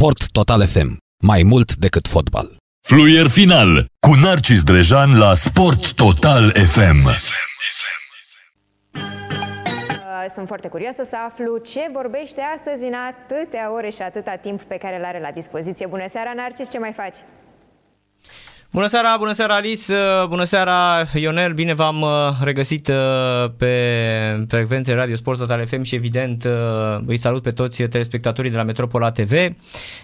Sport Total FM. Mai mult decât fotbal. Fluier final cu Narcis Drejan la Sport Total FM. Sunt foarte curioasă să aflu ce vorbește astăzi în atâtea ore și atâta timp pe care îl are la dispoziție. Bună seara, Narcis, ce mai faci? Bună seara, bună seara Alice, bună seara Ionel, bine v-am uh, regăsit uh, pe frecvențe Radio Sport Total FM și evident uh, îi salut pe toți telespectatorii de la Metropola TV.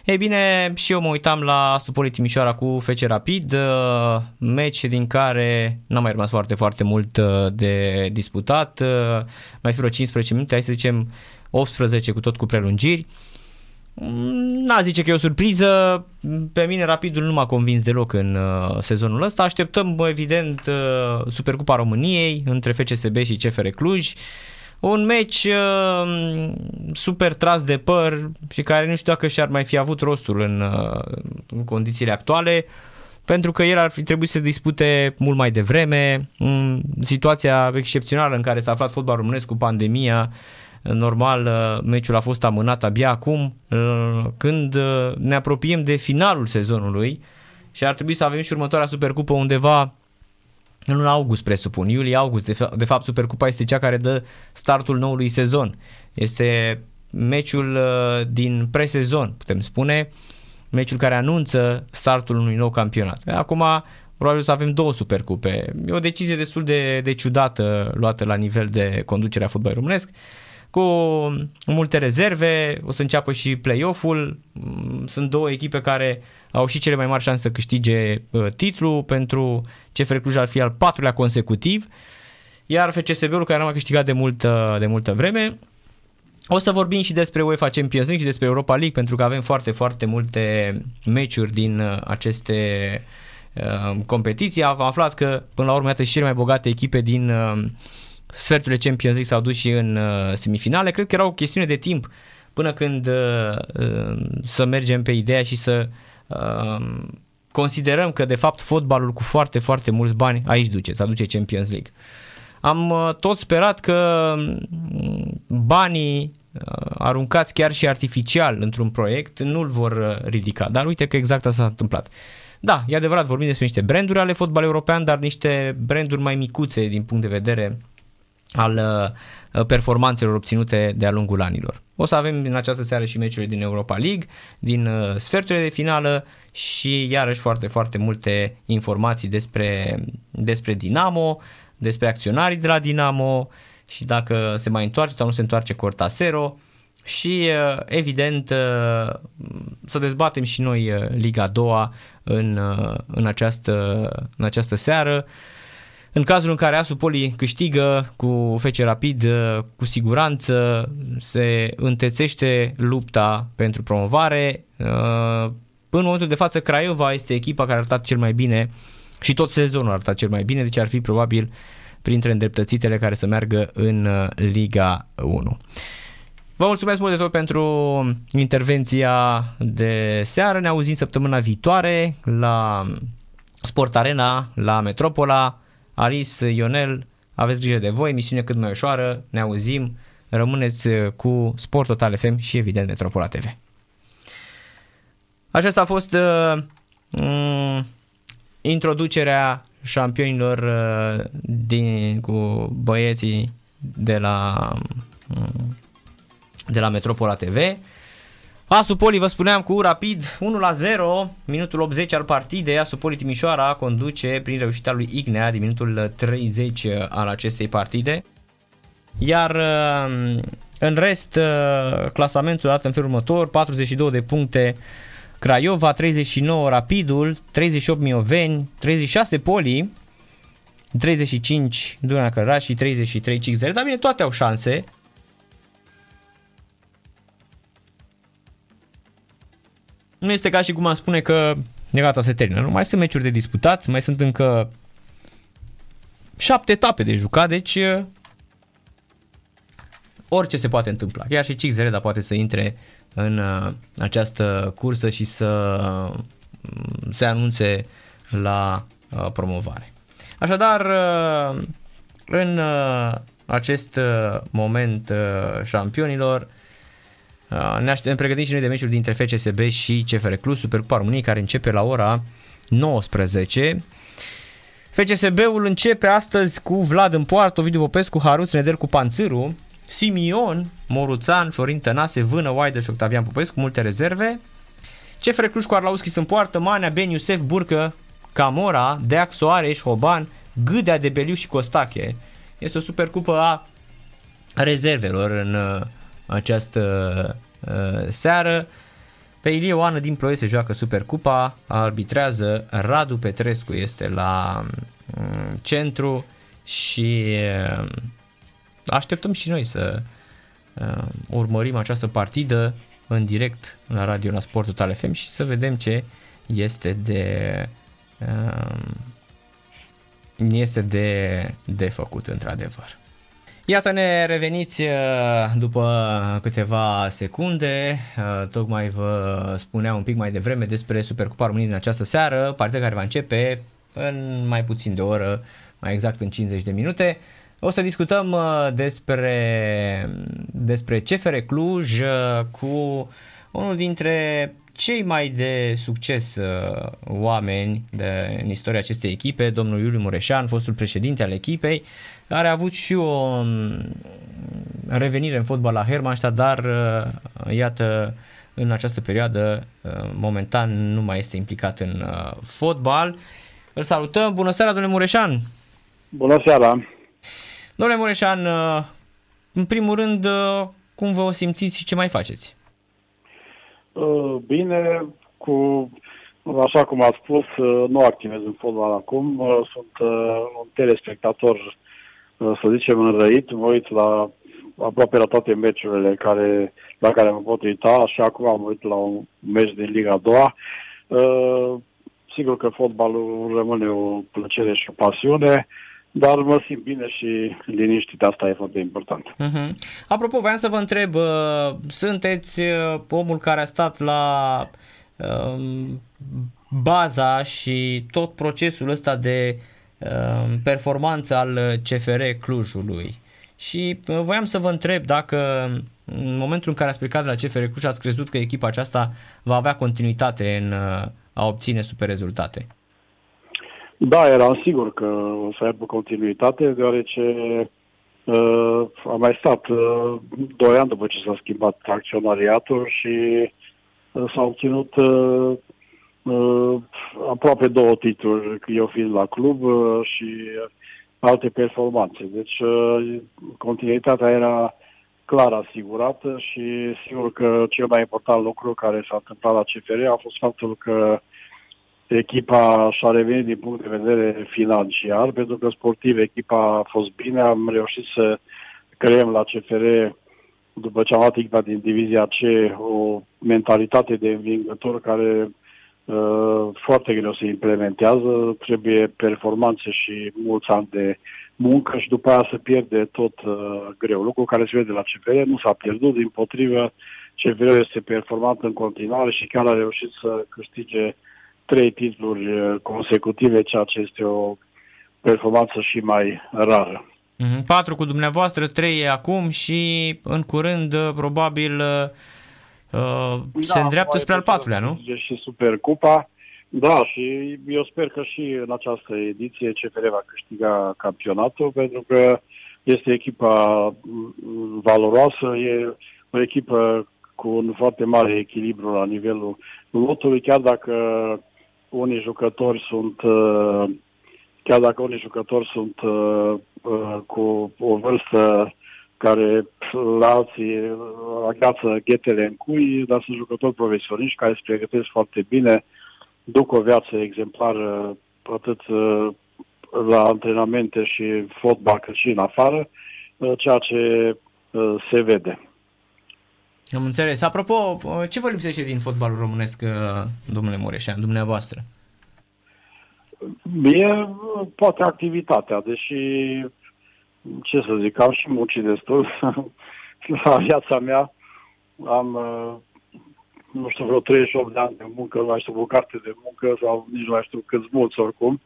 Ei bine, și eu mă uitam la Supoli Timișoara cu FC Rapid, meci din care n-a mai rămas foarte, foarte mult de disputat, mai fi vreo 15 minute, hai să zicem 18 cu tot cu prelungiri. N-a zice că e o surpriză, pe mine Rapidul nu m-a convins deloc în uh, sezonul ăsta. Așteptăm, evident, uh, Supercupa României între FCSB și CFR Cluj. Un meci uh, super tras de păr și care nu știu dacă și-ar mai fi avut rostul în, uh, în condițiile actuale, pentru că el ar fi trebuit să dispute mult mai devreme. În situația excepțională în care s-a aflat fotbalul românesc cu pandemia, uh, normal uh, meciul a fost amânat abia acum uh, când uh, ne apropiem de finalul sezonului și ar trebui să avem și următoarea Supercupă undeva în luna august, presupun, iulie-august. De, fa- de fapt, Supercupa este cea care dă startul noului sezon. Este meciul din presezon, putem spune, meciul care anunță startul unui nou campionat. Acum, probabil să avem două supercupe. E o decizie destul de, de ciudată luată la nivel de conducere a fotbalului românesc cu multe rezerve, o să înceapă și play-off-ul, mm, sunt două echipe care au și cele mai mari șanse să câștige uh, titlul, pentru CFR Cluj ar fi al patrulea consecutiv, iar FCSB-ul care nu a câștigat de multă, de multă vreme. O să vorbim și despre UEFA Champions League și despre Europa League, pentru că avem foarte, foarte multe meciuri din uh, aceste uh, competiții. Am aflat că, până la urmă, iată și cele mai bogate echipe din uh, sferturile Champions League s-au dus și în uh, semifinale. Cred că era o chestiune de timp până când uh, uh, să mergem pe ideea și să considerăm că de fapt fotbalul cu foarte, foarte mulți bani aici duce, să aduce Champions League. Am tot sperat că mm, banii aruncați chiar și artificial într-un proiect nu-l vor ridica, dar uite că exact asta s-a întâmplat. Da, e adevărat, vorbim despre niște branduri ale fotbal european, dar niște branduri mai micuțe din punct de vedere al uh, performanțelor obținute de-a lungul anilor. O să avem în această seară și meciurile din Europa League, din uh, sferturile de finală și iarăși foarte, foarte multe informații despre, despre Dinamo, despre acționarii de la Dinamo și dacă se mai întoarce sau nu se întoarce Cortasero și uh, evident să dezbatem și noi Liga 2 în, în, această, în această seară. În cazul în care Asupoli câștigă cu FC Rapid, cu siguranță se întețește lupta pentru promovare. În momentul de față, Craiova este echipa care a arătat cel mai bine și tot sezonul a arătat cel mai bine, deci ar fi probabil printre îndreptățitele care să meargă în Liga 1. Vă mulțumesc mult de tot pentru intervenția de seară. Ne auzim săptămâna viitoare la Sport Arena, la Metropola. Aris, Ionel, aveți grijă de voi, emisiune cât mai ușoară, ne auzim, rămâneți cu Sport Total FM și evident Metropola TV. Aceasta a fost uh, um, introducerea șampionilor uh, din, cu băieții de la, um, de la Metropola TV. Asupoli, vă spuneam, cu rapid 1 la 0, minutul 80 al partidei, Asupoli Timișoara conduce prin reușita lui Ignea din minutul 30 al acestei partide. Iar uh, în rest, uh, clasamentul arată în felul următor, 42 de puncte Craiova, 39 Rapidul, 38 Mioveni, 36 Poli, 35 Dunărea Călăraș și 33 Cixele. Dar bine, toate au șanse. Nu este ca și cum am spune că e gata, se termină. Nu, mai sunt meciuri de disputat, mai sunt încă șapte etape de jucat, deci orice se poate întâmpla. Chiar și Cix Reda poate să intre în această cursă și să se anunțe la promovare. Așadar, în acest moment șampionilor, Uh, ne, aștept, ne pregătim și noi de meciul dintre FCSB și CFR Cluj, Supercupa României, care începe la ora 19. FCSB-ul începe astăzi cu Vlad în poartă, Ovidiu Popescu, Haruț Neder cu Panțâru, Simion, Moruțan, Florin Tănase, Vână, Oaideș și Octavian Popescu, multe rezerve. CFR Cluj cu Arlauschi în poartă, Manea, Ben Iusef, Burcă, Camora, Deac, Soares, Hoban, Gâdea de Beliu și Costache. Este o supercupă a rezervelor în uh, această uh, seară. Pe Ilie Oană din Ploiești se joacă Supercupa, arbitrează Radu Petrescu, este la um, centru și uh, așteptăm și noi să uh, urmărim această partidă în direct la radio la Sport Total FM și să vedem ce este de uh, este de, de făcut într-adevăr. Iată ne reveniți uh, după câteva secunde, uh, tocmai vă spuneam un pic mai devreme despre Supercupa României din această seară, partea care va începe în mai puțin de o oră, mai exact în 50 de minute. O să discutăm uh, despre, despre CFR Cluj cu unul dintre cei mai de succes oameni de, în istoria acestei echipe, domnul Iuliu Mureșan, fostul președinte al echipei, care a avut și o mm, revenire în fotbal la Hermannstadt, dar uh, iată în această perioadă uh, momentan nu mai este implicat în uh, fotbal. Îl salutăm. Bună seara, domnule Mureșan! Bună seara! Domnule Mureșan, în primul rând, cum vă simțiți și ce mai faceți? Bine, cu, așa cum ați spus, nu activez în fotbal acum, sunt un telespectator să zicem, înrăit, mă uit la aproape la toate meciurile care, la care mă pot uita și acum am uit la un meci din Liga a doua. Uh, sigur că fotbalul rămâne o plăcere și o pasiune, dar mă simt bine și liniștit, asta e foarte important. Uh-huh. Apropo, voiam să vă întreb, uh, sunteți uh, omul care a stat la uh, baza și tot procesul ăsta de uh, Um, performanță al CFR Clujului. Și uh, voiam să vă întreb dacă în momentul în care ați plecat de la CFR Cluj ați crezut că echipa aceasta va avea continuitate în uh, a obține super rezultate. Da, eram sigur că o să aibă continuitate, deoarece uh, a mai stat uh, doi ani după ce s-a schimbat acționariatul și uh, s-a obținut uh, uh, aproape două titluri, eu fiind la club uh, și alte performanțe. Deci uh, continuitatea era clar asigurată și sigur că cel mai important lucru care s-a întâmplat la CFR a fost faptul că echipa și-a revenit din punct de vedere financiar, pentru că sportiv echipa a fost bine, am reușit să creăm la CFR după ce am luat echipa din divizia C o mentalitate de învingător care Uh, foarte greu se implementează, trebuie performanțe și mulți ani de muncă și după aia se pierde tot uh, greu. Lucru care se vede la CFR nu s-a pierdut, din potrivă CFR este performant în continuare și chiar a reușit să câștige trei titluri uh, consecutive, ceea ce este o performanță și mai rară. Mhm. Patru cu dumneavoastră, trei acum și în curând probabil uh, da, se îndreaptă spre al patrulea, nu? Și Supercupa. Da, și eu sper că și în această ediție CFR va câștiga campionatul, pentru că este echipa valoroasă, e o echipă cu un foarte mare echilibru la nivelul lotului, chiar dacă unii jucători sunt uh, chiar dacă unii jucători sunt uh, uh, cu o vârstă care la alții agață ghetele în cui, dar sunt jucători profesioniști care se pregătesc foarte bine, duc o viață exemplară atât uh, la antrenamente și fotbal cât și în afară, uh, ceea ce uh, se vede. Am înțeles. Apropo, ce vă lipsește din fotbalul românesc, domnule Mureșan, dumneavoastră? Mie, poate activitatea, deși ce să zic, am și muncit destul la viața mea. Am, uh, nu știu, vreo 38 de ani de muncă, nu mai știu, o carte de muncă sau nici nu mai știu câți mulți oricum.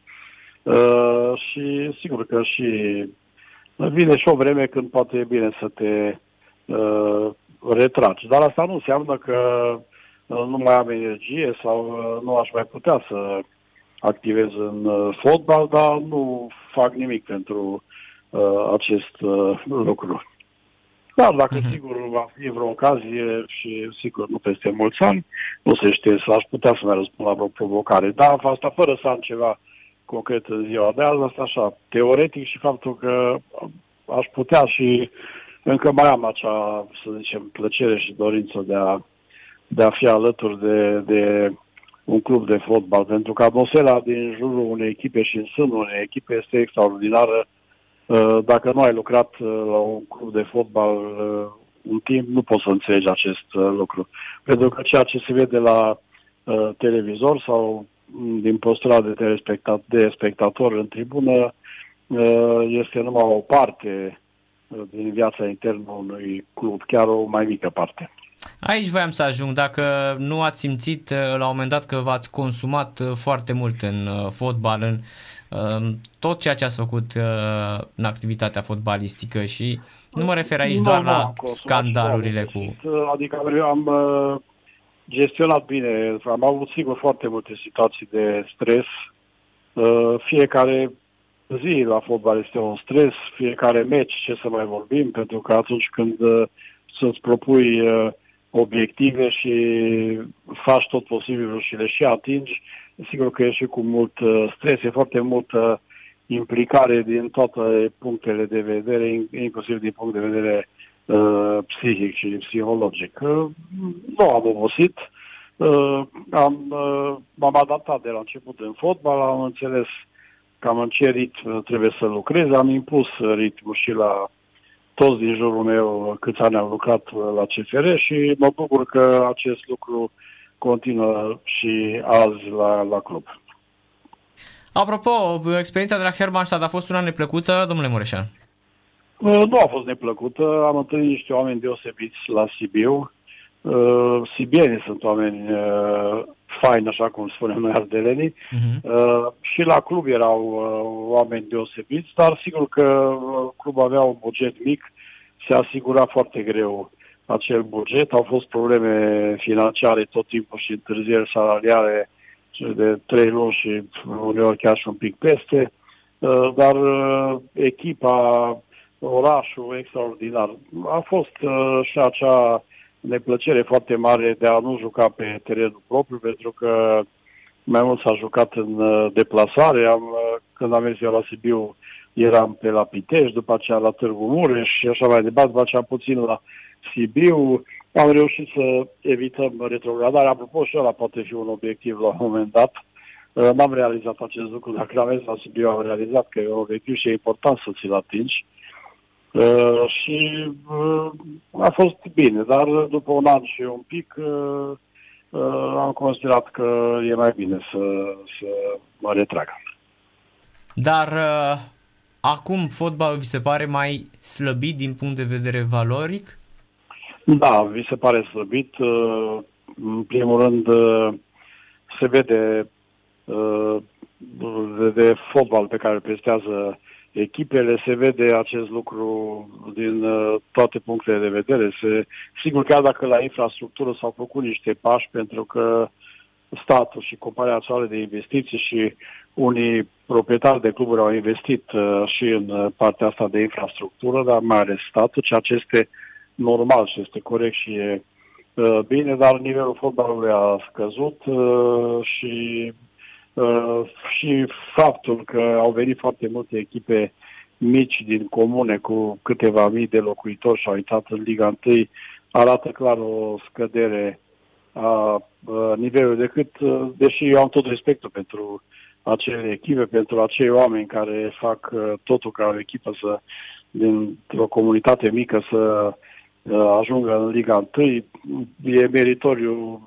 Uh, și sigur că și vine și o vreme când poate e bine să te uh, retragi. Dar asta nu înseamnă că uh, nu mai am energie sau uh, nu aș mai putea să activez în uh, fotbal, dar nu fac nimic pentru uh, acest uh, lucru. Dar dacă uh-huh. sigur va fi vreo ocazie și sigur nu peste mulți ani, nu se știe să aș putea să mai răspund la vreo provocare. Dar asta fără să am ceva concret în ziua de azi, asta așa, teoretic și faptul că aș putea și încă mai am acea, să zicem, plăcere și dorință de a, de a fi alături de, de un club de fotbal, pentru că atmosfera din jurul unei echipe și în sânul unei echipe este extraordinară. Uh, dacă nu ai lucrat uh, la un club de fotbal uh, un timp, nu poți să înțelegi acest lucru. Pentru că ceea ce se vede la televizor sau mm, din postura de, de spectator în tribună este numai o parte din viața internă a unui club, chiar o mai mică parte. Aici voiam să ajung. Dacă nu ați simțit uh, la un moment dat că v-ați consumat uh, foarte mult în uh, fotbal, în um, tot ceea ce ați făcut în activitatea fotbalistică și nu mă refer aici nu, doar nu, la scandalurile cu... Adică am gestionat bine, am avut sigur foarte multe situații de stres. Fiecare zi la fotbal este un stres, fiecare meci, ce să mai vorbim, pentru că atunci când să-ți propui obiective și faci tot posibilul și le și atingi, sigur că e și cu mult uh, stres, e foarte multă implicare din toate punctele de vedere, inclusiv din punct de vedere uh, psihic și psihologic. Uh, nu am obosit, uh, am, uh, m-am adaptat de la început în fotbal, am înțeles cam în ce ritm trebuie să lucrez, am impus ritmul și la toți din jurul meu câți ani am lucrat la CFR și mă bucur că acest lucru continuă și azi la, la club. Apropo, experiența de la Hermannstadt a fost una neplăcută, domnule Mureșan? Uh, nu a fost neplăcută. Am întâlnit niște oameni deosebiți la Sibiu. Uh, sibienii sunt oameni uh, faini, așa cum spunem noi ardelenii. Uh-huh. Uh, și la club erau uh, oameni deosebiți, dar sigur că uh, clubul avea un buget mic, se asigura foarte greu acel buget. Au fost probleme financiare tot timpul și întârzieri salariare de trei luni și uneori chiar și un pic peste, uh, dar uh, echipa, orașul extraordinar. A fost uh, și acea neplăcere foarte mare de a nu juca pe terenul propriu, pentru că mai mult s-a jucat în uh, deplasare. Am, uh, când am mers eu la Sibiu, eram pe la Pitești, după aceea la Târgu Mureș și așa mai departe, după aceea puțin la Sibiu. Am reușit să evităm retrogradarea. Apropo, și ăla poate fi un obiectiv la un moment dat. Uh, n-am realizat acest lucru. Dacă am mers la Sibiu, am realizat că e un obiectiv și e important să ți-l atingi. Uh, și uh, a fost bine, dar după un an și un pic uh, uh, am considerat că e mai bine să, să mă retrag. Dar uh, acum fotbalul vi se pare mai slăbit din punct de vedere valoric? Da, vi se pare slăbit. Uh, în primul rând uh, se vede uh, de, de fotbal pe care îl prestează echipele, se vede acest lucru din uh, toate punctele de vedere. Se, sigur, chiar dacă la infrastructură s-au făcut niște pași, pentru că statul și compania națională de investiții și unii proprietari de cluburi au investit uh, și în uh, partea asta de infrastructură, dar mai ales statul, ceea ce este normal și este corect și e uh, bine, dar nivelul fotbalului a scăzut uh, și Uh, și faptul că au venit foarte multe echipe mici din comune cu câteva mii de locuitori și au intrat în Liga 1 arată clar o scădere a nivelului decât, uh, deși eu am tot respectul pentru acele echipe, pentru acei oameni care fac uh, totul ca o echipă să, dintr-o comunitate mică să ajungă în Liga 1, e meritoriu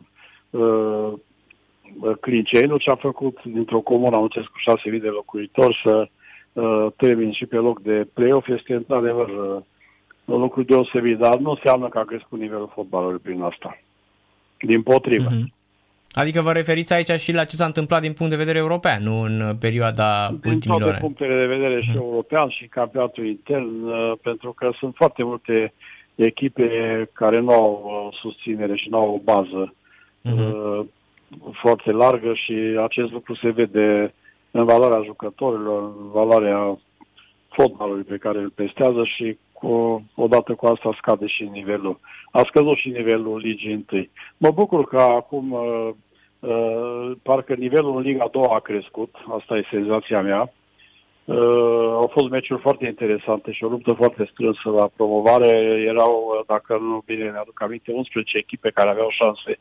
Clincenu ce a făcut dintr-o comună am cu 6.000 de locuitori să uh, termin și pe loc de play-off este într-adevăr uh, un lucru deosebit, dar nu înseamnă că a crescut nivelul fotbalului prin asta. Din potrivă. Mm-hmm. Adică vă referiți aici și la ce s-a întâmplat din punct de vedere european, nu în perioada din ultimilor ani. Din punctele de vedere și mm-hmm. european și în campionatul intern, uh, pentru că sunt foarte multe echipe care nu au uh, susținere și nu au o bază uh-huh. foarte largă și acest lucru se vede în valoarea jucătorilor, în valoarea fotbalului pe care îl pestează și cu, odată cu asta scade și nivelul. A scăzut și nivelul ligii întâi. Mă bucur că acum uh, uh, parcă nivelul în Liga 2 a crescut, asta e senzația mea. Uh, au fost meciuri foarte interesante și o luptă foarte strânsă la promovare. Erau, dacă nu bine ne-aduc aminte, 11 echipe care aveau șanse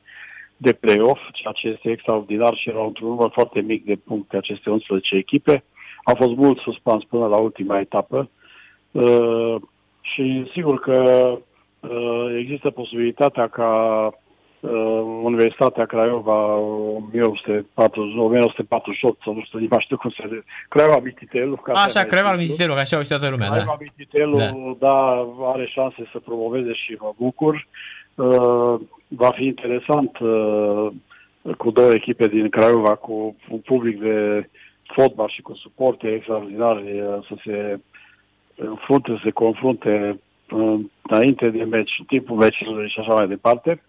de play-off, ceea ce este extraordinar și erau într-un număr foarte mic de puncte aceste 11 echipe. A fost mult suspans până la ultima etapă uh, și sigur că uh, există posibilitatea ca uh, Universitatea Craiova 1940, 1948 sau nu știu, nu știu cum se Craiova Mititelu. Așa, Craiova Mititelu, așa o știu toată lumea. Craiova da. Mititelu, da. da, are șanse să promoveze și mă bucur. Uh, va fi interesant uh, cu două echipe din Craiova, cu un public de fotbal și cu suporte extraordinare uh, să se înfrunte, să se confrunte uh, înainte de meci, în timpul meciului și așa mai departe.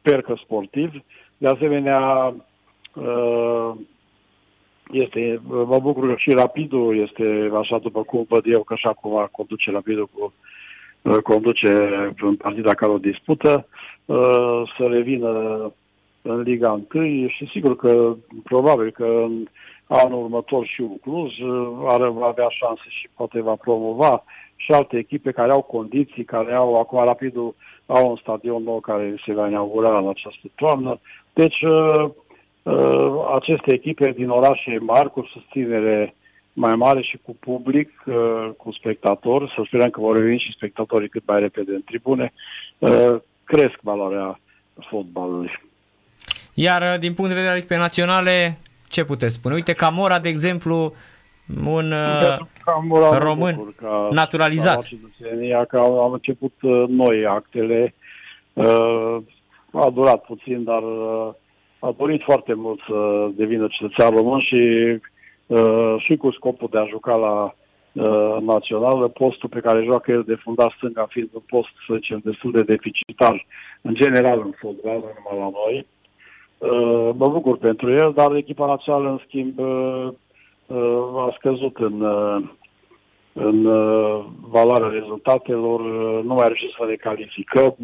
Sper că sportiv. De asemenea, uh, este, mă bucur că și Rapidul este așa după cum văd eu că așa cum conduce Rapidul cu conduce în partida care o dispută, să revină în Liga 1 și sigur că probabil că în anul următor și Cluj are, va avea șanse și poate va promova și alte echipe care au condiții, care au, acum Rapidul au un stadion nou care se va inaugura în această toamnă. Deci uh, uh, aceste echipe din orașe mari cu susținere mai mare și cu public, uh, cu spectatori, să sperăm că vor reveni și spectatorii cât mai repede în tribune, cresc valoarea fotbalului. Iar din punct de vedere al echipei naționale, ce puteți spune? Uite, Camora, de exemplu, un uh, Camora român bucur, ca, naturalizat. Ca, că am început uh, noi actele. Uh, a durat puțin, dar a dorit foarte mult să devină cetățean român și, și cu scopul de a juca la națională, postul pe care joacă el de fundat stânga fiind un post, să zicem, destul de deficitar în general în fotbal, nu numai la noi. Uh, mă bucur pentru el, dar echipa națională, în schimb, uh, uh, a scăzut în, în valoarea rezultatelor, nu mai reușit să ne calificăm,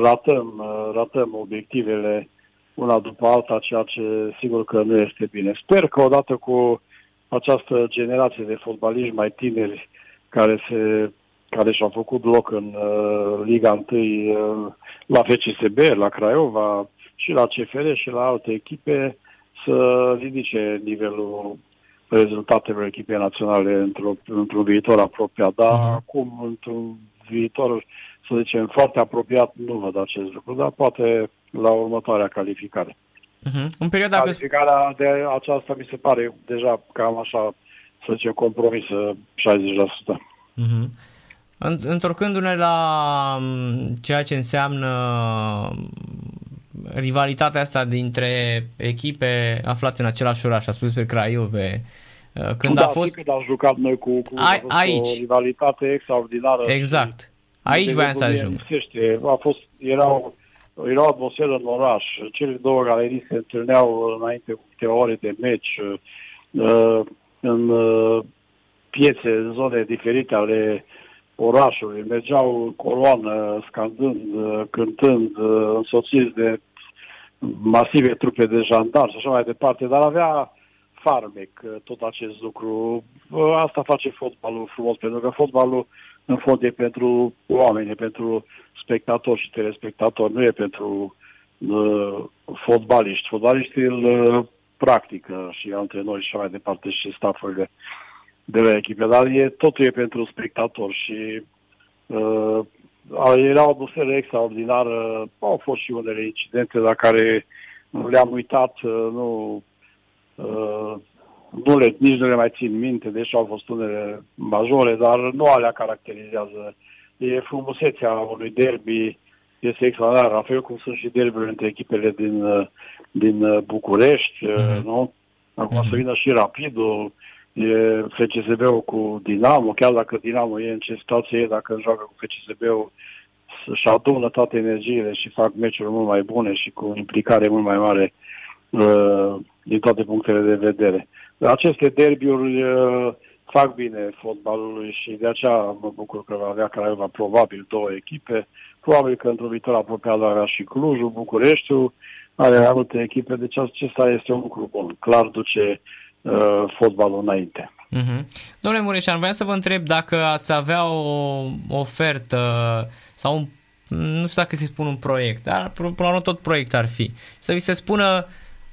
ratăm, ratăm obiectivele una după alta, ceea ce sigur că nu este bine. Sper că odată cu această generație de fotbaliști mai tineri care se care și-au făcut loc în uh, Liga 1 uh, la FCSB, la Craiova, și la CFR și la alte echipe să ridice nivelul rezultatelor echipei naționale într-o, într-un viitor apropiat. Dar uh-huh. acum, într-un viitor, să zicem, foarte apropiat, nu văd acest lucru, dar poate la următoarea calificare. Uh-huh. În perioada Calificarea de aceasta mi se pare deja cam așa, să zicem, compromisă 60%. Uh-huh. Întorcându-ne la ceea ce înseamnă rivalitatea asta dintre echipe aflate în același oraș, a spus pe Craiove, uh, când da, a fost... când am jucat noi cu, cu a, aici. o rivalitate extraordinară. Exact. Aici voiam să ajung. A fost, erau, era o atmosferă în oraș. Cele două galerii se întâlneau înainte cu câteva ore de meci uh, în uh, piețe, zone diferite ale orașului. Mergeau coloană, scandând, cântând, însoțiți de masive trupe de jandar și așa mai departe, dar avea farmec uh, tot acest lucru. Uh, asta face fotbalul frumos, pentru că fotbalul în fond e pentru oameni, e pentru spectatori și telespectatori, nu e pentru uh, fotbaliști. Fotbaliștii îl uh, practică și antrenori și așa mai departe și staffurile de la echipe, dar e, totul e pentru spectatori și uh, era o atmosferă extraordinară. Au fost și unele incidente la care le-am uitat, uh, nu, uh, nu le, nici nu le mai țin minte, deși au fost unele majore, dar nu alea caracterizează. E frumusețea unui derby, este extraordinar, la fel cum sunt și derby între echipele din, din București, mm-hmm. nu? Acum mm-hmm. să vină și Rapidul, e FCSB-ul cu Dinamo, chiar dacă Dinamo e în ce situație e, dacă joacă cu FCSB-ul, să-și adună toate energiile și fac meciuri mult mai bune și cu implicare mult mai mare uh, din toate punctele de vedere. Aceste derbiuri uh, fac bine fotbalului și de aceea mă bucur că va avea Craiova probabil două echipe. Probabil că într-o viitor apropiat avea și Clujul, Bucureștiul, are alte echipe, deci acesta este un lucru bun. Clar duce uh, fotbalul înainte. Uh-huh. Domnule Mureșan, vreau să vă întreb dacă ați avea o ofertă sau un, nu știu dacă se spun un proiect, dar până la urmă tot proiect ar fi. Să vi se spună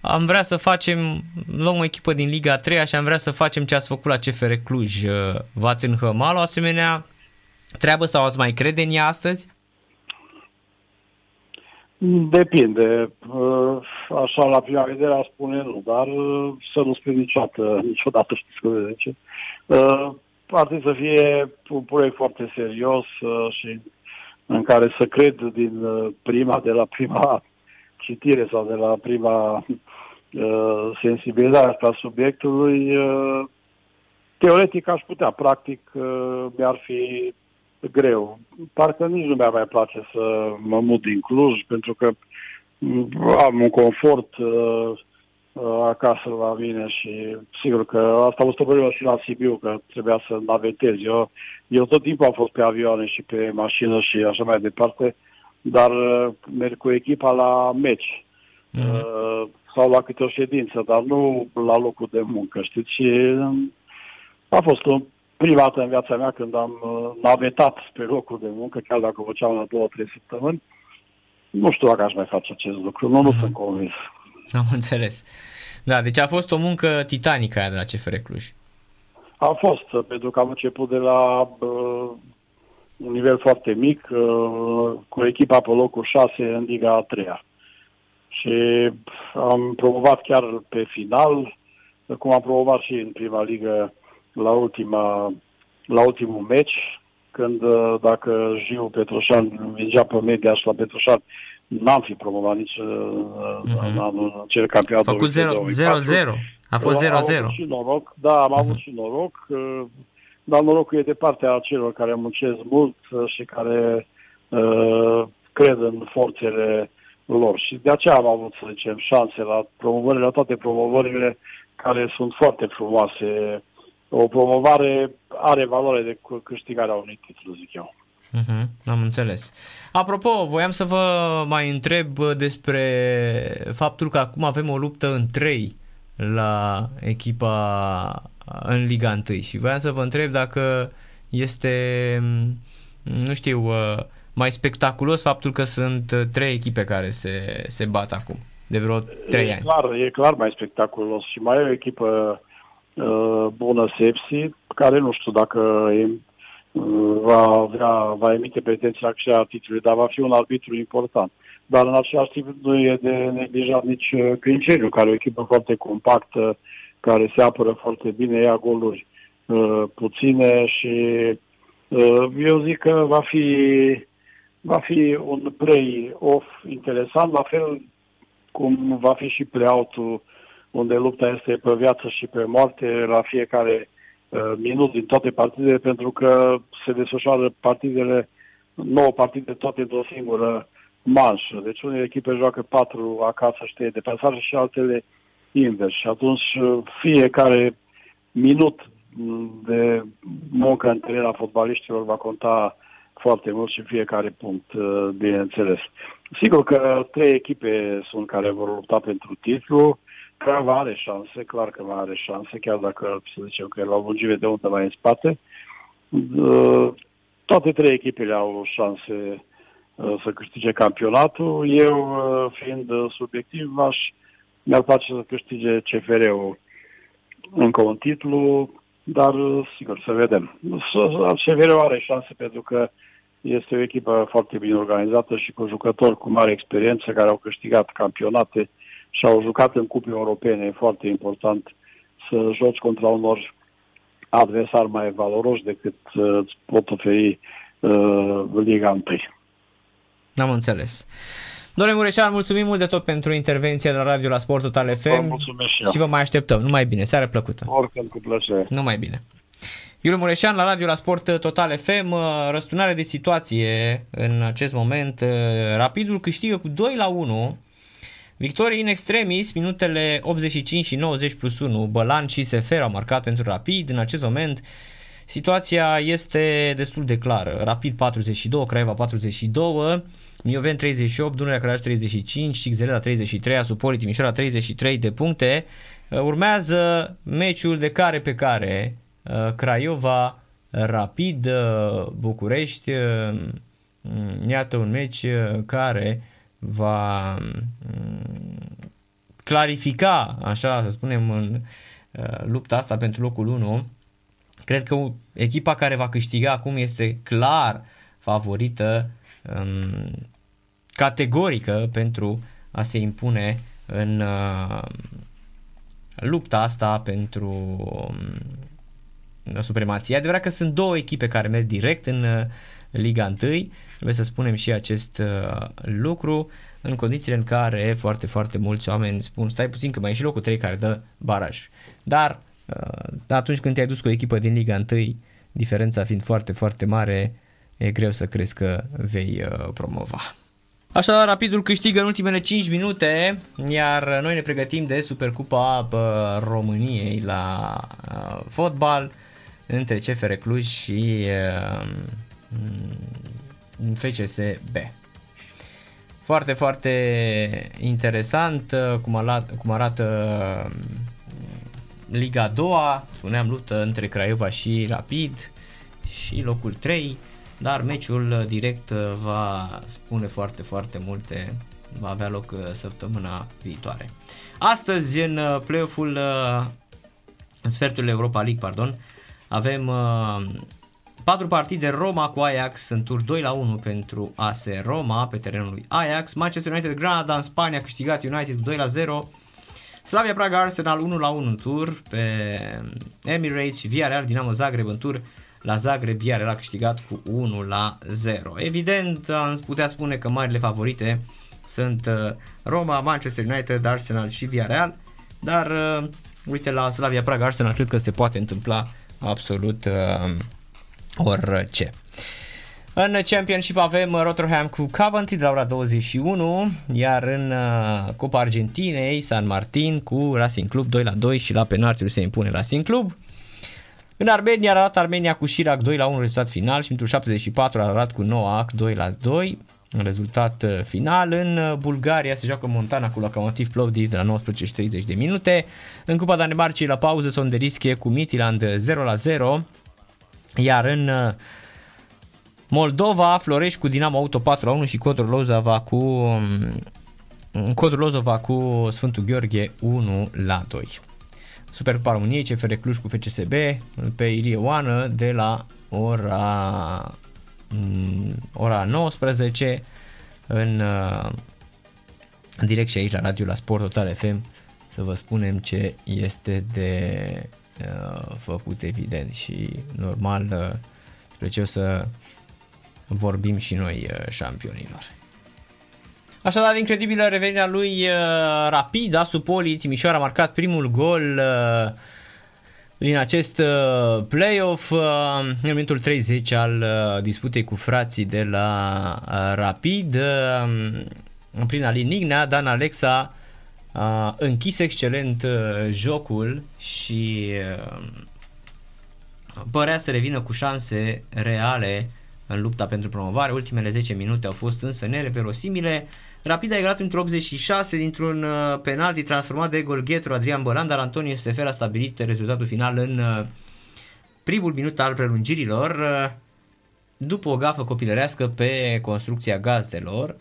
am vrea să facem, luăm o echipă din Liga 3 și am vrea să facem ce ați făcut la CFR Cluj. Uh, v-ați înhămat o asemenea treabă sau ați mai crede în ea astăzi? Depinde. Uh, așa, la prima vedere, a spune nu, dar uh, să nu spui niciodată, niciodată știți cum de ce. Ar trebui să fie un proiect foarte serios și în care să cred din prima, de la prima citire sau de la prima uh, sensibilizare asupra subiectului, uh, teoretic aș putea, practic uh, mi-ar fi greu. Parcă nici nu mi-ar mai place să mă mut din Cluj, pentru că mm, am un confort uh, uh, acasă la mine și sigur că asta a fost o problemă și la Sibiu, că trebuia să navetez. Eu, eu tot timpul am fost pe avioane și pe mașină și așa mai departe dar uh, merg cu echipa la meci mm-hmm. sau la câte o ședință, dar nu la locul de muncă, știți? Și um, a fost o prima dată în viața mea când am uh, navetat pe locul de muncă, chiar dacă o făceam la două, trei săptămâni. Nu știu dacă aș mai face acest lucru, nu, mm-hmm. nu mhm. sunt convins. Am înțeles. Da, deci a fost o muncă titanică aia de la CFR Cluj. A fost, pentru că am început de la uh, un nivel foarte mic, uh, cu echipa pe locul 6 în Liga a 3 Și am promovat chiar pe final, cum am promovat și în prima ligă la, ultima, la ultimul meci, când uh, dacă Jiu Petroșan vingea pe media și la Petroșan, n-am fi promovat nici uh-huh. în anul cel campionat. A făcut 0-0. A fost 0-0. Am avut și noroc, da, am uh-huh. avut și noroc dar norocul e de partea celor care muncesc mult uh, și care uh, cred în forțele lor. Și de aceea am avut, să zicem, șanse la promovările, la toate promovările care sunt foarte frumoase. O promovare are valoare de câștigarea unui titlu, zic eu. Uh-huh, am înțeles. Apropo, voiam să vă mai întreb despre faptul că acum avem o luptă în trei la echipa în Liga 1 și voiam să vă întreb dacă este, nu știu, uh, mai spectaculos faptul că sunt uh, trei echipe care se, se bat acum, de vreo trei e ani. Clar, e clar mai spectaculos și mai e o echipă uh, bună Sepsi, care nu știu dacă e, uh, va, avea, va emite pretenții la câștigarea titlului, dar va fi un arbitru important. Dar în același timp nu e de neglijat nici Clinceriu, care e o echipă foarte compactă, care se apără foarte bine, ia goluri uh, puține și uh, eu zic că va fi, va fi un play-off interesant, la fel cum va fi și play-out-ul unde lupta este pe viață și pe moarte la fiecare uh, minut din toate partidele, pentru că se desfășoară partidele, nouă partide toate într-o singură manșă. Deci unele echipe joacă patru acasă, știe, de pasare și altele invers. Și atunci uh, fiecare minut de muncă în teren a fotbaliștilor va conta foarte mult și fiecare punct, uh, bineînțeles. Sigur că trei echipe sunt care vor lupta pentru titlu. Craiova are șanse, clar că mai are șanse, chiar dacă, să zicem, că e la o lungime de undă mai în spate. Uh, toate trei echipele au șanse să câștige campionatul. Eu, fiind subiectiv, aș mi-ar place să câștige CFR-ul încă un titlu, dar sigur să vedem. CFR-ul are șanse pentru că este o echipă foarte bine organizată și cu jucători cu mare experiență care au câștigat campionate și au jucat în cupe europene. E foarte important să joci contra unor adversari mai valoroși decât uh, îți pot oferi uh, Liga 1. Am înțeles. Domnule Mureșan, mulțumim mult de tot pentru intervenția de la radio la Sport Total FM. Vă mulțumesc și eu. Și vă mai așteptăm. Numai bine. Seară plăcută. Oricând cu plăcere. Numai bine. Iuliu Mureșan la radio la Sport Total FM, uh, răsturnare de situație în acest moment. Uh, Rapidul câștigă cu 2 la 1. Victorii în extremis, minutele 85 și 90 plus 1. Bălan și Sefer au marcat pentru Rapid. În acest moment situația este destul de clară. Rapid 42, Craiova 42, Mioven 38, Dunărea Craiova 35, Xeleda 33, Asupoli Timișoara 33 de puncte. Uh, Urmează meciul de care pe care Uh, Craiova, Rapid, uh, București, uh, iată un meci care va mm, clarifica, așa să spunem, în lupta asta pentru locul 1. Cred că echipa care va câștiga acum este clar favorită um, categorică pentru a se impune în lupta asta pentru um, supremație. E adevărat că sunt două echipe care merg direct în uh, Liga 1, trebuie să spunem și acest uh, lucru, în condițiile în care foarte, foarte mulți oameni spun stai puțin că mai e și locul 3 care dă baraj. Dar uh, atunci când te-ai dus cu o echipă din Liga 1, diferența fiind foarte, foarte mare, e greu să crezi că vei promova. Așa, Rapidul câștigă în ultimele 5 minute, iar noi ne pregătim de Supercupa României la fotbal între CFR Cluj și uh, FCSB. Foarte, foarte interesant uh, cum arată, cum arată um, Liga a doua, spuneam luptă între Craiova și Rapid și locul 3, dar meciul direct uh, va spune foarte, foarte multe, va avea loc uh, săptămâna viitoare. Astăzi în play-off-ul, în sfertul Europa League, pardon, avem uh, patru partide Roma cu Ajax în tur 2 la 1 pentru AS Roma pe terenul lui Ajax. Manchester United Granada în Spania a câștigat United 2 la 0. Slavia Praga Arsenal 1 la 1 în tur pe Emirates și Villarreal Dinamo Zagreb în tur la Zagreb Villarreal a câștigat cu 1 la 0. Evident, am putea spune că marile favorite sunt uh, Roma, Manchester United, Arsenal și Villarreal, dar uh, uite la Slavia Praga Arsenal cred că se poate întâmpla absolut uh, orice. În Championship avem Rotterdam cu Coventry de la ora 21, iar în uh, Copa Argentinei San Martin cu Racing Club 2 la 2 și la penaltiuri se impune Racing Club. În Armenia a arătat Armenia cu Chirac 2 la 1 rezultat final și pentru 74 a arătat cu Noac 2 la 2 rezultat uh, final. În uh, Bulgaria se joacă Montana cu Lokomotiv Plovdiv de la 19 și 30 de minute. În Cupa Danemarcei la pauză Sonderische cu Midtjylland 0 la 0. Iar în uh, Moldova, Florești cu Dinamo Auto 4 la 1 și Codru Lozova cu um, Codru Lozova cu Sfântul Gheorghe 1 la 2. Supercupa României, CFR Cluj cu FCSB pe Ilie Oană de la ora Mm, ora 19 în uh, direct și aici la radio la Sport Total FM să vă spunem ce este de uh, făcut evident și normal uh, spre ce o să vorbim și noi uh, șampionilor. Așadar, incredibilă revenirea lui uh, rapid, Asupoli, Timișoara a marcat primul gol uh, din acest uh, playoff uh, în momentul 30 al uh, disputei cu frații de la Rapid prin Alin Ignea, Dan Alexa a închis excelent jocul și părea să revină cu șanse reale în lupta pentru promovare. Ultimele 10 minute au fost însă nereverosimile. Rapid a egalat într 86 dintr-un uh, penalti transformat de golghetul Adrian Bălan, dar Antonio Sefer a stabilit rezultatul final în uh, primul minut al prelungirilor uh, după o gafă copilărească pe construcția gazdelor.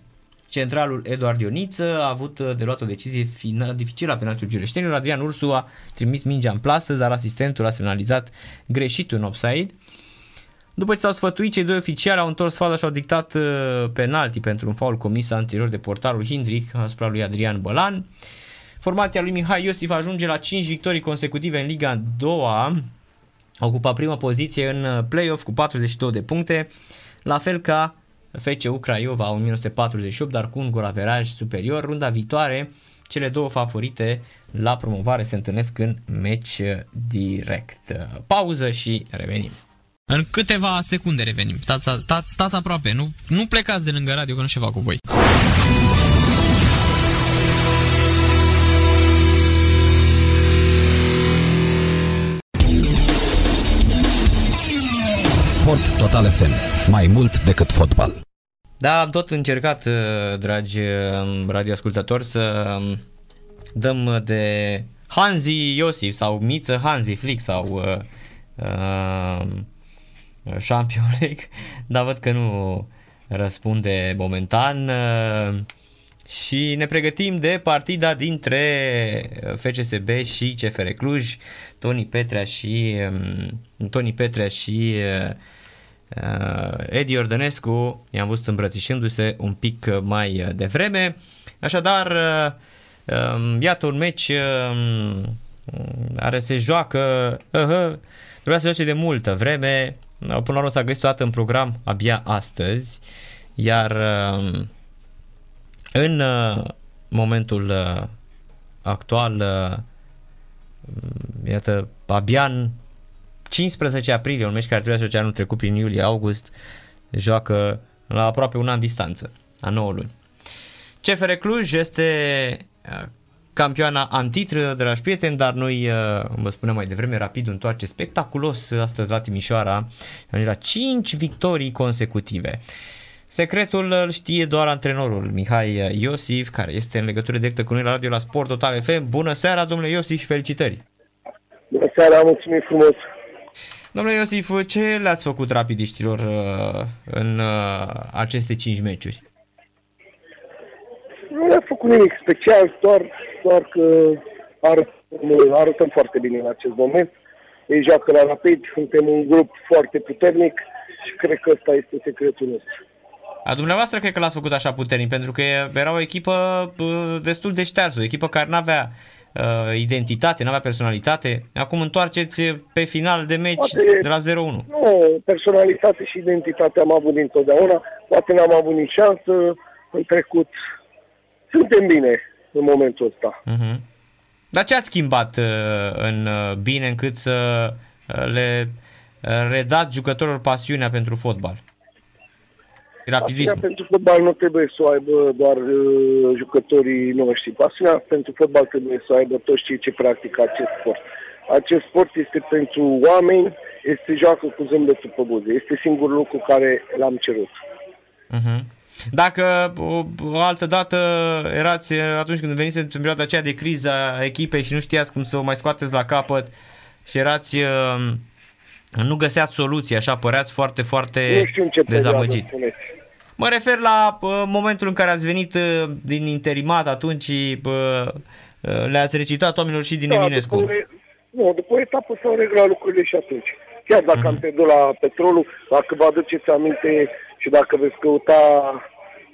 Centralul Eduard Ioniță a avut de luat o decizie final, dificilă la penaltul giureștenilor. Adrian Ursu a trimis mingea în plasă, dar asistentul a semnalizat greșit un offside. După ce s-au sfătuit, cei doi oficiali au întors faza și au dictat uh, penalti pentru un faul comis anterior de portarul Hindrick asupra lui Adrian Bălan. Formația lui Mihai Iosif ajunge la 5 victorii consecutive în Liga 2 ocupa prima poziție în uh, play-off cu 42 de puncte, la fel ca FCU Craiova 1948, dar cu un golaveraj superior. Runda viitoare, cele două favorite la promovare se întâlnesc în meci direct. Pauză și revenim. În câteva secunde revenim. Stați, stați, stați aproape, nu, nu plecați de lângă radio că nu ceva cu voi. Sport Total FM. Mai mult decât fotbal. Da, am tot încercat, uh, dragi uh, radioascultători, să um, dăm de Hanzi Iosif sau Miță Hanzi Flick sau uh, uh, Champion League, dar văd că nu răspunde momentan. Uh, și ne pregătim de partida dintre FCSB și CFR Cluj, Toni Petrea și um, Toni Petrea și uh, Edi Ordănescu i-am văzut îmbrățișându-se un pic mai devreme. Așadar, uh, um, iată un meci um, care se joacă, uh, trebuia să joace de multă vreme, până la urmă s-a găsit toată în program abia astăzi, iar uh, în uh, momentul uh, actual, uh, iată, abia în 15 aprilie, un meci care trebuia să joace anul trecut prin iulie-august, joacă la aproape un an distanță, a 9 luni. CFR Cluj este campioana antitră, dragi prieteni, dar noi, vă spunem mai devreme, rapid întoarce spectaculos astăzi la Timișoara, la 5 victorii consecutive. Secretul îl știe doar antrenorul Mihai Iosif, care este în legătură directă cu noi la radio la Sport Total FM. Bună seara, domnule Iosif, și felicitări! Bună seara, mulțumim frumos! Domnule Iosif, ce le-ați făcut rapidiștilor uh, în uh, aceste 5 meciuri? Nu le-am făcut nimic special, doar, doar că arătăm, arătăm foarte bine în acest moment. Ei joacă la rapid, suntem un grup foarte puternic și cred că ăsta este secretul nostru. A dumneavoastră cred că l-ați făcut așa puternic, pentru că era o echipă destul de ștearsă, o echipă care nu avea uh, identitate, nu avea personalitate. Acum întoarceți pe final de meci poate, de la 0-1. Nu, personalitate și identitate am avut dintotdeauna, poate n-am avut nici șansă în trecut. Suntem bine în momentul ăsta. Uh-huh. Dar ce ați schimbat uh, în uh, bine încât să uh, le uh, redați jucătorilor pasiunea pentru fotbal? Rapidism. Pasiunea pentru fotbal nu trebuie să o aibă doar uh, jucătorii noștri. Pasiunea pentru fotbal trebuie să o aibă toți cei ce practică acest sport. Acest sport este pentru oameni, este joacă cu zâmbetul pe buze. Este singurul lucru care l-am cerut. Uh-huh. Dacă o, o altă dată erați atunci când veniți în perioada aceea de criză a echipei și nu știați cum să o mai scoateți la capăt și erați uh, nu găseați soluții, așa păreați foarte, foarte nu știu ce dezamăgit. Mă refer la uh, momentul în care ați venit uh, din interimat, atunci uh, uh, le-ați recitat oamenilor și din da, Eminescu. După, nu, după o etapă s-au reglat lucrurile și atunci. Chiar dacă uh-huh. am pierdut la petrolul, dacă vă aduceți aminte și dacă veți căuta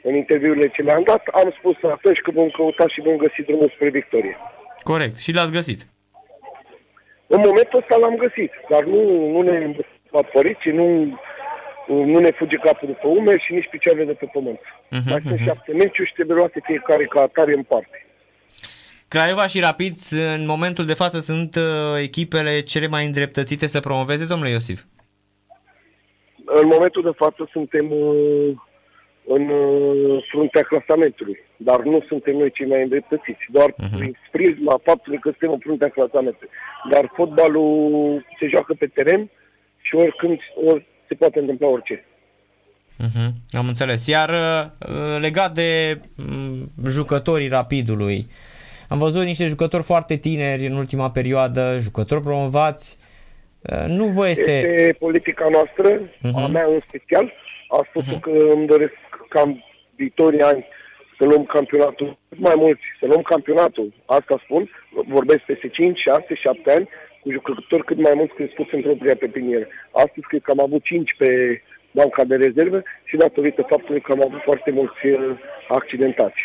în interviurile ce le-am dat, am spus atunci că vom căuta și vom găsi drumul spre victorie. Corect. Și l-ați găsit. În momentul ăsta l-am găsit, dar nu, nu ne apărit și nu, nu ne fuge capul după umeri și nici picioarele de pe pământ. Uh-huh, Mai sunt uh-huh. șapte meciuri și trebuie luate fiecare ca atare în parte. Craiova și Rapid în momentul de față sunt uh, echipele cele mai îndreptățite să promoveze, domnule Iosif? În momentul de față suntem uh, în uh, fruntea clasamentului. Dar nu suntem noi cei mai îndreptățiți, doar uh-huh. prin prisma faptului că suntem în fruntea clasamentului. Dar fotbalul se joacă pe teren și oricând ori se poate întâmpla orice. Uh-huh. Am înțeles. Iar uh, legat de um, jucătorii rapidului, am văzut niște jucători foarte tineri în ultima perioadă, jucători promovați. Uh, nu vă este... Este politica noastră, uh-huh. a mea în special. A spus uh-huh. că îmi doresc ca în viitorii ani să luăm campionatul cât mai mulți, să luăm campionatul, asta spun, vorbesc peste 5, 6, 7 ani, cu jucători cât mai mulți crescuți în propria pepinieră. Astăzi cred că am avut 5 pe banca de rezervă și datorită faptului că am avut foarte mulți uh, accidentați.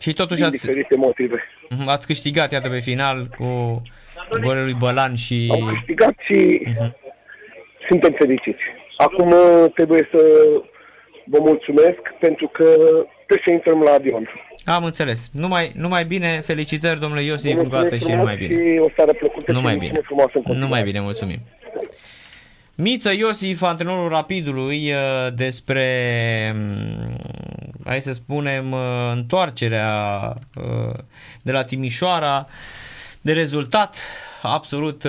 Și totuși ați, diferite motive. Mhm, ați câștigat, iată, pe final cu golul lui Bălan și... Am câștigat și uh-huh. suntem fericiți. Acum uh, trebuie să vă mulțumesc pentru că trebuie să intrăm la avion. Am înțeles. Numai, numai bine, felicitări domnule Iosif, încă o dată și numai bine. Și o seară plăcută Numai și bine. frumoasă în continuare. Numai bine, mulțumim. Miță Iosif, antrenorul Rapidului, uh, despre, mm, hai să spunem, uh, întoarcerea uh, de la Timișoara, de rezultat absolut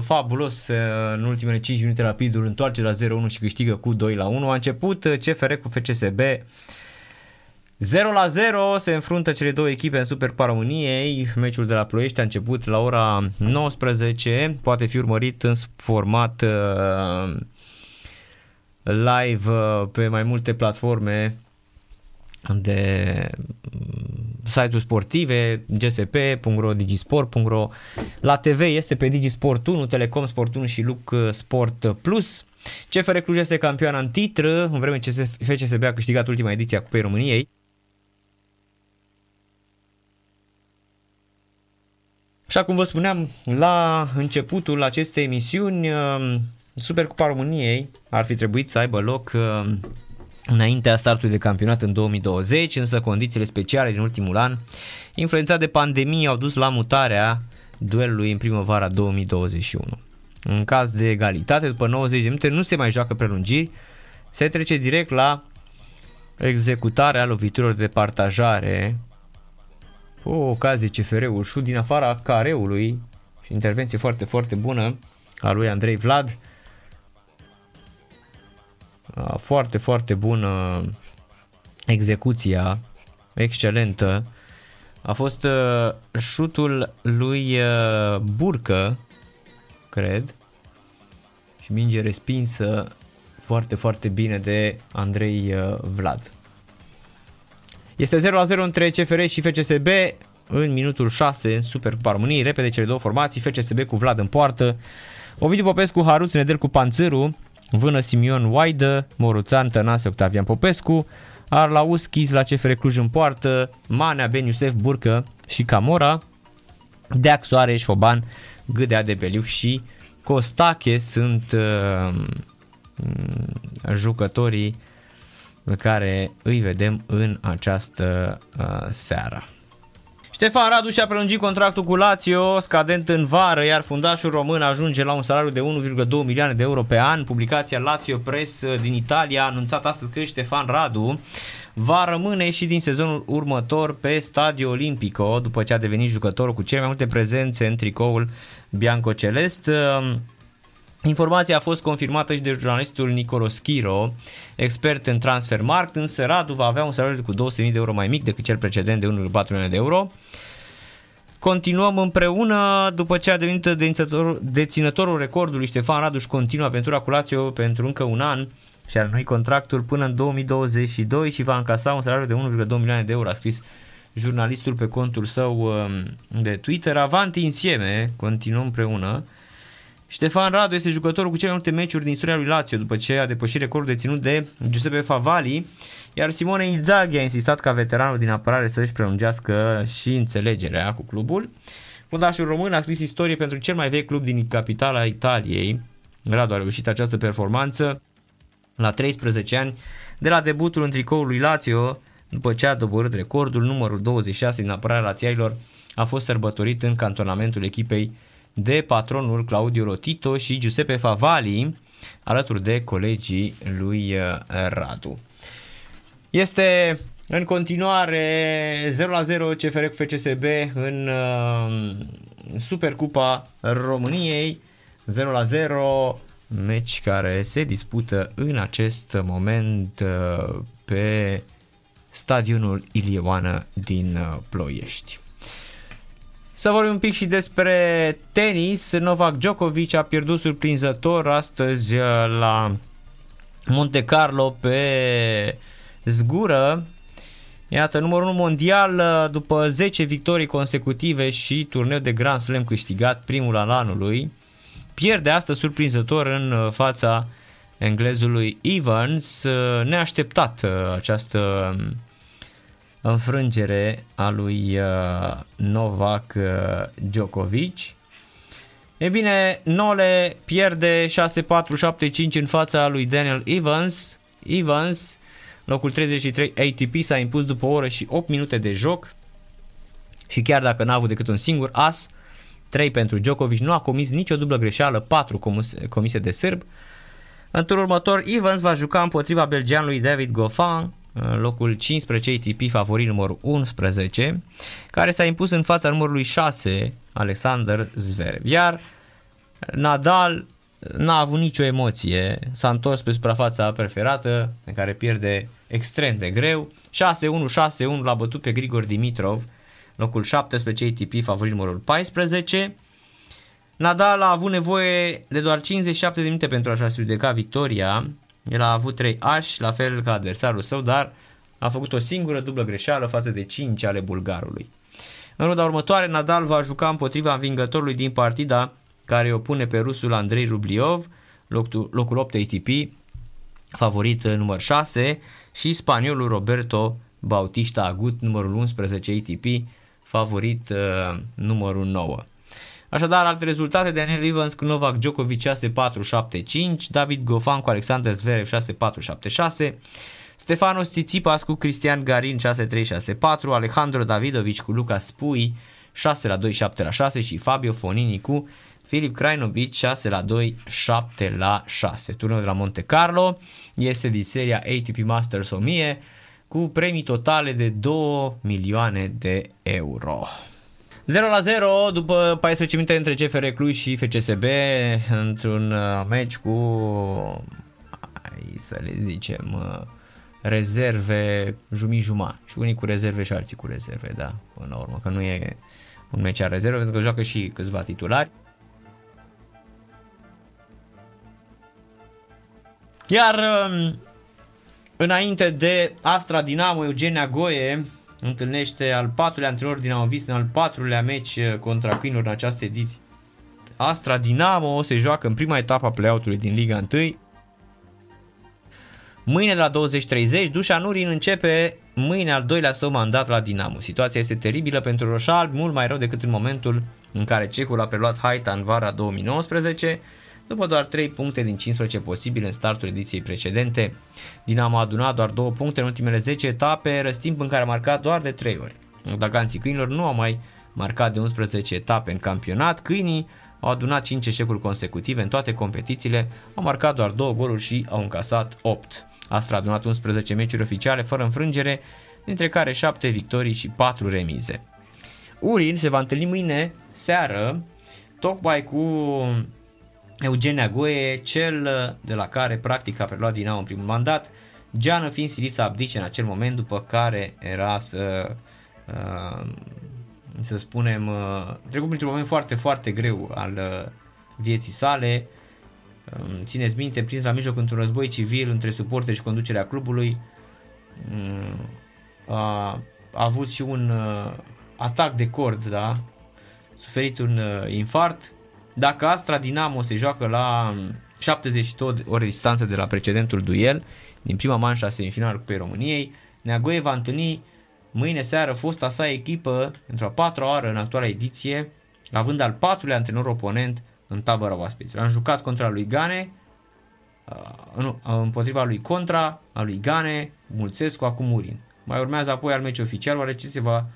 fabulos în ultimele 5 minute Rapidul întoarce la 0-1 și câștigă cu 2 la 1. A început CFR cu FCSB 0 la 0 se înfruntă cele două echipe în Supercupa României. Meciul de la Ploiești a început la ora 19. Poate fi urmărit în format uh, live uh, pe mai multe platforme de mm, site-uri sportive, gsp.ro, digisport.ro La TV este pe Digisport 1, Telecom Sport 1 și Luc Sport Plus. CFR Cluj este campioan în titră, în vreme ce FCSB a câștigat ultima ediție a Cupei României. Așa cum vă spuneam la începutul acestei emisiuni, um, Supercupa României ar fi trebuit să aibă loc um, înaintea startului de campionat în 2020, însă condițiile speciale din ultimul an, influențate de pandemie, au dus la mutarea duelului în primăvara 2021. În caz de egalitate, după 90 de minute, nu se mai joacă prelungiri, se trece direct la executarea loviturilor de partajare o ocazie CFR-ul, șut din afara careului și intervenție foarte, foarte bună a lui Andrei Vlad. Foarte, foarte bună execuția, excelentă. A fost uh, șutul lui uh, Burcă, cred, și minge respinsă foarte, foarte bine de Andrei uh, Vlad. Este 0 la 0 între CFR și FCSB în minutul 6 în Supercupa României. Repede cele două formații, FCSB cu Vlad în poartă, Ovidiu Popescu, Haruț Nedel cu Panțâru, Vână Simion Waidă, Moruțan, Tănase, Octavian Popescu, Arlauschis la CFR Cluj în poartă, Manea, Ben Iusef, Burcă și Camora, Deac Soare, Șoban, Gâdea de Beliu și Costache sunt uh, jucătorii pe care îi vedem în această uh, seară. Ștefan Radu și-a prelungit contractul cu Lazio, scadent în vară, iar fundașul român ajunge la un salariu de 1,2 milioane de euro pe an. Publicația Lazio Press din Italia a anunțat astăzi că Ștefan Radu va rămâne și din sezonul următor pe Stadio Olimpico, după ce a devenit jucătorul cu cele mai multe prezențe în tricoul bianco-celest. Informația a fost confirmată și de jurnalistul Nicolo Schiro, expert în transfermarkt, însă Radu va avea un salariu cu 200.000 de euro mai mic decât cel precedent de 1,4 milioane de euro. Continuăm împreună după ce a devenit deținătorul, deținătorul recordului Ștefan Radu și continuă aventura cu Lazio pentru încă un an și a renoi contractul până în 2022 și va încasa un salariu de 1,2 milioane de euro, a scris jurnalistul pe contul său um, de Twitter. Avanti insieme, continuăm împreună. Ștefan Radu este jucătorul cu cele mai multe meciuri din istoria lui Lazio după ce a depășit recordul deținut de Giuseppe Favali, iar Simone Inzaghi a insistat ca veteranul din apărare să își prelungească și înțelegerea cu clubul. Fundașul român a scris istorie pentru cel mai vechi club din capitala Italiei. Radu a reușit această performanță la 13 ani de la debutul în tricoul lui Lazio, după ce a doborât recordul, numărul 26 din apărarea lațiailor a fost sărbătorit în cantonamentul echipei de patronul Claudio Rotito și Giuseppe Favali, alături de colegii lui uh, Radu. Este în continuare 0-0 CFR cu FCSB în uh, Supercupa României 0-0 meci care se dispută în acest moment uh, pe stadionul Ilieoană din Ploiești. Să vorbim un pic și despre tenis. Novak Djokovic a pierdut surprinzător astăzi uh, la Monte Carlo pe zgură. Iată, numărul 1 mondial uh, după 10 victorii consecutive și turneu de Grand Slam câștigat, primul al anului. Pierde astăzi surprinzător în uh, fața englezului Evans. Neașteptat această um, înfrângere a lui uh, Novak uh, Djokovic. E bine, Nole pierde 6-4-7-5 în fața lui Daniel Evans. Evans locul 33 ATP s-a impus după o oră și 8 minute de joc și chiar dacă n-a avut decât un singur as, 3 pentru Djokovic, nu a comis nicio dublă greșeală, 4 comise de sârb. În turul următor, Evans va juca împotriva belgianului David Goffin, locul 15 ATP favorit numărul 11, care s-a impus în fața numărului 6, Alexander Zverev. Iar Nadal n-a avut nicio emoție, s-a întors pe suprafața preferată, în care pierde extrem de greu. 6-1, 6-1 l-a bătut pe Grigor Dimitrov, locul 17 ATP, favorit numărul 14. Nadal a avut nevoie de doar 57 de minute pentru a-și judeca victoria. El a avut 3 aș, la fel ca adversarul său, dar a făcut o singură dublă greșeală față de 5 ale bulgarului. În runda următoare, Nadal va juca împotriva învingătorului din partida care o pune pe rusul Andrei Rubliov, locul, locul 8 ATP, favorit număr 6, și spaniolul Roberto Bautista Agut, numărul 11 ATP, favorit uh, numărul 9. Așadar, alte rezultate, Daniel Evans cu Novak Djokovic 6-4-7-5, David Gofan cu Alexander Zverev 6-4-7-6, Stefanos Tsitsipas cu Cristian Garin 6-3-6-4, Alejandro Davidovic cu Lucas Pui 6 la 2, 7 la 6 și Fabio Fonini cu Filip Krajinovic 6 la 2, 7 la 6. Turnul de la Monte Carlo este din seria ATP Masters 1000 cu premii totale de 2 milioane de euro. 0 la 0 după 14 minute între CFR Cluj și FCSB într-un uh, meci cu hai să le zicem uh, rezerve jumii-juma și unii cu rezerve și alții cu rezerve, da, până la urmă, că nu e un meci a rezerve, pentru că joacă și câțiva titulari. Iar um, înainte de Astra Dinamo, Eugenia Goie întâlnește al patrulea antrenor dinamovist în al patrulea meci uh, contra Câinilor în această ediție. Astra Dinamo se joacă în prima etapă a play-out-ului din Liga 1. Mâine de la 20.30, Dușa Nurin începe mâine al doilea său mandat la Dinamo. Situația este teribilă pentru Roșalb, mult mai rău decât în momentul în care cehul a preluat Haita în vara 2019 după doar 3 puncte din 15 posibile în startul ediției precedente. Dinamo a adunat doar 2 puncte în ultimele 10 etape, răstimp în care a marcat doar de 3 ori. Daganții câinilor nu au mai marcat de 11 etape în campionat, câinii au adunat 5 eșecuri consecutive în toate competițiile, au marcat doar 2 goluri și au încasat 8. Astra a adunat 11 meciuri oficiale fără înfrângere, dintre care 7 victorii și 4 remize. Urin se va întâlni mâine seară, tocmai cu Eugenia Goe, cel uh, de la care practic a preluat din nou în primul mandat, Geană fiind silit să abdice în acel moment, după care era să, uh, să spunem, uh, trecut printr-un moment foarte, foarte greu al vieții sale. Um, țineți minte, prins la mijloc într-un război civil între suporteri și conducerea clubului, um, a, a avut și un atac de cord, da? suferit un infart, dacă Astra Dinamo se joacă la 72 ore distanță de la precedentul duel, din prima manșă a semifinală Cupei României, Neagoe va întâlni mâine seară fosta sa echipă într-o a patra oară în actuala ediție, având al patrulea antrenor oponent în tabăra oaspeților. Am jucat contra lui Gane, uh, nu, împotriva lui Contra, a lui Gane, Mulțescu, acum Murin. Mai urmează apoi al meci oficial, oare ce se va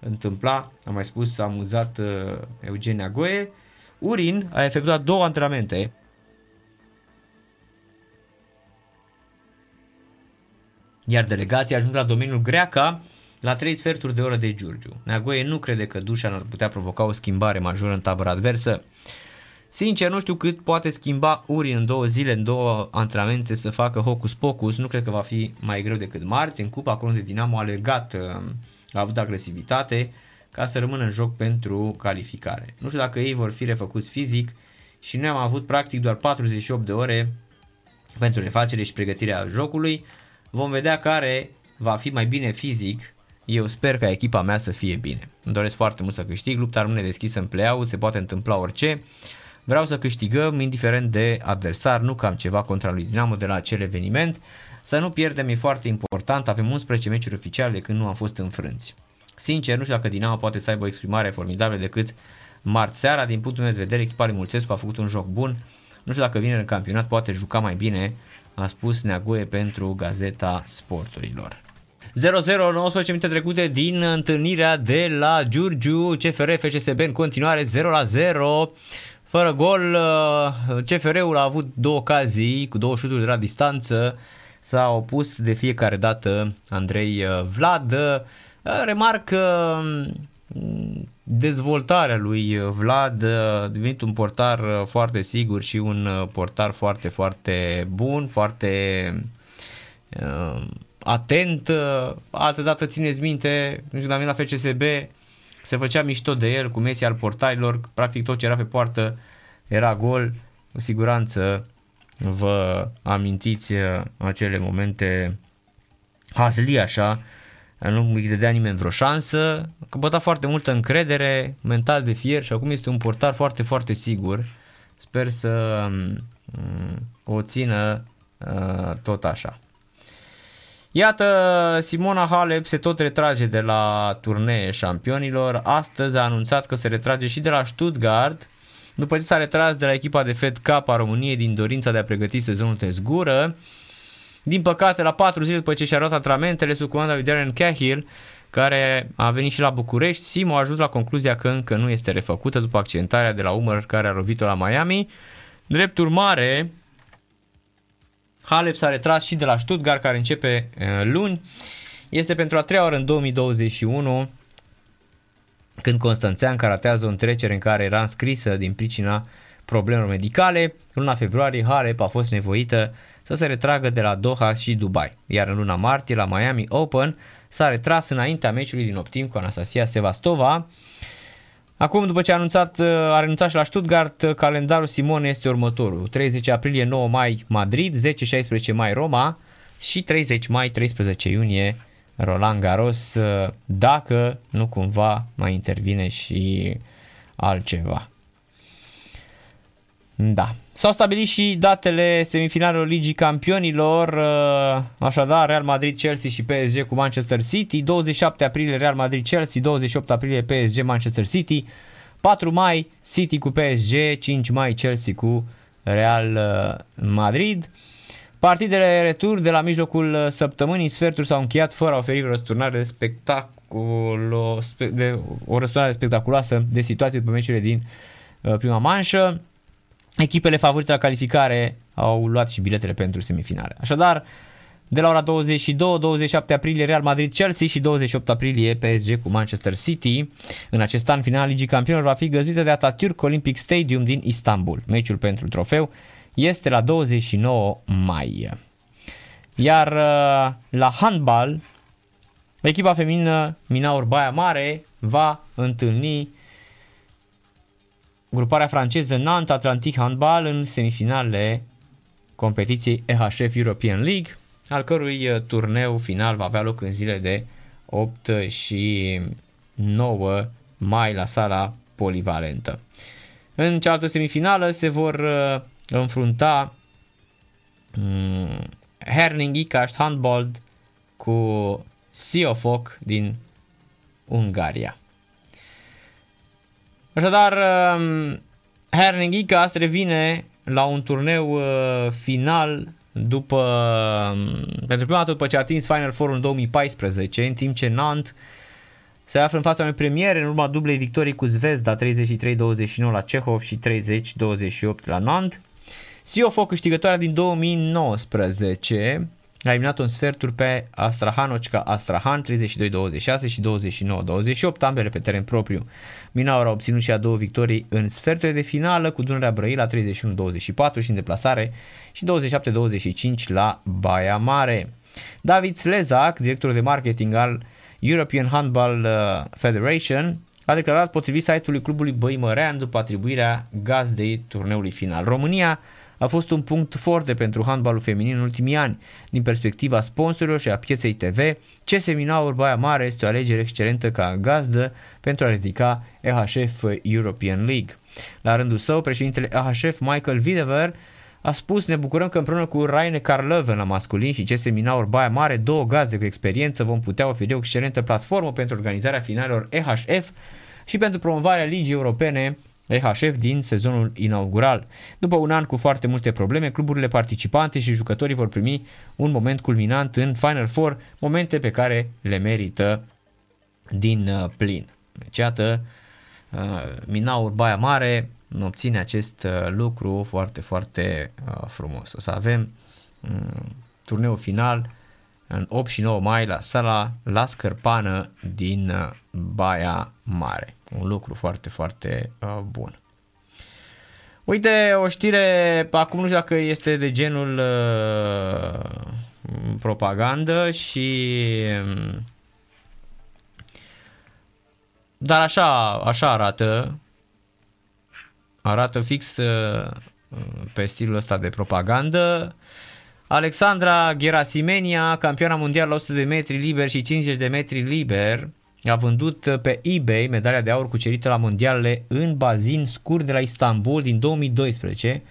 întâmpla, am mai spus, s-a amuzat uh, Eugenia Goe, Urin a efectuat două antrenamente iar delegația a ajuns la domeniul Greaca la 3 sferturi de oră de Giurgiu. Neagoie nu crede că Dușan ar putea provoca o schimbare majoră în tabăra adversă. Sincer, nu știu cât poate schimba Urin în două zile, în două antrenamente să facă hocus pocus. Nu cred că va fi mai greu decât marți. În cupa, acolo unde Dinamo a alergat, a avut agresivitate ca să rămână în joc pentru calificare. Nu știu dacă ei vor fi refăcuți fizic și noi am avut practic doar 48 de ore pentru refacere și pregătirea jocului. Vom vedea care va fi mai bine fizic. Eu sper ca echipa mea să fie bine. Îmi doresc foarte mult să câștig, lupta rămâne deschisă în play se poate întâmpla orice. Vreau să câștigăm indiferent de adversar, nu că am ceva contra lui Dinamo de la acel eveniment. Să nu pierdem, e foarte important, avem 11 meciuri oficiale de când nu am fost înfrânți. Sincer, nu știu dacă Dinamo poate să aibă o exprimare formidabilă decât marți seara. Din punctul meu de vedere, echipa lui Mulțescu a făcut un joc bun. Nu știu dacă vine în campionat poate juca mai bine a spus Neagoe pentru Gazeta Sporturilor. 0-0, 19 minute trecute din întâlnirea de la Giurgiu, CFR FCSB în continuare 0-0. Fără gol, uh, CFR-ul a avut două ocazii cu două șuturi de la distanță. S-a opus de fiecare dată Andrei uh, Vlad. Uh, remarc dezvoltarea lui Vlad a devenit un portar foarte sigur și un portar foarte, foarte bun, foarte uh, atent. Altă dată țineți minte, nu știu, la FCSB se făcea mișto de el cu Messi al portarilor, practic tot ce era pe poartă era gol, cu siguranță vă amintiți acele momente hazli așa, nu îi dădea nimeni vreo șansă, a căpătat foarte multă încredere, mental de fier și acum este un portar foarte, foarte sigur. Sper să um, o țină uh, tot așa. Iată, Simona Halep se tot retrage de la turnee șampionilor. Astăzi a anunțat că se retrage și de la Stuttgart, după ce s-a retras de la echipa de Fed Cup a României din dorința de a pregăti sezonul de zgură. Din păcate, la patru zile după ce și-a luat antrenamentele sub comanda lui Darren Cahill, care a venit și la București, Simo a ajuns la concluzia că încă nu este refăcută după accentarea de la umăr care a lovit-o la Miami. Drept urmare, Halep s-a retras și de la Stuttgart, care începe uh, luni. Este pentru a treia oră în 2021, când Constanțean caratează o întrecere în care era înscrisă din pricina problemelor medicale. Luna februarie, Halep a fost nevoită să se retragă de la Doha și Dubai, iar în luna martie la Miami Open s-a retras înaintea meciului din optim cu Anastasia Sevastova. Acum, după ce a, anunțat, a renunțat și la Stuttgart, calendarul Simone este următorul. 30 aprilie, 9 mai Madrid, 10-16 mai Roma și 30 mai, 13 iunie Roland Garros, dacă nu cumva mai intervine și altceva. Da. S-au stabilit și datele semifinalelor Ligii Campionilor, uh, așadar Real Madrid, Chelsea și PSG cu Manchester City, 27 aprilie Real Madrid, Chelsea, 28 aprilie PSG, Manchester City, 4 mai City cu PSG, 5 mai Chelsea cu Real uh, Madrid. Partidele retur de la mijlocul săptămânii, sferturi s-au încheiat fără a oferi o răsturnare de spectaculo, de, o răsturnare spectaculoasă de situații după meciurile din uh, prima manșă. Echipele favorite la calificare au luat și biletele pentru semifinale. Așadar, de la ora 22-27 aprilie Real Madrid-Chelsea și 28 aprilie PSG cu Manchester City. În acest an, finala Ligii Campionilor va fi găzduită de Atatürk Olympic Stadium din Istanbul. Meciul pentru trofeu este la 29 mai. Iar uh, la handbal, echipa feminină Minaur Baia Mare va întâlni gruparea franceză Nantes Atlantic Handball în semifinale competiției EHF European League, al cărui uh, turneu final va avea loc în zile de 8 și 9 mai la sala polivalentă. În cealaltă semifinală se vor uh, înfrunta um, Herning Ikaș Handball cu Siofok din Ungaria. Așadar, um, Herning Icas revine la un turneu uh, final după, um, pentru prima dată după ce a atins Final Four în 2014, în timp ce Nant se află în fața unei premiere în urma dublei victorii cu Zvezda 33-29 la Cehov și 30-28 la Nant. Siofo câștigătoarea din 2019 a eliminat un sferturi pe Astrahanocca Astrahan 32-26 și 29-28, ambele pe teren propriu. Minaur a obținut și a două victorii în sferturile de finală cu Dunărea Brăila 31-24 și în deplasare și 27-25 la Baia Mare. David Slezac, directorul de marketing al European Handball uh, Federation, a declarat potrivit site-ului clubului Băimărean după atribuirea gazdei turneului final. România a fost un punct foarte pentru handbalul feminin în ultimii ani. Din perspectiva sponsorilor și a pieței TV, CS Minaur Baia Mare este o alegere excelentă ca gazdă pentru a ridica EHF European League. La rândul său, președintele EHF Michael Videver a spus ne bucurăm că împreună cu Raine Karlöven la masculin și CS Minaur Baia Mare, două gazde cu experiență, vom putea oferi o excelentă platformă pentru organizarea finalelor EHF și pentru promovarea ligii europene EHF din sezonul inaugural. După un an cu foarte multe probleme, cluburile participante și jucătorii vor primi un moment culminant în Final Four, momente pe care le merită din uh, plin. Deci, iată, uh, Minaur Baia Mare obține acest uh, lucru foarte, foarte frumos. O să avem turneul final în 8 și 9 mai la sala La Scărpană din Baia Mare. Un lucru foarte, foarte bun. Uite, o știre, acum nu știu dacă este de genul uh, propagandă și um, dar așa, așa arată. Arată fix uh, pe stilul ăsta de propagandă. Alexandra Gerasimenia, campioana mondială la 100 de metri liber și 50 de metri liber, a vândut pe eBay medalia de aur cucerită la mondialele în bazin scurt de la Istanbul din 2012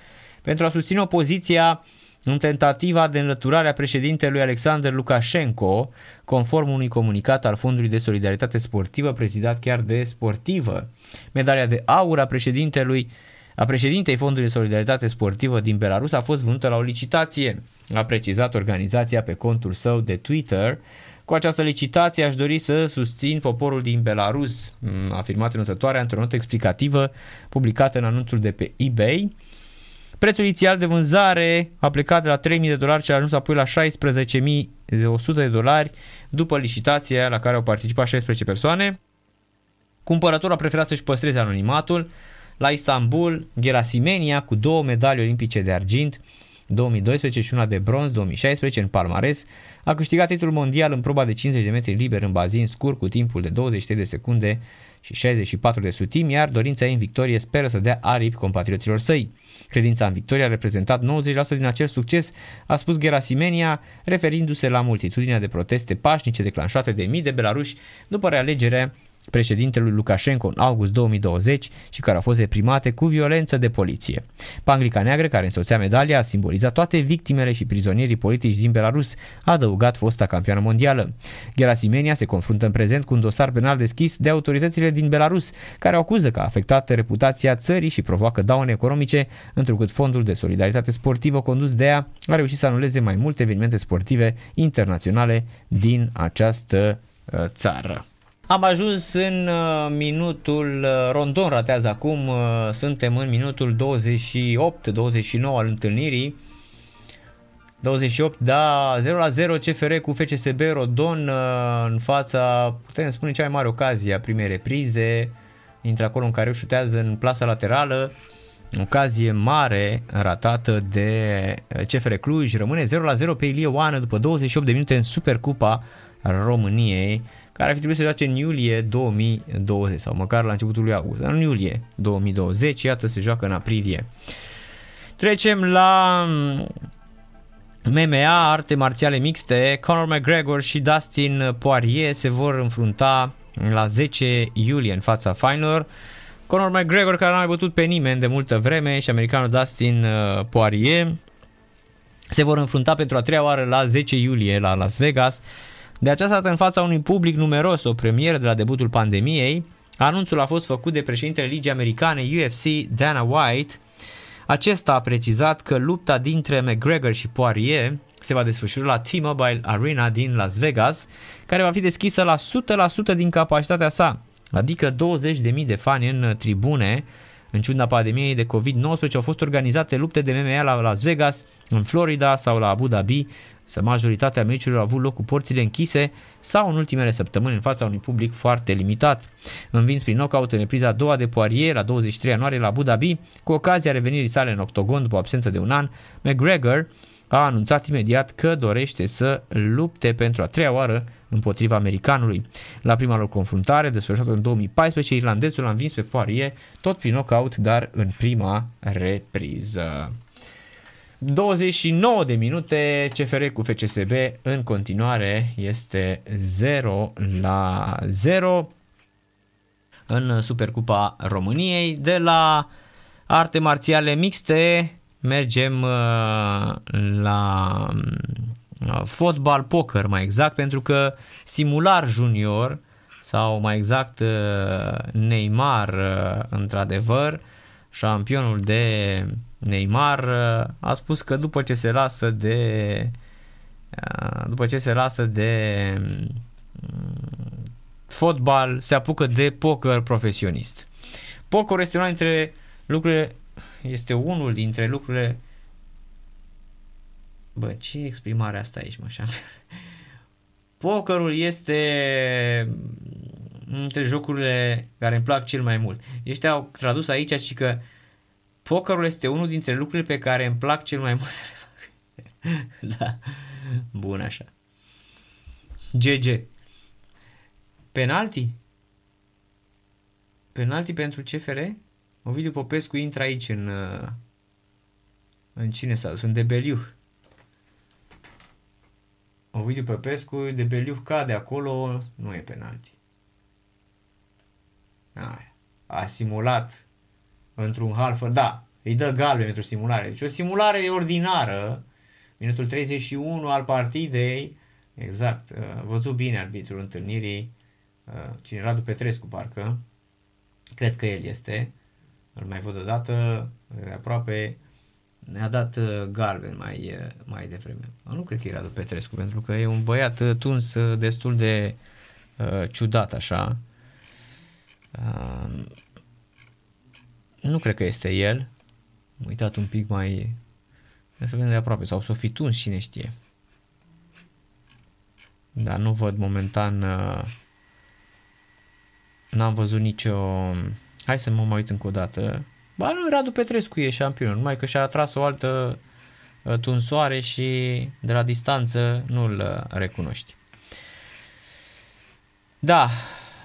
pentru a susține opoziția în tentativa de înlăturare a președintelui Alexander Lukashenko, conform unui comunicat al Fondului de Solidaritate Sportivă, prezidat chiar de sportivă. Medalia de aur a președintelui a președintei Fondului de Solidaritate Sportivă din Belarus a fost vândută la o licitație, a precizat organizația pe contul său de Twitter. Cu această licitație aș dori să susțin poporul din Belarus, a afirmat înătătoarea într-o notă explicativă publicată în anunțul de pe eBay. Prețul inițial de vânzare a plecat de la 3.000 de dolari și a ajuns apoi la 16.100 de dolari după licitația la care au participat 16 persoane. Cumpărătorul a preferat să-și păstreze anonimatul. La Istanbul, Gerasimenia cu două medalii olimpice de argint, 2012 și una de bronz 2016 în palmares, a câștigat titlul mondial în proba de 50 de metri liber în bazin scurt cu timpul de 23 de secunde și 64 de sutimi, iar dorința ei în victorie speră să dea aripi compatrioților săi. Credința în victorie a reprezentat 90% din acest succes, a spus Gerasimenia, referindu-se la multitudinea de proteste pașnice declanșate de mii de belaruși după realegerea președintelui Lukashenko în august 2020 și care au fost reprimate cu violență de poliție. Panglica neagră, care însoțea medalia, a simbolizat toate victimele și prizonierii politici din Belarus, a adăugat fosta campioană mondială. Gerasimenia se confruntă în prezent cu un dosar penal deschis de autoritățile din Belarus, care o acuză că a afectat reputația țării și provoacă daune economice, întrucât fondul de solidaritate sportivă condus de ea a reușit să anuleze mai multe evenimente sportive internaționale din această uh, țară. Am ajuns în uh, minutul, uh, Rondon ratează acum, uh, suntem în minutul 28-29 al întâlnirii. 28, da, 0 la 0 CFR cu FCSB Rodon în fața, putem spune, cea mai mare ocazie a primei reprize. Intră acolo în care șutează în plasa laterală. Ocazie mare ratată de CFR Cluj. Rămâne 0 la 0 pe Ilie Oană după 28 de minute în Supercupa României care ar fi trebuit să joace în iulie 2020 sau măcar la începutul lui august. În iulie 2020, iată, se joacă în aprilie. Trecem la MMA, mm, arte marțiale mixte. Conor McGregor și Dustin Poirier se vor înfrunta la 10 iulie în fața finalor. Conor McGregor, care n-a mai bătut pe nimeni de multă vreme, și americanul Dustin uh, Poirier se vor înfrunta pentru a treia oară la 10 iulie la Las Vegas de această dată în fața unui public numeros, o premieră de la debutul pandemiei, anunțul a fost făcut de președintele Ligii Americane UFC, Dana White. Acesta a precizat că lupta dintre McGregor și Poirier se va desfășura la T-Mobile Arena din Las Vegas, care va fi deschisă la 100% din capacitatea sa, adică 20.000 de fani în tribune. În ciuda pandemiei de COVID-19 au fost organizate lupte de MMA la Las Vegas, în Florida sau la Abu Dhabi, să majoritatea meciurilor au avut loc cu porțile închise sau în ultimele săptămâni în fața unui public foarte limitat. Învins prin knockout în repriza a doua de Poirier la 23 ianuarie la Abu Dhabi, cu ocazia revenirii sale în octogon după absență de un an, McGregor a anunțat imediat că dorește să lupte pentru a treia oară împotriva americanului. La prima lor confruntare, desfășurată în 2014, irlandezul a învins pe Poirier tot prin knockout, dar în prima repriză. 29 de minute, CFR cu FCSB în continuare este 0 la 0 în Supercupa României. De la arte marțiale mixte mergem uh, la uh, fotbal poker mai exact pentru că Simular Junior sau mai exact Neymar, într-adevăr, șampionul de Neymar, a spus că după ce se lasă de după ce se lasă de mm, fotbal, se apucă de poker profesionist. Poker este una dintre lucrurile, este unul dintre lucrurile Bă, ce exprimare asta aici, mă, așa? Pokerul este între jocurile care îmi plac cel mai mult. Ăștia au tradus aici și că pokerul este unul dintre lucrurile pe care îmi plac cel mai mult să le fac. da, bun așa. GG. Penalti? Penalti pentru CFR? Ovidiu Popescu intră aici în... Uh, în cine sau Sunt de Beliuh. Ovidiu Popescu, de Beliuh cade acolo, nu e penalti. Aia. A simulat într-un half, da, îi dă galben pentru simulare. Deci o simulare ordinară, minutul 31 al partidei, exact, uh, văzut bine arbitrul întâlnirii, uh, cine Radu Petrescu parcă, cred că el este, îl mai văd odată, aproape ne-a dat uh, galben mai, mai devreme. Nu cred că e Radu Petrescu, pentru că e un băiat tuns destul de uh, ciudat așa. Uh, nu cred că este el. Am uitat un pic mai... Să vedem de aproape. Sau să fi tuns, cine știe. Dar nu văd momentan... Uh, n-am văzut nicio... Hai să mă mai uit încă o dată. Ba nu, Radu Petrescu e șampion, numai că și-a atras o altă uh, tunsoare și de la distanță nu-l uh, recunoști. Da,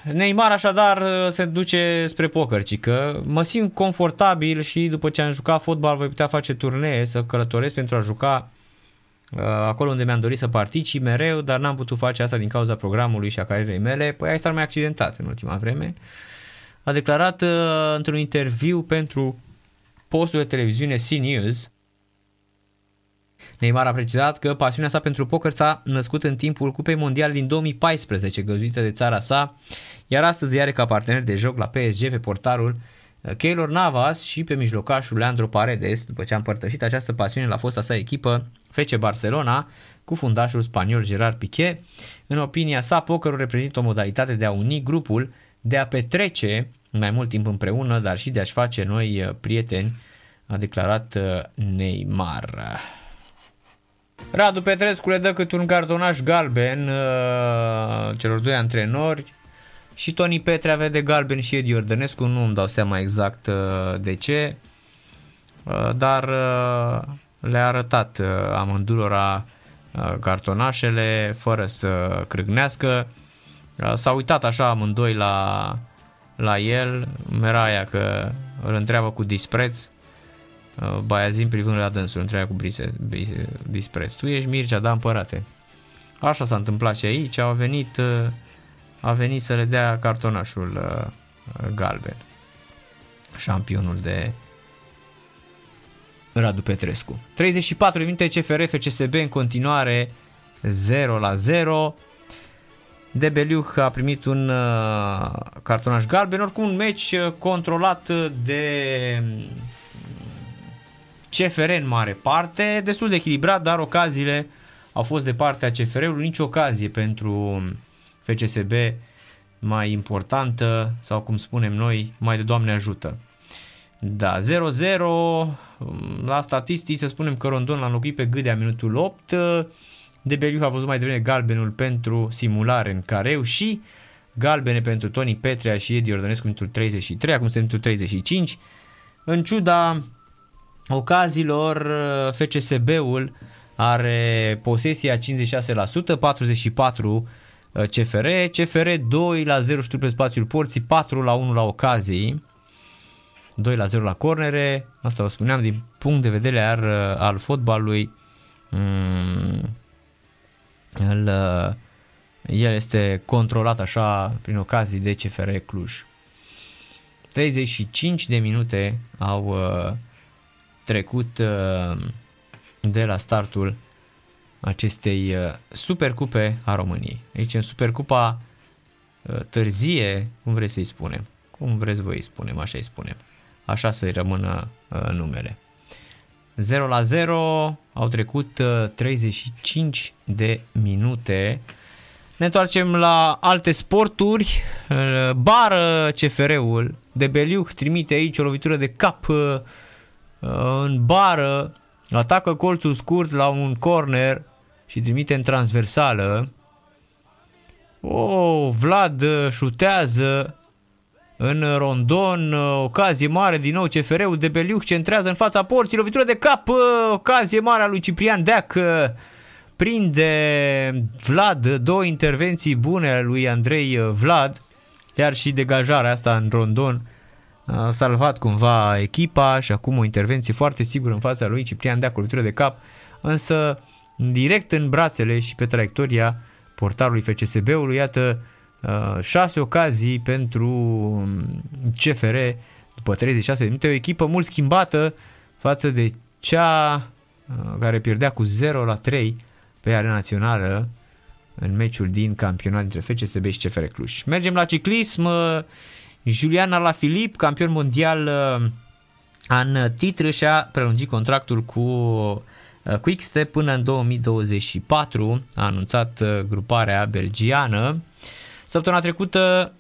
Neymar așadar se duce spre poker, ci că mă simt confortabil și după ce am jucat fotbal voi putea face turnee, să călătoresc pentru a juca uh, acolo unde mi-am dorit să particip mereu, dar n-am putut face asta din cauza programului și a carierei mele, păi ai stat mai accidentat în ultima vreme. A declarat uh, într-un interviu pentru postul de televiziune C-News Neymar a precizat că pasiunea sa pentru poker s-a născut în timpul Cupei Mondiale din 2014, găzduită de țara sa, iar astăzi are ca partener de joc la PSG pe portarul uh, Keylor Navas și pe mijlocașul Leandro Paredes, după ce a împărtășit această pasiune la fosta sa echipă FC Barcelona cu fundașul spaniol Gerard Piqué. În opinia sa, pokerul reprezintă o modalitate de a uni grupul, de a petrece mai mult timp împreună, dar și de a-și face noi uh, prieteni, a declarat uh, Neymar. Radu Petrescu le dă cât un cartonaș galben uh, celor doi antrenori și Toni Petrea vede galben și Edi Ordănescu, nu îmi dau seama exact uh, de ce, uh, dar uh, le-a arătat uh, amândurora uh, cartonașele fără să crâgnească. Uh, s-a uitat așa amândoi la, la el, Meraia că îl întreabă cu dispreț Uh, Baiazin privând la dânsul, întreabă cu brise, brise, dispreț. Tu ești Mircea, da, împărate. Așa s-a întâmplat și aici, a venit, uh, a venit să le dea cartonașul uh, galben. Șampionul de Radu Petrescu. 34 minute CFR FCSB în continuare 0 la 0. Debeliuc a primit un uh, cartonaș galben, oricum un meci controlat de CFR în mare parte, destul de echilibrat, dar ocaziile au fost de partea CFR-ului, nici ocazie pentru FCSB mai importantă sau cum spunem noi, mai de Doamne ajută. Da, 0-0 la statistici să spunem că Rondon l-a înlocuit pe Gâdea minutul 8, Debeliu a văzut mai devreme galbenul pentru simulare în careu și galbene pentru Toni Petrea și Edi Ordănescu minutul 33, acum suntem minutul 35. În ciuda ocazilor uh, FCSB-ul are posesia 56%, 44 CFR, CFR 2 la 0 șuturi pe spațiul porții, 4 la 1 la ocazii, 2 la 0 la cornere, asta vă spuneam din punct de vedere al, uh, al fotbalului, mm, el, uh, el este controlat așa prin ocazii de CFR Cluj. 35 de minute au uh, trecut uh, de la startul acestei uh, Supercupe a României. Aici în Supercupa târzie, cum vreți să-i spunem, cum vreți voi să spunem, așa îi spunem, așa să-i rămână numele. 0 la 0, au trecut 35 de minute. Ne întoarcem la alte sporturi. Bară CFR-ul de Beliuc trimite aici o lovitură de cap în bară, atacă colțul scurt la un corner și trimite în transversală. Oh, Vlad șutează în rondon, ocazie mare din nou CFR-ul de Beliuc centrează în fața porții, lovitură de cap, ocazie mare a lui Ciprian Deac, prinde Vlad, două intervenții bune ale lui Andrei Vlad, iar și degajarea asta în rondon a salvat cumva echipa și acum o intervenție foarte sigură în fața lui Ciprian Deac, lovitură de cap, însă direct în brațele și pe traiectoria portarului FCSB-ului, iată Uh, șase ocazii pentru um, CFR după 36 de minute, o echipă mult schimbată față de cea uh, care pierdea cu 0 la 3 pe arena națională în meciul din campionat dintre FCSB și CFR Cluj. Mergem la ciclism. Uh, Julian Alaphilippe, campion mondial în titru și-a prelungit contractul cu Quickstep până în 2024, a anunțat gruparea belgiană. Săptămâna trecută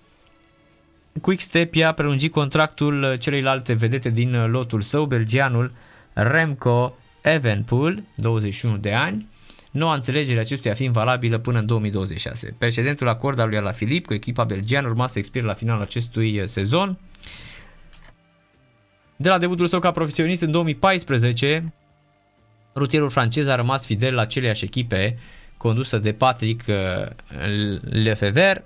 Quickstep i-a prelungit contractul celeilalte vedete din lotul său, belgianul Remco Evenpool, 21 de ani. Noua înțelegere acestuia fiind valabilă până în 2026. Precedentul acord al lui la Filip cu echipa belgiană urma să expire la finalul acestui sezon. De la debutul său ca profesionist în 2014, rutierul francez a rămas fidel la aceleași echipe condusă de Patrick uh, Lefever.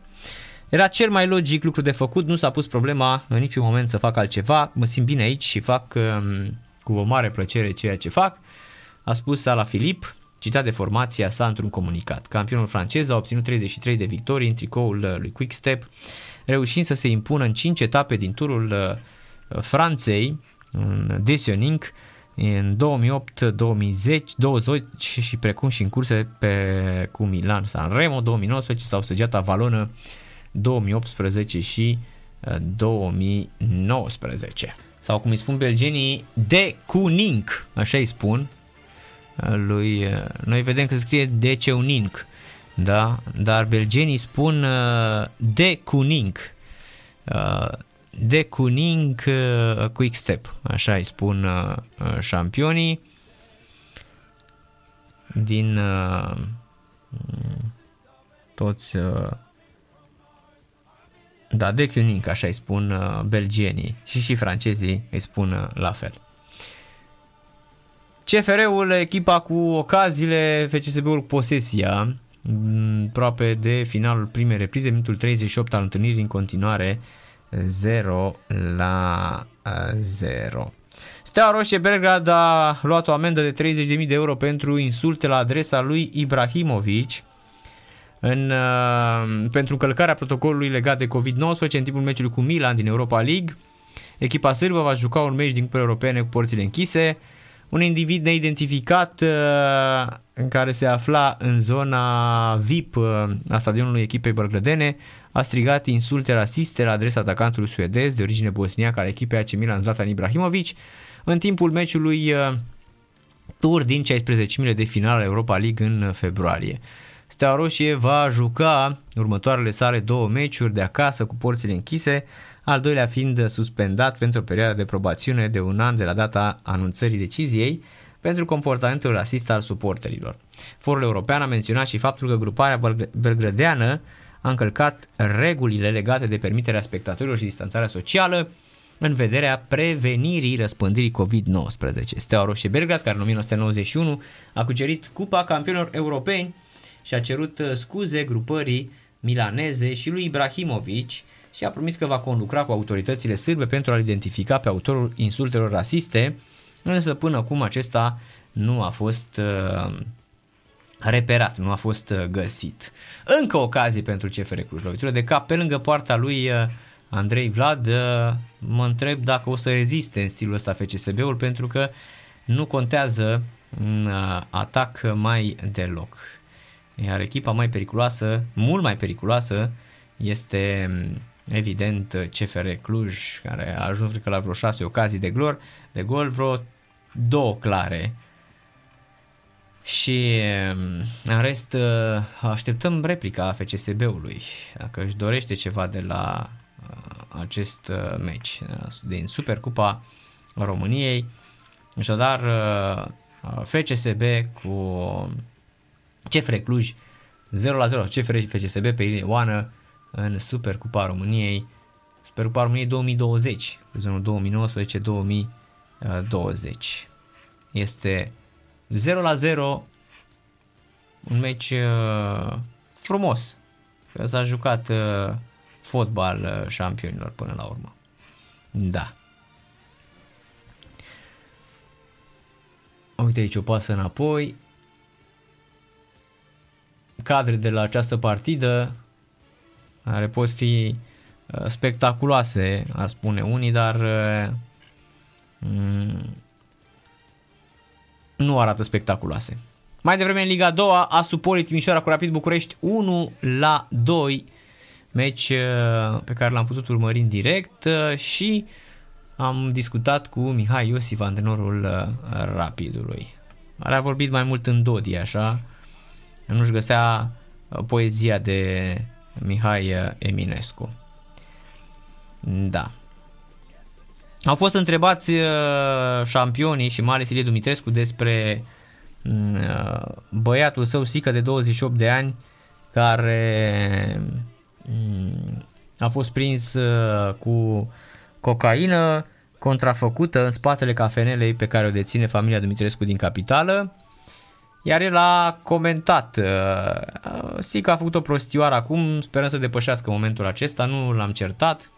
Era cel mai logic lucru de făcut, nu s-a pus problema în niciun moment să fac altceva, mă simt bine aici și fac um, cu o mare plăcere ceea ce fac, a spus la Filip, citat de formația sa într-un comunicat. Campionul francez a obținut 33 de victorii în tricoul uh, lui Quickstep, reușind să se impună în 5 etape din turul uh, Franței, în Desioning, în 2008, 2010, 20 și precum și în curse pe, cu Milan, San Remo 2019 sau Săgeata Valonă 2018 și 2019. Uh, sau cum îi spun belgenii, de Kuning, așa îi spun. Uh, lui, uh, noi vedem că se scrie de Ceuning, da? dar belgenii spun de Kuning. De Kuning Quick Step, așa îi spun șampionii. Din toți da, de Cuning, așa îi spun uh, belgienii. Și și francezii îi spun uh, la fel. CFR-ul, echipa cu ocaziile, FCSB-ul cu posesia, mm, aproape de finalul primei reprize, minutul 38 al întâlnirii în continuare 0 la 0. Steaua Roșie Belgrad a luat o amendă de 30.000 de euro pentru insulte la adresa lui Ibrahimovic în, uh, pentru încălcarea protocolului legat de COVID-19 în timpul meciului cu Milan din Europa League. Echipa sârbă va juca un meci din cupele europene cu porțile închise. Un individ neidentificat uh, în care se afla în zona VIP uh, a stadionului echipei bărgrădene a strigat insulte rasiste la adresa atacantului suedez de origine bosniacă al echipei AC Milan Zlatan Ibrahimovic în timpul meciului uh, tur din 16 de final Europa League în februarie. Steaua Roșie va juca următoarele sale două meciuri de acasă cu porțile închise, al doilea fiind suspendat pentru o perioadă de probațiune de un an de la data anunțării deciziei pentru comportamentul rasist al suporterilor. Forul european a menționat și faptul că gruparea belgrădeană a încălcat regulile legate de permiterea spectatorilor și distanțarea socială în vederea prevenirii răspândirii COVID-19. Steaua Roșie Belgrad, care în 1991 a cucerit Cupa Campionilor Europeni, și a cerut uh, scuze grupării milaneze și lui Ibrahimovic și a promis că va conlucra cu autoritățile sârbe pentru a identifica pe autorul insultelor rasiste, însă până acum acesta nu a fost uh, reperat, nu a fost uh, găsit. Încă ocazie pentru CFR Cluj, lovitură de cap pe lângă poarta lui uh, Andrei Vlad, uh, mă întreb dacă o să reziste în stilul ăsta FCSB-ul pentru că nu contează în uh, atac mai deloc. Iar echipa mai periculoasă, mult mai periculoasă, este evident CFR Cluj, care a ajuns cred că la vreo șase ocazii de, glor, de gol, vreo două clare. Și în rest așteptăm replica FCSB-ului, dacă își dorește ceva de la acest meci din Supercupa României. Așadar, FCSB cu CFR Cluj 0 la 0, CFR și FCSB pe Ioană în Supercupa României, Supercupa României 2020, sezonul 2019-2020. Este 0 la 0, un meci uh, frumos, că s-a jucat uh, fotbal uh, șampionilor până la urmă. Da. Uite aici o pasă înapoi. Cadre de la această partidă care pot fi uh, spectaculoase, ar spune unii, dar uh, mm, nu arată spectaculoase. Mai devreme în Liga 2, Asu Poli Timișoara cu Rapid București 1 la 2, meci uh, pe care l-am putut urmări în direct și am discutat cu Mihai Iosif, antrenorul Rapidului. a vorbit mai mult în Dodi, așa, nu-și găsea poezia de Mihai Eminescu. Da. Au fost întrebați uh, șampionii și mai ales Ilie Dumitrescu despre mm, uh, băiatul său, Sică de 28 de ani, care mm, a fost prins uh, cu cocaină contrafăcută în spatele cafenelei pe care o deține familia Dumitrescu din capitală. Iar el a comentat, uh, Sica a făcut o prostioară acum, sperăm să depășească momentul acesta, nu l-am certat.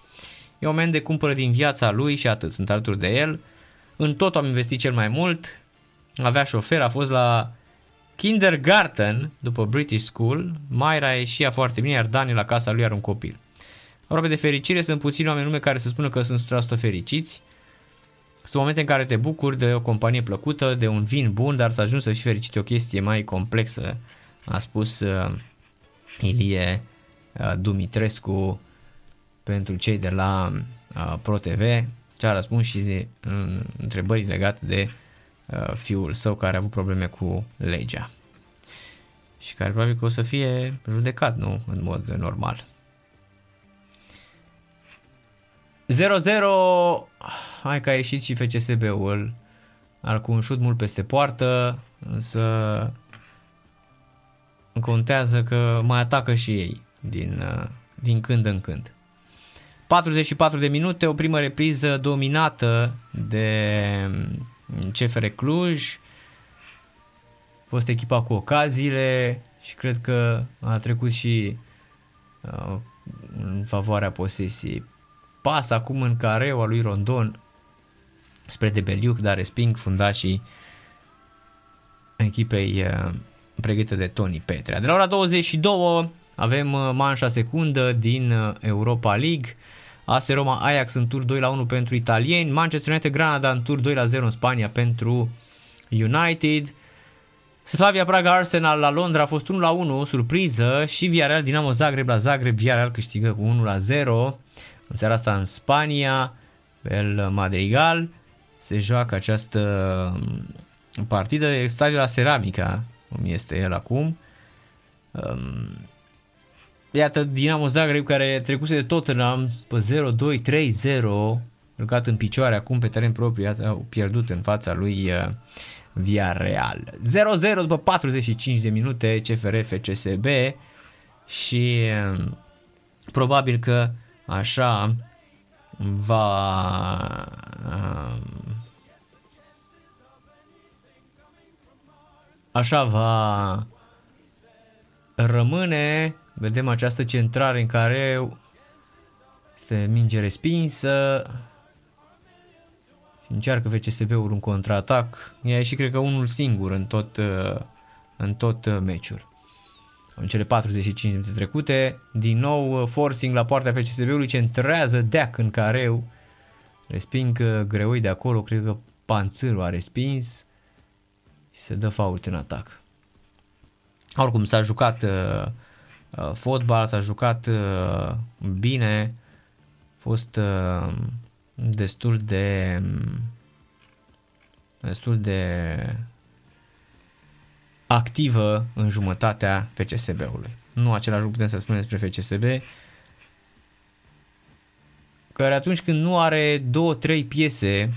E un moment de cumpără din viața lui și atât, sunt alături de el. În tot am investit cel mai mult, avea șofer, a fost la kindergarten după British School, Mayra ieșia foarte bine, iar Dani la casa lui are un copil. Aproape de fericire sunt puțini oameni lume care să spună că sunt 100% fericiți, sunt momente în care te bucuri de o companie plăcută, de un vin bun, dar să ajungi să fii fericit e o chestie mai complexă, a spus uh, Ilie uh, Dumitrescu pentru cei de la uh, ProTV, ce a răspuns și de uh, întrebări legate de uh, fiul său care a avut probleme cu legea și care probabil că o să fie judecat, nu, în mod normal. 0-0, hai că a ieșit și FCSB-ul, ar cu un șut mult peste poartă, însă contează că mai atacă și ei din, din când în când. 44 de minute, o primă repriză dominată de CFR Cluj, a fost echipa cu ocaziile și cred că a trecut și uh, în favoarea posesiei pas acum în careu al lui Rondon spre Debeliuc, dar resping fundașii echipei uh, pregătită de Tony Petrea. De la ora 22 avem uh, manșa secundă din uh, Europa League. AS Roma Ajax în tur 2 la 1 pentru italieni, Manchester United Granada în tur 2 la 0 în Spania pentru United. Slavia Praga Arsenal la Londra a fost 1 la 1, o surpriză și Villarreal Dinamo Zagreb la Zagreb, Villarreal câștigă cu 1 la 0. În seara asta în Spania, El Madrigal, se joacă această um, partidă. Stadiul la Ceramica, cum este el acum. Um, iată Dinamo Zagreb care trecuse de Tottenham pe 0-2, 3-0, jucat în picioare acum pe teren propriu, iată, au pierdut în fața lui uh, Villarreal. 0-0 după 45 de minute CFR FCSB și um, probabil că așa va așa va rămâne, vedem această centrare în care este minge respinsă și încearcă FCSB-ul un contraatac. E și cred că unul singur în tot, în tot meciul în cele 45 minute trecute. Din nou uh, forcing la poarta FCSB-ului, centrează Deac în careu. Resping uh, greoi de acolo, cred că Panțârul a respins și se dă fault în atac. Oricum s-a jucat uh, uh, fotbal, s-a jucat uh, bine, a fost uh, destul de destul de activă în jumătatea FCSB-ului. Nu același lucru putem să spunem despre FCSB, care atunci când nu are două, trei piese,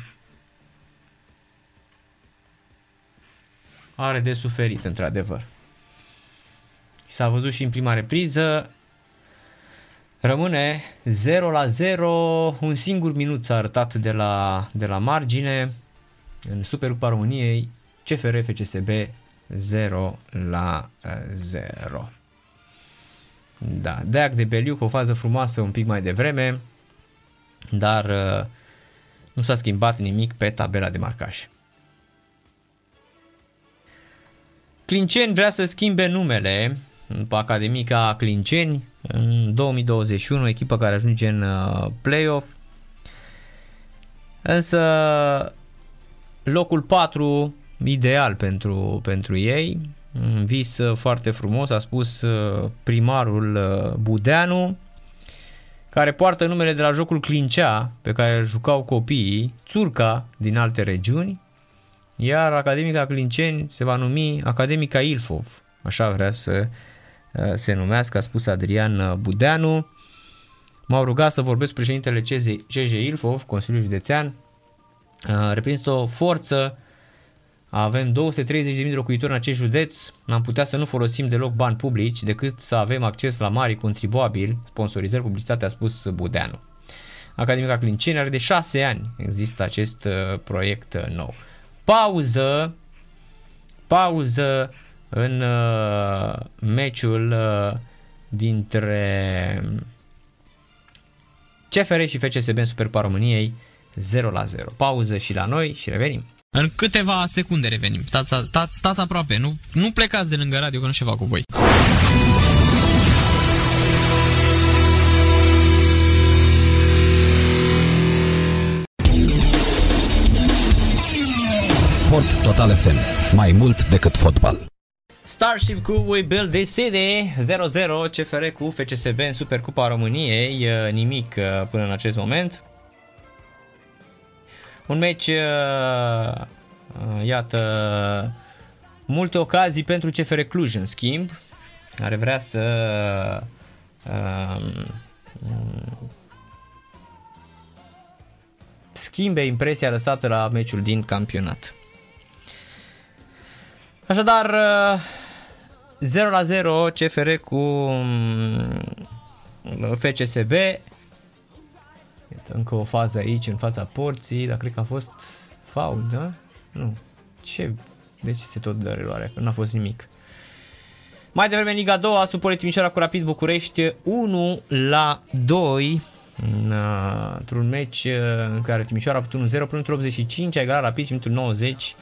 are de suferit, într-adevăr. S-a văzut și în prima repriză, rămâne 0 la 0, un singur minut s-a arătat de la, de la margine, în Supercupa României, CFR FCSB 0 la 0. Da, Deac de Beliu cu o fază frumoasă un pic mai devreme, dar uh, nu s-a schimbat nimic pe tabela de marcaj. Clinceni vrea să schimbe numele după Academica Clinceni în 2021, echipă care ajunge în uh, play-off. Însă locul 4 ideal pentru, pentru ei, un vis uh, foarte frumos, a spus primarul Budeanu, care poartă numele de la jocul Clincea, pe care îl jucau copiii, Țurca din alte regiuni, iar Academica Clinceni se va numi Academica Ilfov, așa vrea să uh, se numească, a spus Adrian Budeanu. M-au rugat să vorbesc cu președintele CJ Ilfov, Consiliul Județean, uh, reprezintă o forță avem 230.000 de locuitori în acest județ, am putea să nu folosim deloc bani publici decât să avem acces la mari contribuabili, sponsorizări, publicitate, a spus Budeanu. Academica Clinceni are de 6 ani există acest uh, proiect uh, nou. Pauză, pauză în uh, meciul uh, dintre CFR și FCSB în Superpa României 0 la 0. Pauză și la noi și revenim. În câteva secunde revenim. Stați, stați, stați aproape, nu, nu plecați de lângă radio că nu ceva cu voi. Sport Total FM. Mai mult decât fotbal. Starship cu We Build This City 0-0 CFR cu FCSB în Supercupa României nimic uh, până în acest moment un meci, uh, uh, iată, multe ocazii pentru CFR Cluj, în schimb, care vrea să uh, schimbe impresia lăsată la meciul din campionat. Așadar, 0 la 0 CFR cu um, FCSB Iată, încă o fază aici, în fața porții, dar cred că a fost faul, da? Nu. Ce? De ce se tot dă reluare? Că nu a fost nimic. Mai devreme, Liga 2, Supole Timișoara cu Rapid București 1 la 2 într-un meci uh, în care Timișoara a avut 1-0 până 85, a egalat Rapid și în 90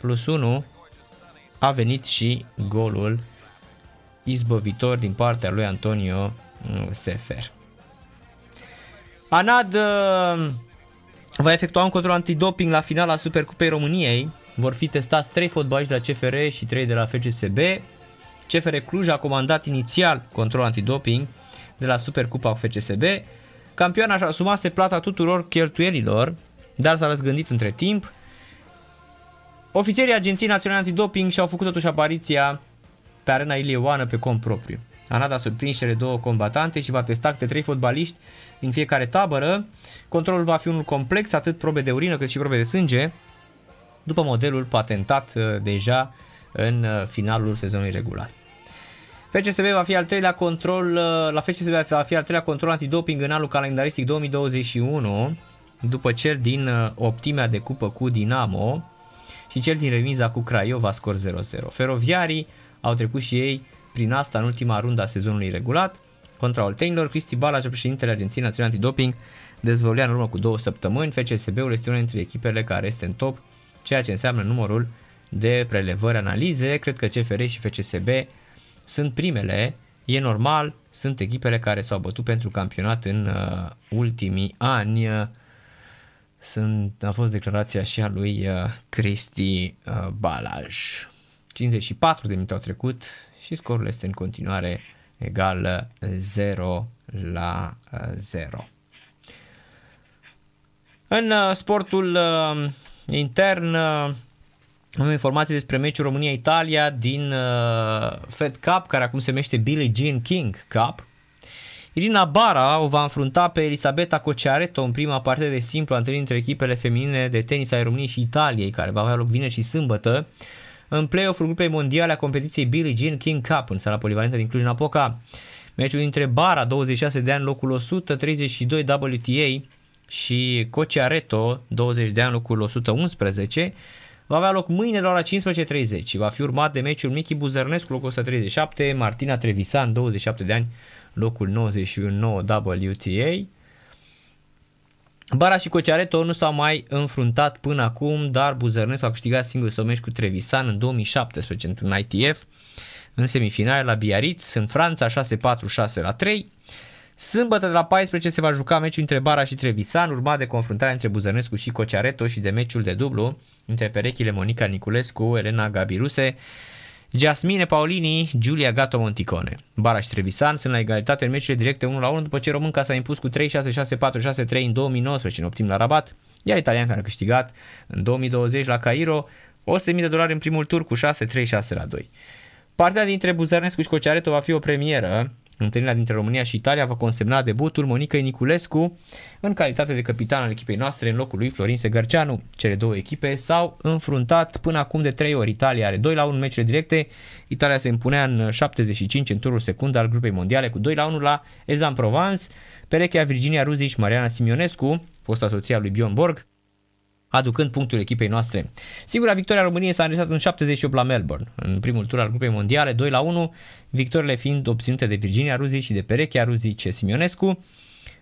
plus 1 a venit și golul izbăvitor din partea lui Antonio uh, Sefer. Anad uh, va efectua un control antidoping la finala Supercupei României. Vor fi testați 3 fotbaliști de la CFR și 3 de la FCSB. CFR Cluj a comandat inițial control antidoping de la Supercupa cu FCSB. Campioana și-a asumase plata tuturor cheltuielilor, dar s-a răzgândit între timp. Ofițerii Agenției Naționale Antidoping și-au făcut totuși apariția pe arena Ilie Oană pe cont propriu. Anad a surprins cele două combatante și va testa câte trei fotbaliști din fiecare tabără. Controlul va fi unul complex, atât probe de urină cât și probe de sânge, după modelul patentat uh, deja în uh, finalul sezonului regulat. FCSB va fi al treilea control, uh, la FCSB va fi al treilea control antidoping în anul calendaristic 2021, după cel din optimea de cupă cu Dinamo și cel din remiza cu Craiova scor 0-0. Feroviarii au trecut și ei prin asta în ultima rundă a sezonului regulat. Contra oltenilor, Cristi Balaj, președintele Agenției Naționale Antidoping, dezvăluia în urmă cu două săptămâni. FCSB-ul este una dintre echipele care este în top, ceea ce înseamnă numărul de prelevări analize. Cred că CFR și FCSB sunt primele, e normal, sunt echipele care s-au bătut pentru campionat în uh, ultimii ani. Sunt, a fost declarația și a lui uh, Cristi uh, Balaj. 54 de minute au trecut și scorul este în continuare egal 0 la 0. În sportul intern am informații despre meciul România-Italia din Fed Cup, care acum se numește Billie Jean King Cup. Irina Bara o va înfrunta pe Elisabeta Cociareto în prima parte de simplu a întâlnirii între echipele feminine de tenis ale României și Italiei, care va avea loc vineri și sâmbătă, în play-off-ul grupei mondiale a competiției Billie Jean King Cup în sala polivalentă din Cluj-Napoca. Meciul dintre Bara, 26 de ani, locul 132 WTA și Cociareto, 20 de ani, locul 111, va avea loc mâine la ora 15.30 și va fi urmat de meciul Michi Buzărnescu, locul 137, Martina Trevisan, 27 de ani, locul 99 WTA. Bara și Cociareto nu s-au mai înfruntat până acum, dar Buzărnescu a câștigat singur să meci cu Trevisan în 2017 într-un ITF în semifinale la Biarritz, în Franța 6-4-6 la 3. Sâmbătă de la 14 se va juca meciul între Bara și Trevisan, urmat de confruntarea între Buzărnescu și Cociareto și de meciul de dublu între perechile Monica Niculescu, Elena Gabiruse, Jasmine Paulini, Giulia Gato Monticone. Baraș și Trevisan sunt la egalitate în meciurile directe 1 la 1 după ce românca s-a impus cu 3-6-6-4-6-3 în 2019 în optim la Rabat, iar italian care a câștigat în 2020 la Cairo 100.000 de dolari în primul tur cu 6-3-6 la 2. Partea dintre Buzărnescu și Cociareto va fi o premieră Întâlnirea dintre România și Italia va consemna debutul Monica Niculescu în calitate de capitan al echipei noastre în locul lui Florin Segarceanu. Cele două echipe s-au înfruntat până acum de 3 ori. Italia are 2 la 1 meciurile directe. Italia se impunea în 75 în turul secund al grupei mondiale cu 2 la 1 la Ezan Provence. Perechea Virginia Ruzi și Mariana Simionescu, fosta soția lui Bjorn Borg, aducând punctul echipei noastre. Singura victoria României s-a înregistrat în 78 la Melbourne, în primul tur al grupei mondiale, 2 la 1, victorile fiind obținute de Virginia Ruzi și de Perechea Ruzi Simionescu.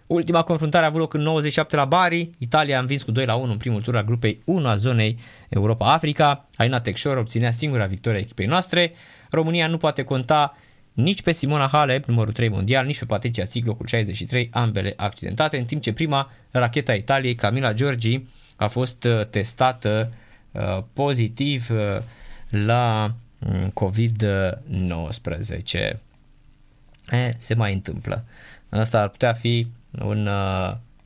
Ultima confruntare a avut loc în 97 la Bari, Italia a învins cu 2 la 1 în primul tur al grupei 1 a zonei Europa-Africa, Aina Texor obținea singura victoria echipei noastre, România nu poate conta nici pe Simona Halep, numărul 3 mondial, nici pe Patricia Țig, locul 63, ambele accidentate, în timp ce prima racheta Italiei, Camila Giorgi, a fost uh, testată uh, pozitiv uh, la mm, COVID-19. E, se mai întâmplă. Asta ar putea fi un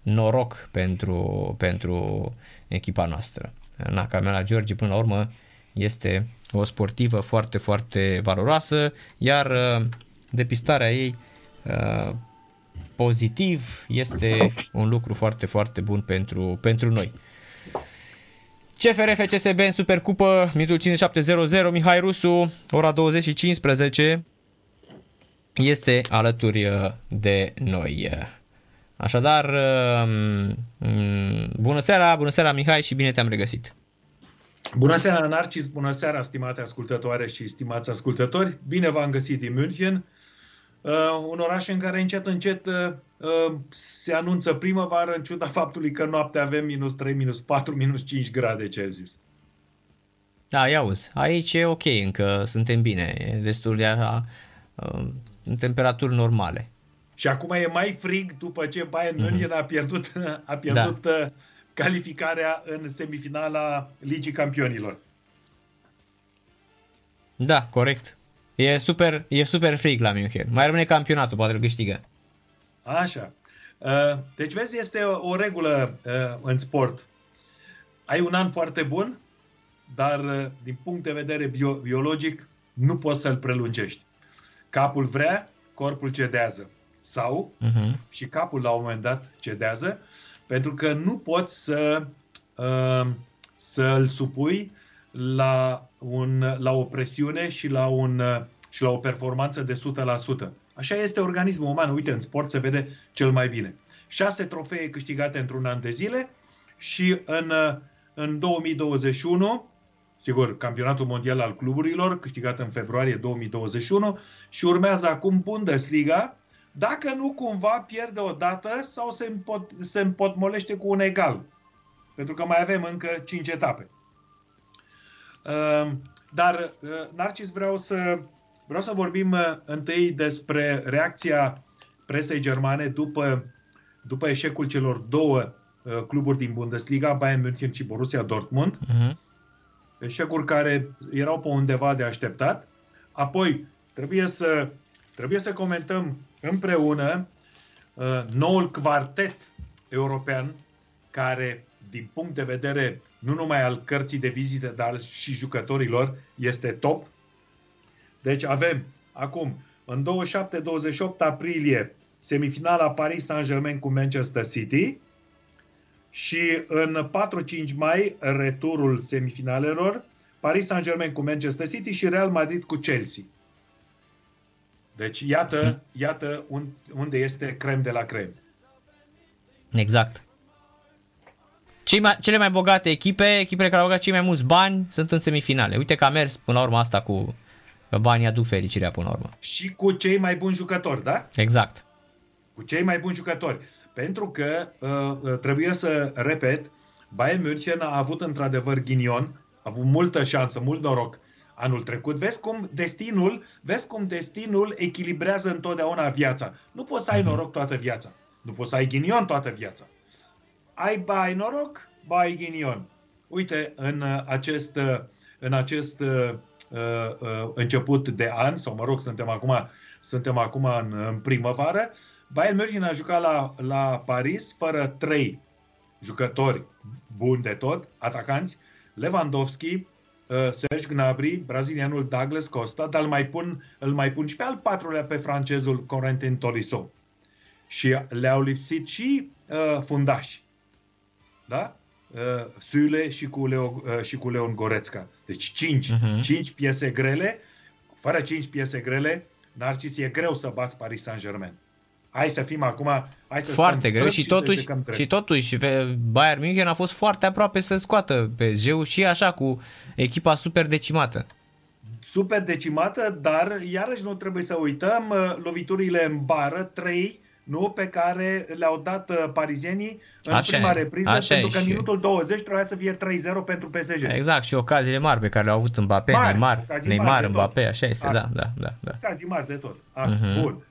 noroc pentru, pentru echipa noastră. Na, Camila George, până la urmă, este o sportivă foarte, foarte valoroasă, iar depistarea ei pozitiv este un lucru foarte, foarte bun pentru, pentru noi. CFR FCSB în Supercupă, minutul 5700, Mihai Rusu, ora 20 și 15, este alături uh, de noi. Așadar, uh, mm, bună seara, bună seara Mihai și bine te-am regăsit. Bună seara Narcis, bună seara stimate ascultătoare și stimați ascultători. Bine v-am găsit din München, uh, un oraș în care încet încet Ă, se anunță primăvară în ciuda faptului că noaptea avem minus 3, minus 4, minus 5 grade Celsius. Da, ia uzi, aici e ok încă, suntem bine, e destul de a, a, în temperaturi normale. Și acum e mai frig după ce Bayern mm-hmm. München a pierdut, a pierdut da. Ă, calificarea în semifinala Ligii Campionilor. Da, corect. E super, e super frig la München. Mai rămâne campionatul, poate îl câștigă. Așa. Uh, deci, vezi, este o, o regulă uh, în sport. Ai un an foarte bun, dar uh, din punct de vedere bio- biologic nu poți să-l prelungești. Capul vrea, corpul cedează. Sau, uh-huh. și capul la un moment dat cedează, pentru că nu poți să, să-l supui la, un, la o presiune și la, un, și la o performanță de 100%. Așa este organismul uman. Uite, în sport se vede cel mai bine. Șase trofee câștigate într-un an de zile și în, în 2021, sigur, campionatul mondial al cluburilor, câștigat în februarie 2021 și urmează acum Bundesliga, dacă nu cumva pierde o dată sau se, împot, se împotmolește cu un egal. Pentru că mai avem încă 5 etape. Ehm, dar, Narcis, vreau să Vreau să vorbim uh, întâi despre reacția presei germane după, după eșecul celor două uh, cluburi din Bundesliga, Bayern München și Borussia Dortmund. Uh-huh. Eșecuri care erau pe undeva de așteptat. Apoi, trebuie să trebuie să comentăm împreună uh, noul quartet european care, din punct de vedere nu numai al cărții de vizită, dar și jucătorilor, este top. Deci avem acum, în 27-28 aprilie, semifinala Paris Saint-Germain cu Manchester City și în 4-5 mai, returul semifinalelor, Paris Saint-Germain cu Manchester City și Real Madrid cu Chelsea. Deci, iată, iată unde este crem de la crem. Exact. Cei mai, cele mai bogate echipe, echipele care au băgat cei mai mulți bani, sunt în semifinale. Uite că a mers până la urmă asta cu că banii aduc fericirea până la urmă. Și cu cei mai buni jucători, da? Exact. Cu cei mai buni jucători. Pentru că, uh, uh trebuie să repet, Bayern München a avut într-adevăr ghinion, a avut multă șansă, mult noroc anul trecut. Vezi cum destinul, vezi cum destinul echilibrează întotdeauna viața. Nu poți să ai mhm. noroc toată viața. Nu poți să ai ghinion toată viața. Ai bai noroc, bai ghinion. Uite, în acest, în acest uh, uh, început de an, sau mă rog, suntem acum, suntem acum în, în primăvară, Bayern München a jucat la, la Paris fără trei jucători buni de tot, atacanți, Lewandowski, uh, Serge Gnabry, brazilianul Douglas Costa, dar îl mai pun, îl mai pun și pe al patrulea pe francezul Corentin Tolisso. Și le-au lipsit și uh, fundași. Da? Uh, Sule și cu, Leo, uh, și cu Leon Goretzka. Deci cinci, uh-huh. cinci piese grele. Fără cinci piese grele, Narcis, e greu să bați Paris Saint-Germain. Hai să fim acum, hai să Foarte greu și, și totuși, și totuși Bayern München a fost foarte aproape să scoată pe Jeu și așa cu echipa super decimată. Super decimată, dar iarăși nu trebuie să uităm uh, loviturile în bară, 3 nu, pe care le-au dat uh, parizienii în așa prima repriză, așa pentru că în minutul 20 trebuia să fie 3-0 pentru PSG. Exact, și ocaziile mari pe care le-au avut Mbappé, mari, Neymar, Neymar Mbappé, așa este, așa. da, da, da, da. Ocazii mari de tot. Așa, uh-huh. bun.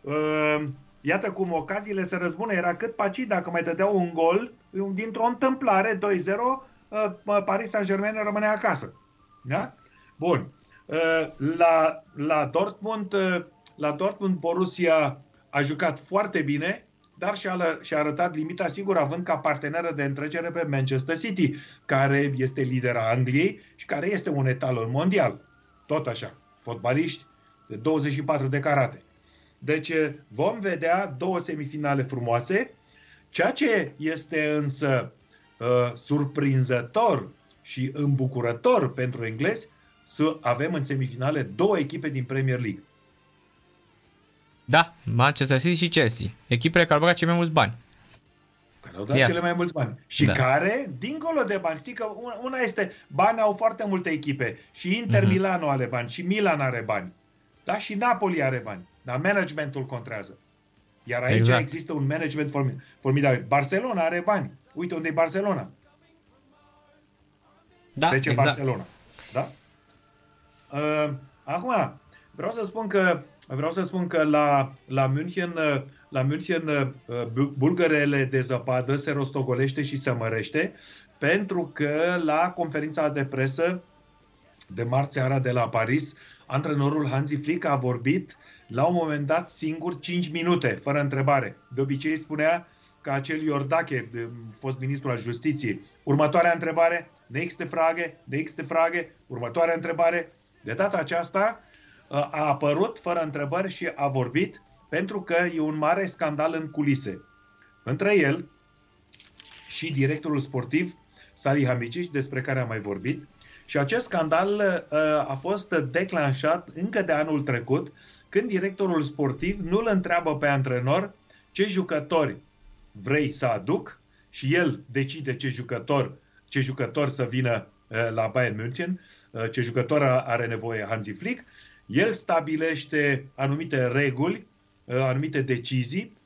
Uh, iată cum ocaziile se răzbună, era cât paci dacă mai dădeau un gol, dintr-o întâmplare, 2-0, uh, Paris Saint-Germain rămâne acasă. Da? Bun. Uh, la, la Dortmund, uh, la Dortmund Borussia a jucat foarte bine, dar și-a, și-a arătat limita, sigur, având ca parteneră de întrecere pe Manchester City, care este lidera Angliei și care este un etalon mondial. Tot așa, fotbaliști de 24 de carate. Deci vom vedea două semifinale frumoase. Ceea ce este însă uh, surprinzător și îmbucurător pentru englezi, să avem în semifinale două echipe din Premier League. Da, Manchester City și Chelsea. Echipele care au băgat cei mai mulți bani. Care au dat Iată. cele mai mulți bani. Și da. care, dincolo de bani, știi că una este, bani au foarte multe echipe. Și Inter mm-hmm. Milano are bani, și Milan are bani. Da? Și Napoli are bani. Dar managementul contrează. Iar aici exact. există un management formidabil. Barcelona are bani. Uite unde e Barcelona. Da, ce exact. Barcelona. Da? Uh, acum, vreau să spun că vreau să spun că la, la München, la München uh, bulgărele de zăpadă se rostogolește și se mărește pentru că la conferința de presă de marți seara de la Paris, antrenorul Hansi Flick a vorbit la un moment dat singur 5 minute, fără întrebare. De obicei spunea că acel Iordache, fost ministru al justiției, următoarea întrebare, nächste Frage, nächste Frage, următoarea întrebare. De data aceasta, a apărut fără întrebări și a vorbit pentru că e un mare scandal în culise. Între el și directorul sportiv Sali Hamicic, despre care am mai vorbit, și acest scandal uh, a fost declanșat încă de anul trecut, când directorul sportiv nu îl întreabă pe antrenor ce jucători vrei să aduc și el decide ce jucător, ce jucător să vină uh, la Bayern München, uh, ce jucător are nevoie Hansi Flick el stabilește anumite reguli, uh, anumite decizii.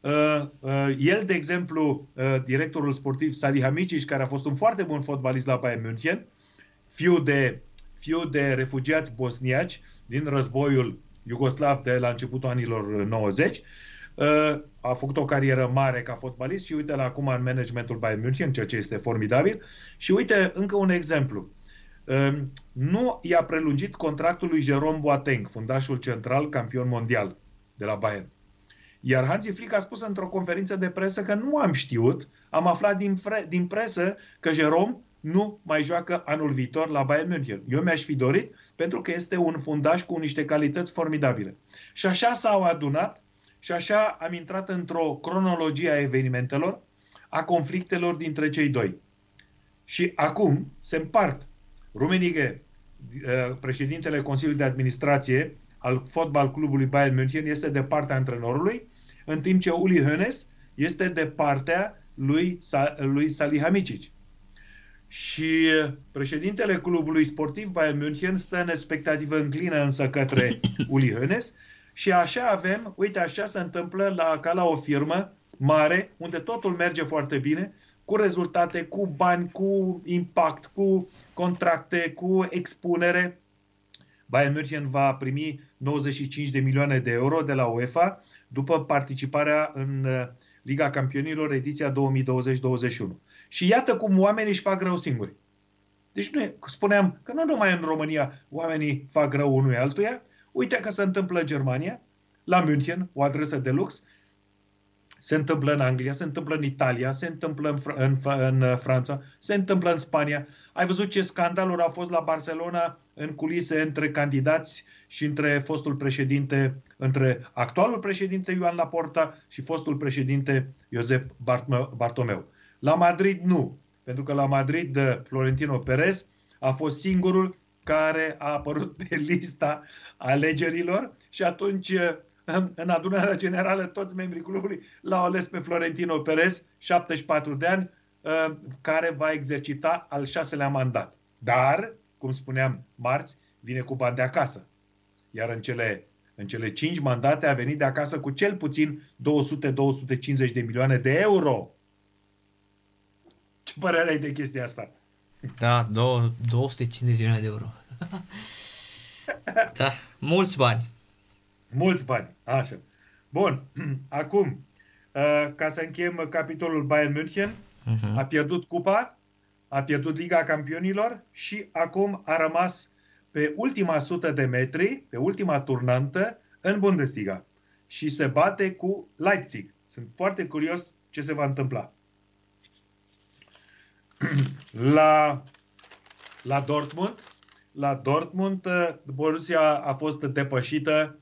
Uh, uh, el, de exemplu, directorul sportiv Salihamidzic, care a fost un foarte bun fotbalist la Bayern München, fiu de, fiu de refugiați bosniaci din războiul iugoslav de la începutul anilor 90, a făcut o carieră mare ca fotbalist și uite la acum în managementul Bayern München, ceea ce este formidabil. Și uite încă un exemplu. Um, nu i-a prelungit contractul lui Jerome Boateng, fundașul central, campion mondial de la Bayern. Iar Hansi Flick a spus într-o conferință de presă că nu am știut, am aflat din, fre- din presă că Jerome nu mai joacă anul viitor la Bayern München. Eu mi-aș fi dorit pentru că este un fundaș cu niște calități formidabile. Și așa s-au adunat și așa am intrat într-o cronologie a evenimentelor, a conflictelor dintre cei doi. Și acum se împart. Rummenigge, uh, președintele Consiliului de Administrație al fotbal clubului Bayern München, este de partea antrenorului, în timp ce Uli Hoeneß este de partea lui, lui Salihamidzic. Și președintele clubului sportiv Bayern München stă în expectativă înclină însă către Uli Hoeneß și așa avem, uite așa se întâmplă la, ca la o firmă mare, unde totul merge foarte bine, cu rezultate, cu bani, cu impact, cu contracte, cu expunere. Bayern München va primi 95 de milioane de euro de la UEFA după participarea în uh, Liga Campionilor ediția 2020-2021. Și iată cum oamenii își fac rău singuri. Deci nu e, spuneam că nu numai în România oamenii fac rău unui altuia, uite că se întâmplă în Germania, la München, o adresă de lux, se întâmplă în Anglia, se întâmplă în Italia, se întâmplă în, Fr- în, în uh, Franța, se întâmplă în Spania. Ai văzut ce scandaluri au fost la Barcelona în culise între candidați și între fostul președinte, între actualul președinte Ioan Laporta și fostul președinte Josep Bartomeu. La Madrid nu, pentru că la Madrid uh, Florentino Perez a fost singurul care a apărut pe lista alegerilor și atunci uh, în adunarea generală toți membrii clubului l-au ales pe Florentino Perez, 74 de ani, uh, care va exercita al șaselea mandat. Dar, cum spuneam marți, vine cu bani de acasă. Iar în cele, în cele 5 mandate a venit de acasă cu cel puțin 200-250 de milioane de euro. Ce părere ai de chestia asta? Da, 250 de milioane de euro. da, mulți bani. Mulți bani, așa. Bun, acum, uh, ca să încheiem capitolul Bayern München, uh-huh. a pierdut cupa, a pierdut Liga Campionilor și acum a rămas pe ultima sută de metri, pe ultima turnantă, în Bundesliga. Și se bate cu Leipzig. Sunt foarte curios ce se va întâmpla. La, la Dortmund, la Dortmund, uh, Borussia a fost depășită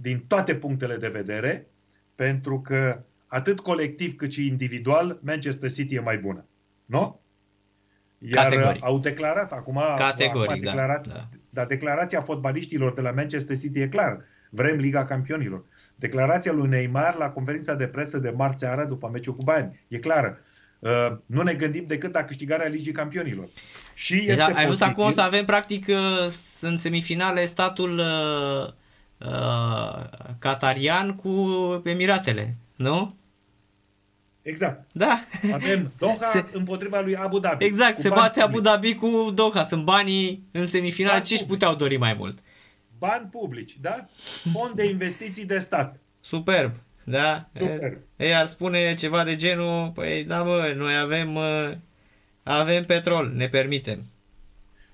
din toate punctele de vedere, pentru că atât colectiv cât și individual, Manchester City e mai bună. Nu? Iar Categoric. au declarat, acum Categoric, a declarat, da, da. dar declarația fotbaliștilor de la Manchester City e clar. Vrem Liga Campionilor. Declarația lui Neymar la conferința de presă de marți seara după meciul cu Bayern e clară. Uh, nu ne gândim decât la câștigarea Ligii Campionilor. Și deci este ai văzut acum o să avem practic uh, în semifinale statul uh, uh, catarian cu Emiratele, nu? Exact. Da. Avem Doha se... împotriva lui Abu Dhabi. Exact, se bate Abu Dhabi cu Doha. Sunt banii în semifinal. Ce își puteau dori mai mult? Bani publici, da? Fond de investiții de stat. Superb. Da? Super. Ei ar spune ceva de genul, păi da mă, noi avem, uh, avem petrol, ne permitem.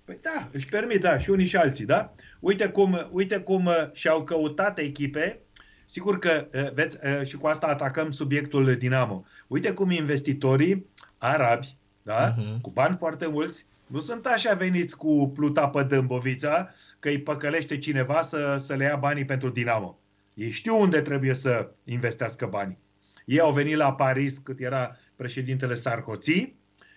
Păi da, își permit, da, și unii și alții, da? Uite cum, uite cum uh, și-au căutat echipe, sigur că, uh, veți, și cu asta atacăm subiectul Dinamo, uite cum investitorii arabi, da, uh-huh. cu bani foarte mulți, nu sunt așa veniți cu pluta pe Dâmbovița, că îi păcălește cineva să, să le ia banii pentru Dinamo. Ei știu unde trebuie să investească banii. Ei au venit la Paris cât era președintele Sarkozy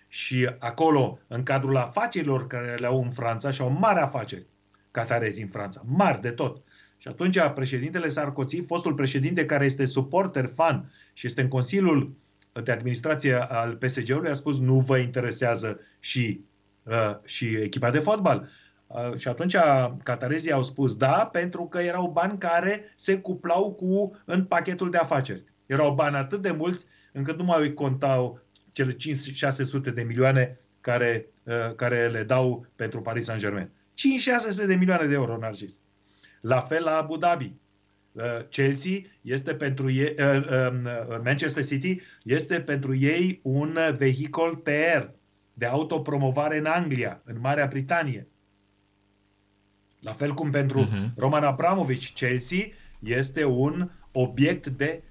și acolo, în cadrul afacerilor care le au în Franța, și au mari afaceri catarezi în Franța, mari de tot. Și atunci președintele Sarkozy, fostul președinte care este suporter fan și este în Consiliul de Administrație al PSG-ului, a spus nu vă interesează și, uh, și echipa de fotbal. Uh, și atunci catarezii au spus da, pentru că erau bani care se cuplau cu în pachetul de afaceri. Erau bani atât de mulți încât nu mai contau cele 5-600 de milioane care, uh, care le dau pentru Paris Saint-Germain. 5-600 de milioane de euro, Narcis. La fel la Abu Dhabi. Uh, Chelsea este pentru ei, um, Manchester City este pentru ei un vehicol PR de autopromovare în Anglia, în Marea Britanie. La fel cum pentru uh-huh. Roman Abramovich, Chelsea este un obiect de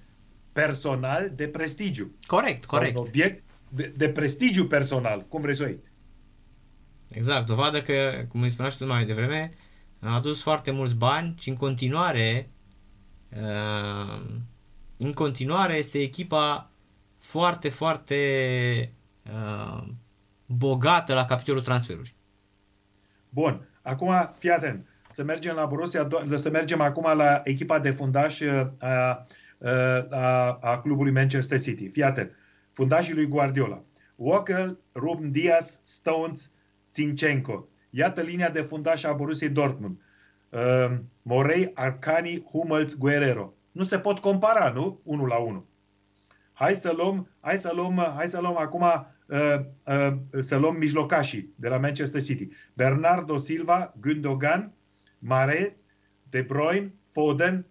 personal de prestigiu. Corect, corect. Sau un obiect de, de prestigiu personal, cum vreți să o iei. Exact, dovadă că, cum îi spunea și tu mai devreme, a adus foarte mulți bani și în continuare uh, în continuare este echipa foarte, foarte uh, bogată la capitolul transferuri. Bun, acum fii atent. Să mergem la Borussia, să mergem acum la echipa de fundaș uh, a, a, a clubului Manchester City. Fii atent. Fundașii lui Guardiola. Walker, Ruben Diaz, Stones, Zinchenko. Iată linia de fundaș a Borussia Dortmund. Uh, Morei, Arcani, Hummels, Guerrero. Nu se pot compara, nu? Unul la unul. Hai să luăm, hai să luăm, hai să luăm acum uh, uh, să luăm mijlocașii de la Manchester City. Bernardo Silva, Gundogan, Mares, De Bruyne, Foden,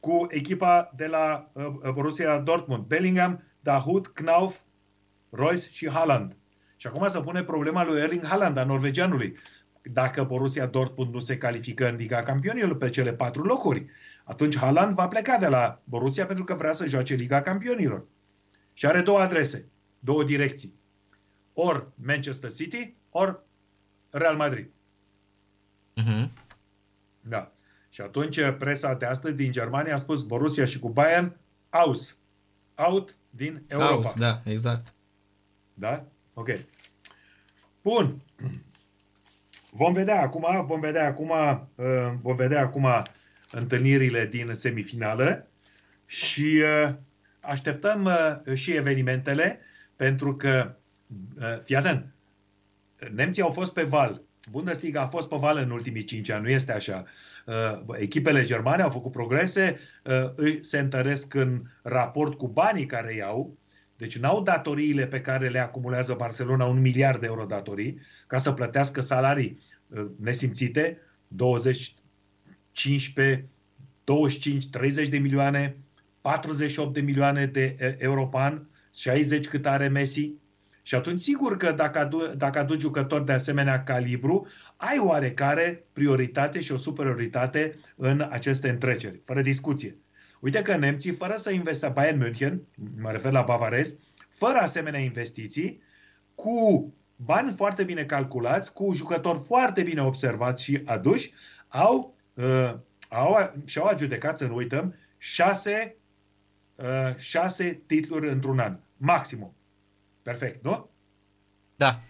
cu echipa de la uh, Borussia Dortmund, Bellingham, Dahoud, Knauf, Royce și Haaland. Și acum să pune problema lui Erling Haaland, a norvegianului. Dacă Borussia Dortmund nu se califică în Liga Campionilor pe cele patru locuri, atunci Haaland va pleca de la Borussia pentru că vrea să joace Liga Campionilor. Și are două adrese, două direcții. Ori Manchester City, ori Real Madrid. Uh-huh. Da. Și atunci presa de astăzi din Germania a spus Borussia și cu Bayern aus. Out din Europa. Out, da, exact. Da? Ok. Bun. Vom vedea acum, vom vedea acum, uh, vom vedea acum întâlnirile din semifinală și uh, așteptăm uh, și evenimentele pentru că, fii atent, nemții au fost pe val. Bundesliga a fost pe val în ultimii cinci ani, nu este așa. Echipele germane au făcut progrese, se întăresc în raport cu banii care iau, deci n-au datoriile pe care le acumulează Barcelona, un miliard de euro datorii, ca să plătească salarii nesimțite, 20, 15, 25, 30 de milioane, 48 de milioane de euro pe an, 60 cât are Messi. Și atunci, sigur că dacă, adu- dacă aduci jucători de asemenea calibru, ai oarecare prioritate și o superioritate în aceste întreceri, fără discuție. Uite că nemții, fără să investească Bayern München, mă refer la bavarez, fără asemenea investiții, cu bani foarte bine calculați, cu jucători foarte bine observați și aduși, au uh, au, și-au adjudecat, să nu uităm, șase, uh, șase titluri într-un an. Maximum. Perfect, nu? Da.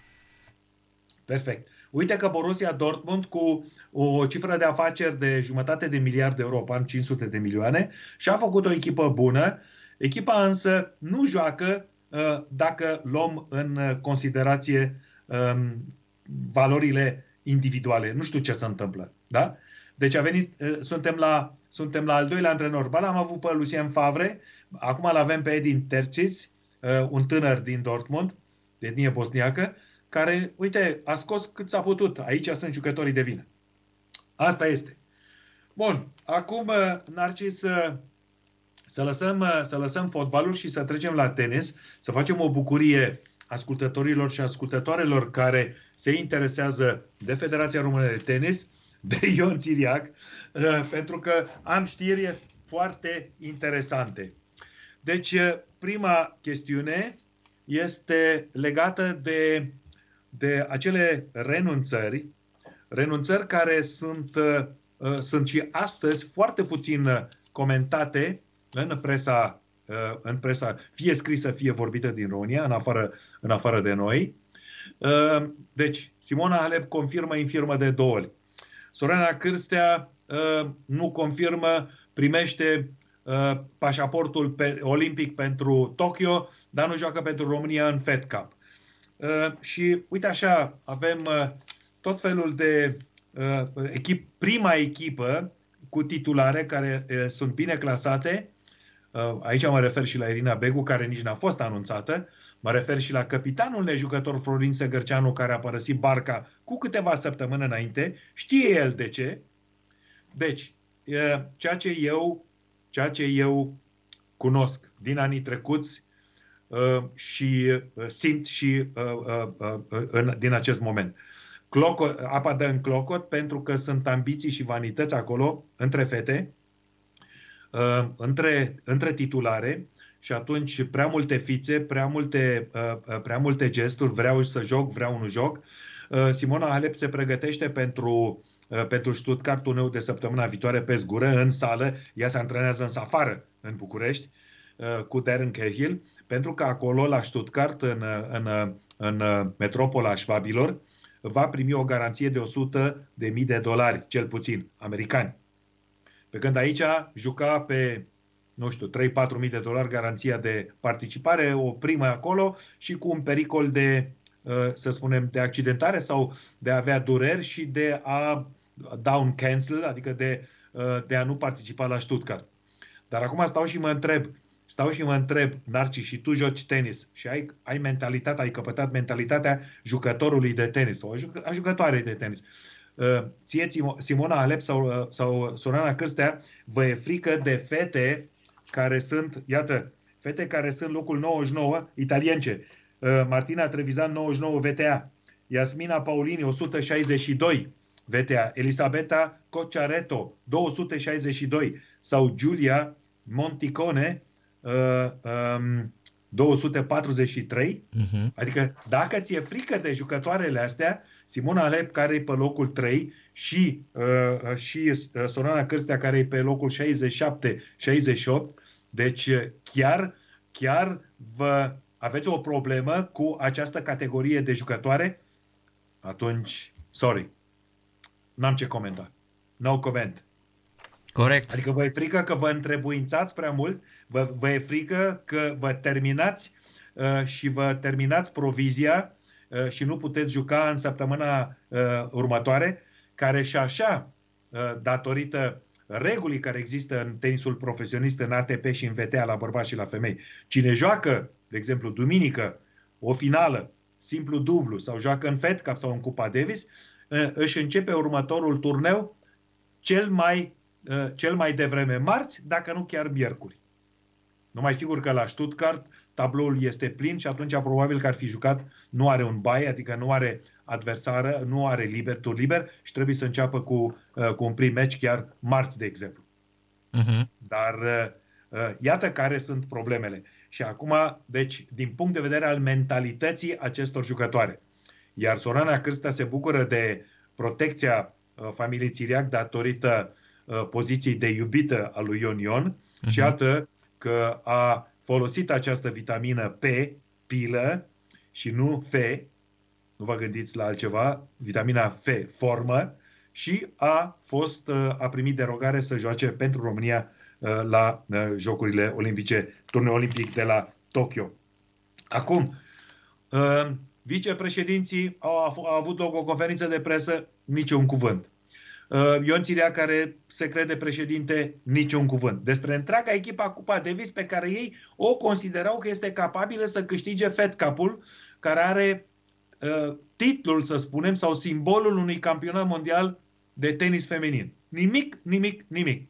Perfect. Uite că Borussia Dortmund cu o cifră de afaceri de jumătate de miliard de euro, an 500 de milioane, și-a făcut o echipă bună. Echipa însă nu joacă uh, dacă luăm în considerație um, valorile individuale. Nu știu ce se întâmplă. Da? Deci a venit, suntem la, suntem la al doilea antrenor. Ba am avut pe Lucien Favre, acum îl avem pe Edin Tercic, un tânăr din Dortmund, de etnie bosniacă, care, uite, a scos cât s-a putut. Aici sunt jucătorii de vină. Asta este. Bun, acum, Narcis, să lăsăm, să lăsăm fotbalul și să trecem la tenis, să facem o bucurie ascultătorilor și ascultătoarelor care se interesează de Federația Română de Tenis de Ion Țiriac, uh, pentru că am știri foarte interesante. Deci, uh, prima chestiune este legată de, de acele renunțări, renunțări care sunt, uh, sunt și astăzi foarte puțin comentate în presa, în presa, fie scrisă, fie vorbită din România, în afară, în afară de noi. Deci, Simona Halep confirmă infirmă de două ori. Sorana Cârstea uh, nu confirmă, primește uh, pașaportul pe, olimpic pentru Tokyo, dar nu joacă pentru România în Fed Cup. Uh, și uite așa, avem uh, tot felul de uh, echip, prima echipă cu titulare care uh, sunt bine clasate. Uh, aici mă refer și la Irina Begu, care nici n-a fost anunțată. Mă refer și la capitanul nejucător Florin Săgărceanu, care a părăsit barca cu câteva săptămâni înainte. Știe el de ce. Deci, ceea ce eu, ceea ce eu cunosc din anii trecuți, uh, și uh, simt și în, din acest moment. Clocot, apa dă în clocot pentru că sunt ambiții și vanități acolo între fete, între, între titulare și atunci prea multe fițe, prea multe, prea multe gesturi, vreau să joc, vreau nu joc. Simona Halep se pregătește pentru pentru Stuttgart, turneul de săptămâna viitoare pe zgură, în sală, ea se antrenează în afară, în București, cu Darren Cahill, pentru că acolo, la Stuttgart, în, în, în metropola șvabilor, va primi o garanție de 100 de mii de dolari, cel puțin, americani. Pe când aici juca pe, nu știu, 3-4 mii de dolari garanția de participare, o primă acolo și cu un pericol de, să spunem, de accidentare sau de a avea dureri și de a down cancel, adică de, de a nu participa la Stuttgart. Dar acum stau și mă întreb, stau și mă întreb, Narci, și tu joci tenis și ai, ai mentalitatea, ai căpătat mentalitatea jucătorului de tenis sau a jucătoarei de tenis. Uh, ție, Simona Alep sau, uh, sau Sorana Cârstea, vă e frică de fete care sunt, iată, fete care sunt locul 99, italience. Uh, Martina Trevizan, 99 VTA. Iasmina Paulini, 162 VTA. Elisabeta Cocciaretto, 262. Sau Giulia Monticone, 243. Uh-huh. Mhm. Adică dacă ți-e frică de jucătoarele astea, Simona Alep care e pe locul 3 și, uh, și uh, Sorana Cârstea care e pe locul 67-68, deci chiar, chiar vă aveți o problemă cu această categorie de jucătoare, atunci, sorry, n-am ce comenta. No comment. Corect. Adică vă e frică că vă întrebuințați prea mult, vă, vă e frică că vă terminați uh, și vă terminați provizia uh, și nu puteți juca în săptămâna uh, următoare, care și așa, uh, datorită regulii care există în tenisul profesionist, în ATP și în VTA la bărbați și la femei. Cine joacă, de exemplu, duminică, o finală, simplu dublu, sau joacă în Fed Cup sau în Cupa Davis, uh, își începe următorul turneu cel mai Uh, cel mai devreme marți, dacă nu chiar miercuri. Nu mai sigur că la Stuttgart tabloul este plin și atunci probabil că ar fi jucat, nu are un bai, adică nu are adversară, nu are liber, tur liber și trebuie să înceapă cu, uh, cu un prim meci chiar marți, de exemplu. Uh-huh. Dar uh, iată care sunt problemele. Și acum, deci, din punct de vedere al mentalității acestor jucătoare. Iar Sorana Cârstea se bucură de protecția familiei Țiriac datorită uh, Uh, poziției de iubită a lui Ion Ion uh-huh. și iată că a folosit această vitamină P, pilă, și nu F, nu vă gândiți la altceva, vitamina F, formă, și a fost, uh, a primit derogare să joace pentru România uh, la Jocurile Olimpice, turneul olimpic de la Tokyo. Acum, vicepreședinții au, au avut loc o conferință de presă, niciun cuvânt. Uh, Ion Țirea, care se crede președinte, niciun cuvânt. Despre întreaga echipa Cupa Davis pe care ei o considerau că este capabilă să câștige Fed Cup-ul, care are uh, titlul, să spunem, sau simbolul unui campionat mondial de tenis feminin. Nimic, nimic, nimic.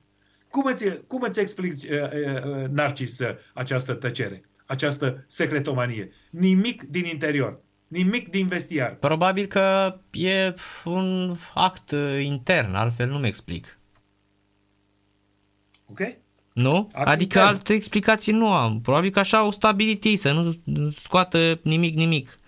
Cum îți, cum îți explici, uh, uh, Narcis, uh, această tăcere, această secretomanie? Nimic din interior. Nimic din vestiar. Probabil că e un act intern, altfel nu-mi explic. Ok? Nu? Act adică intern. alte explicații nu am. Probabil că așa au stabilit ei, să nu scoată nimic, nimic.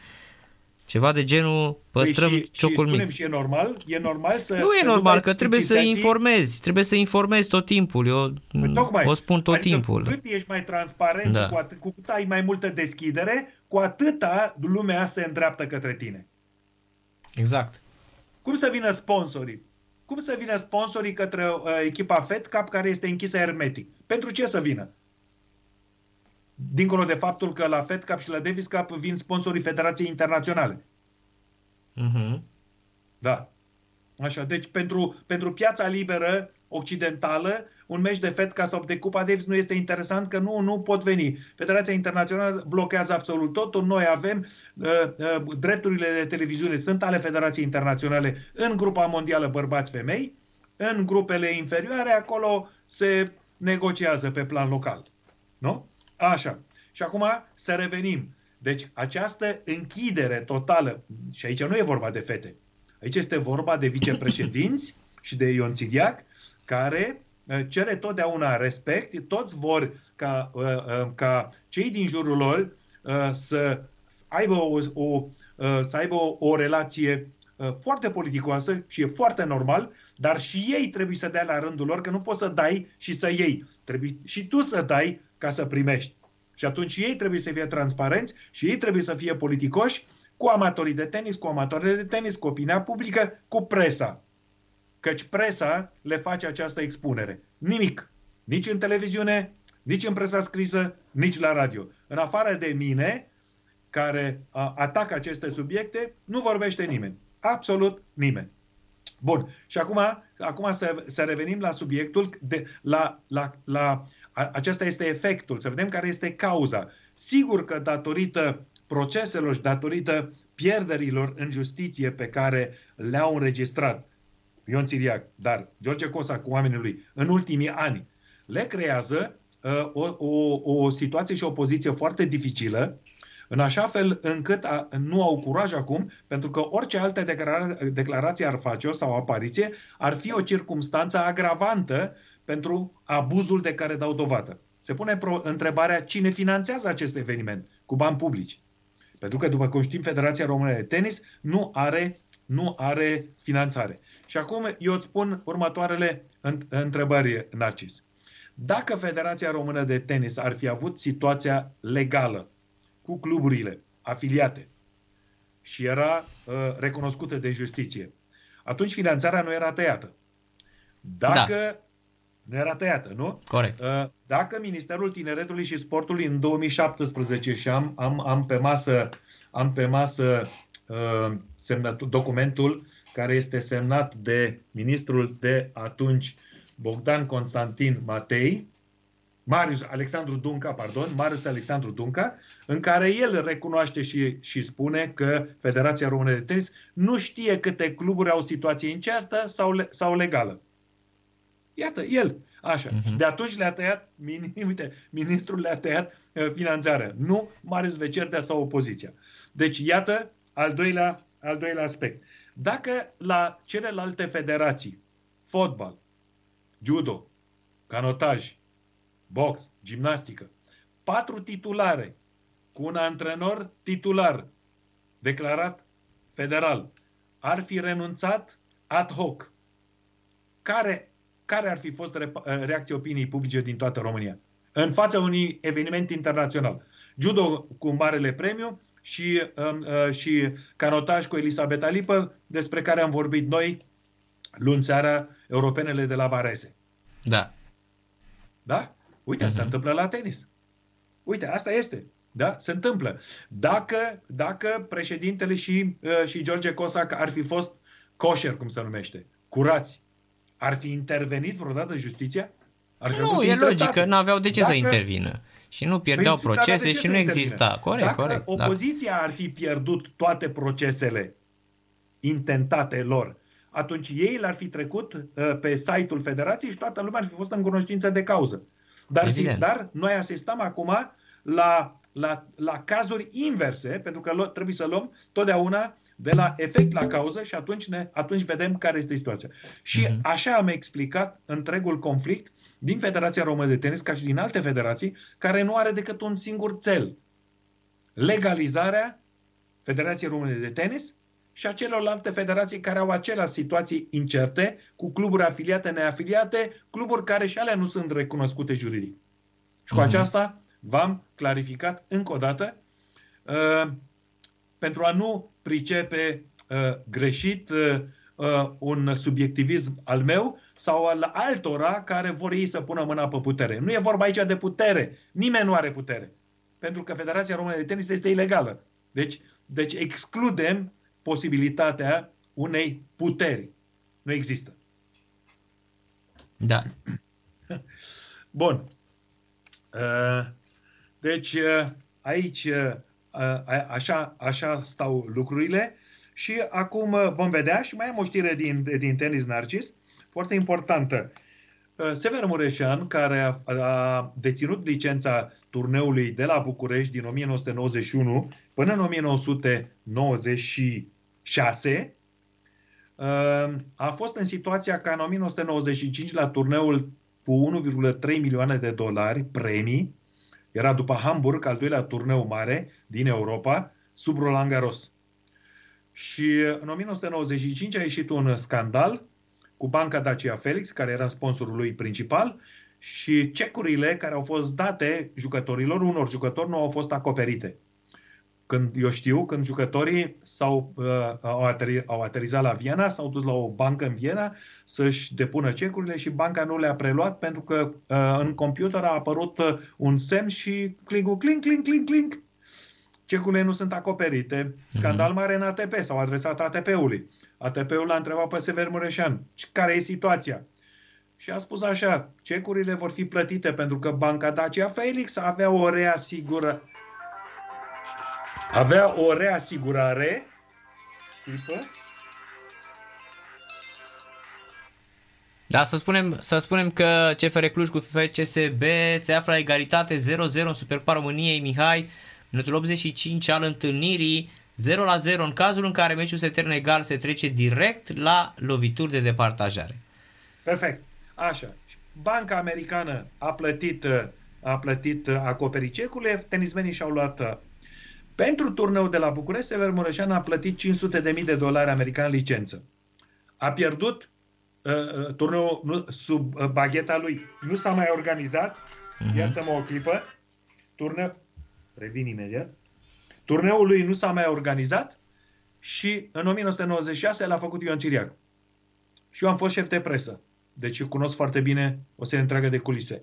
Ceva de genul păstrăm păi și, ciocul și mic. și e normal? E normal să Nu e să normal, nu că trebuie să informezi, trebuie să informezi tot timpul. Eu păi, tocmai, o spun tot adică timpul. Cât ești mai transparent da. și cu, atât, cu cât ai mai multă deschidere, cu atâta lumea se îndreaptă către tine. Exact. Cum să vină sponsorii? Cum să vină sponsorii către uh, echipa Fed Cup care este închisă hermetic? Pentru ce să vină? Dincolo de faptul că la Fed Cup și la Davis Cup vin sponsorii Federației Internaționale. Uh-huh. Da. Așa, deci pentru, pentru piața liberă occidentală, un meci de Fed Cup sau de Cupa Davis nu este interesant, că nu, nu pot veni. Federația Internațională blochează absolut totul. Noi avem uh, uh, drepturile de televiziune, sunt ale Federației Internaționale în grupa mondială bărbați-femei, în grupele inferioare, acolo se negociază pe plan local. Nu? Așa. Și acum să revenim. Deci această închidere totală, și aici nu e vorba de fete, aici este vorba de vicepreședinți și de Ion Țidiac, care uh, cere totdeauna respect, toți vor ca, uh, uh, ca cei din jurul lor să aibă o, o, să aibă o, o relație foarte politicoasă și e foarte normal, dar și ei trebuie să dea la rândul lor, că nu poți să dai și să iei. Trebuie și tu să dai ca să primești. Și atunci ei trebuie să fie transparenți și ei trebuie să fie politicoși cu amatorii de tenis, cu amatorii de tenis, cu opinia publică, cu presa. Căci presa le face această expunere. Nimic. Nici în televiziune, nici în presa scrisă, nici la radio. În afară de mine, care atacă aceste subiecte, nu vorbește nimeni. Absolut nimeni. Bun. Și acum, acum să, să revenim la subiectul, de, la, la, la a, acesta este efectul, să vedem care este cauza. Sigur că datorită proceselor și datorită pierderilor în justiție pe care le-au înregistrat Ion Țiriac, dar George Cosa cu oamenii lui în ultimii ani, le creează uh, o, o, o situație și o poziție foarte dificilă în așa fel încât a, nu au curaj acum, pentru că orice altă declara- declarație ar face-o sau apariție, ar fi o circumstanță agravantă pentru abuzul de care dau dovadă. Se pune pro- întrebarea cine finanțează acest eveniment cu bani publici. Pentru că, după cum știm, Federația Română de Tenis nu are, nu are finanțare. Și acum eu îți spun următoarele întrebări, Narcis. Dacă Federația Română de Tenis ar fi avut situația legală cu cluburile afiliate și era uh, recunoscută de justiție, atunci finanțarea nu era tăiată. Dacă da. nu era tăiată, nu? Corect. Uh, dacă Ministerul Tineretului și Sportului în 2017 și am, am, am pe masă, am pe masă uh, semnat, documentul care este semnat de ministrul de atunci Bogdan Constantin Matei, Marius Alexandru Dunca, pardon, Marius Alexandru Dunca, în care el recunoaște și, și spune că Federația Română de Tenis nu știe câte cluburi au situație incertă sau, le, sau legală. Iată, el. Așa. Uh-huh. De atunci le-a tăiat, uite, ministrul le-a tăiat uh, finanțarea. Nu Marius Vecerdea sau opoziția. Deci, iată, al doilea, al doilea aspect. Dacă la celelalte federații, fotbal, judo, canotaj, box, gimnastică. Patru titulare cu un antrenor titular declarat federal ar fi renunțat ad hoc. Care, care ar fi fost reacția opiniei publice din toată România? În fața unui eveniment internațional. Judo cu marele premiu și, um, uh, și canotaj cu Elisabeta Lipă, despre care am vorbit noi luni seara, europenele de la Varese. Da. Da? Uite, uh-huh. se întâmplă la tenis. Uite, asta este. Da? Se întâmplă. Dacă, dacă președintele și, uh, și George Cosac ar fi fost coșer, cum se numește, curați, ar fi intervenit vreodată justiția? Ar nu, e logic că nu aveau de ce dacă, să intervină. Și nu pierdeau păi, procese și nu exista. Corect, Dacă corect. Da. opoziția da. ar fi pierdut toate procesele intentate lor, atunci ei l-ar fi trecut uh, pe site-ul federației și toată lumea ar fi fost în cunoștință de cauză. Dar, zi, dar noi asistăm acum la, la, la cazuri inverse, pentru că trebuie să luăm totdeauna de la efect la cauză și atunci, ne, atunci vedem care este situația. Și uh-huh. așa am explicat întregul conflict din Federația Română de Tenis, ca și din alte federații, care nu are decât un singur cel. Legalizarea Federației Române de Tenis și a celorlalte federații care au aceleași situații incerte, cu cluburi afiliate, neafiliate, cluburi care și alea nu sunt recunoscute juridic. Și cu uh-huh. aceasta v-am clarificat încă o dată uh, pentru a nu pricepe uh, greșit uh, uh, un subiectivism al meu sau al altora care vor ei să pună mâna pe putere. Nu e vorba aici de putere. Nimeni nu are putere. Pentru că Federația Română de Tenis este ilegală. Deci, deci excludem posibilitatea unei puteri. Nu există. Da. Bun. Uh, deci, uh, aici, uh, așa, așa stau lucrurile și acum vom vedea și mai am o știre din, din tenis Narcis, foarte importantă. Sever Mureșan, care a, a deținut licența turneului de la București din 1991 până în 1996, uh, a fost în situația ca în 1995 la turneul cu 1,3 milioane de dolari premii, era după Hamburg, al doilea turneu mare din Europa, sub Roland Garros. Și în 1995 a ieșit un scandal cu banca Dacia Felix, care era sponsorul lui principal, și cecurile care au fost date jucătorilor, unor jucători, nu au fost acoperite. Când eu știu, când jucătorii s-au, uh, au, ateri, au aterizat la Viena, s-au dus la o bancă în Viena să-și depună cecurile și banca nu le-a preluat pentru că uh, în computer a apărut uh, un semn și clink clink, clink, clink, clink. Cecurile nu sunt acoperite. Scandal mare în ATP, s-au adresat ATP-ului. ATP-ul l-a întrebat pe Sever Mureșan, care e situația? Și a spus așa, cecurile vor fi plătite pentru că Banca Dacia Felix avea o reasigură avea o reasigurare clipă, Da, să spunem, să spunem că CFR Cluj cu FCSB se află la egalitate 0-0 în Supercupa României. Mihai, minutul 85 al întâlnirii, 0 la 0. În cazul în care meciul se termină egal, se trece direct la lovituri de departajare. Perfect. Așa. Banca americană a plătit, a plătit acoperit cecurile, tenismenii și-au luat pentru turneul de la București, Sever Mureșan a plătit 500.000 de dolari americani licență. A pierdut uh, uh, turneul nu, sub uh, bagheta lui. Nu s-a mai organizat. Uh-huh. Iartă-mă o clipă. Turne... Revin imediat. Turneul lui nu s-a mai organizat și în 1996 l-a făcut Ion Ciriac. Și eu am fost șef de presă. Deci eu cunosc foarte bine o serie întreagă de culise.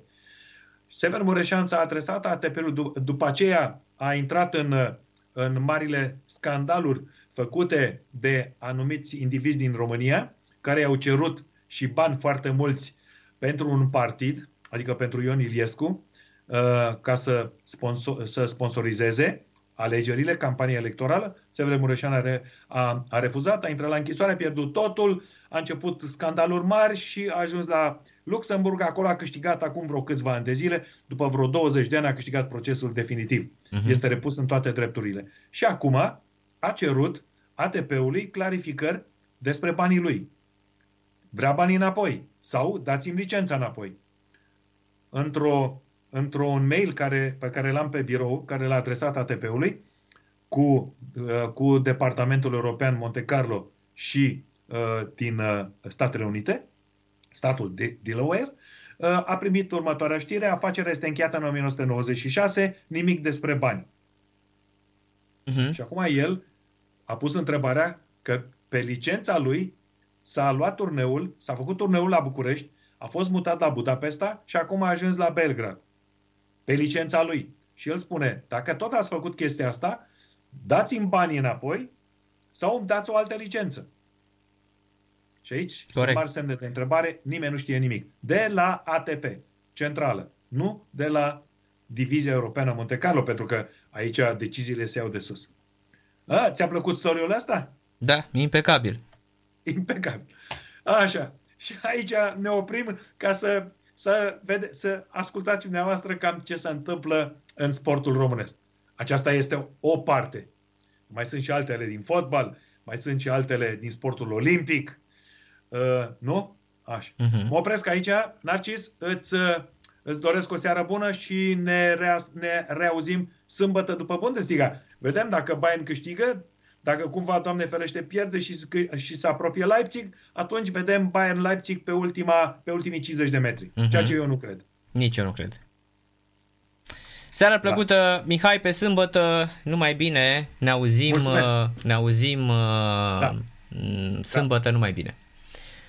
Sever Mureșan s-a adresat ATP-ul, după aceea a intrat în în marile scandaluri făcute de anumiți indivizi din România, care au cerut și bani foarte mulți pentru un partid, adică pentru Ion Iliescu, uh, ca să, sponsor, să sponsorizeze alegerile, campania electorală. Sever Mureșan a, re, a, a refuzat, a intrat la închisoare, a pierdut totul, a început scandaluri mari și a ajuns la Luxemburg. Acolo a câștigat acum vreo câțiva ani de zile, după vreo 20 de ani a câștigat procesul definitiv. Uh-huh. Este repus în toate drepturile. Și acum a cerut ATP-ului clarificări despre banii lui. Vrea banii înapoi sau dați-mi licența înapoi. Într-o într-un mail care, pe care l-am pe birou, care l-a adresat ATP-ului, cu, uh, cu Departamentul European Monte Carlo și uh, din uh, Statele Unite, statul de Delaware, uh, a primit următoarea știre, afacerea este încheiată în 1996, nimic despre bani. Uh-huh. Și acum el a pus întrebarea că pe licența lui s-a luat turneul, s-a făcut turneul la București, a fost mutat la Budapesta și acum a ajuns la Belgrad pe licența lui. Și el spune, dacă tot ați făcut chestia asta, dați-mi banii înapoi sau îmi dați o altă licență. Și aici Corect. sunt mari semne de întrebare, nimeni nu știe nimic. De la ATP, centrală, nu de la Divizia Europeană Monte Carlo, pentru că aici deciziile se iau de sus. A, ți-a plăcut storiul ăsta? Da, impecabil. Impecabil. Așa. Și aici ne oprim ca să să, vede, să ascultați dumneavoastră cam ce se întâmplă în sportul românesc. Aceasta este o parte. Mai sunt și altele din fotbal, mai sunt și altele din sportul olimpic. Uh, nu? Așa. Uh-huh. Mă opresc aici. Narcis, îți, uh, îți doresc o seară bună și ne, rea, ne reauzim sâmbătă după Bundesliga. Vedem dacă Bayern câștigă, dacă cumva, Doamne ferește, pierde și, și se apropie Leipzig, atunci vedem Bayern Leipzig pe, ultima, pe ultimii 50 de metri. Uh-huh. Ceea ce eu nu cred. Nici eu nu cred. Seara plăcută, da. Mihai, pe sâmbătă, numai bine, ne auzim, Mulțumesc. Uh, ne auzim uh, da. sâmbătă, da. numai bine.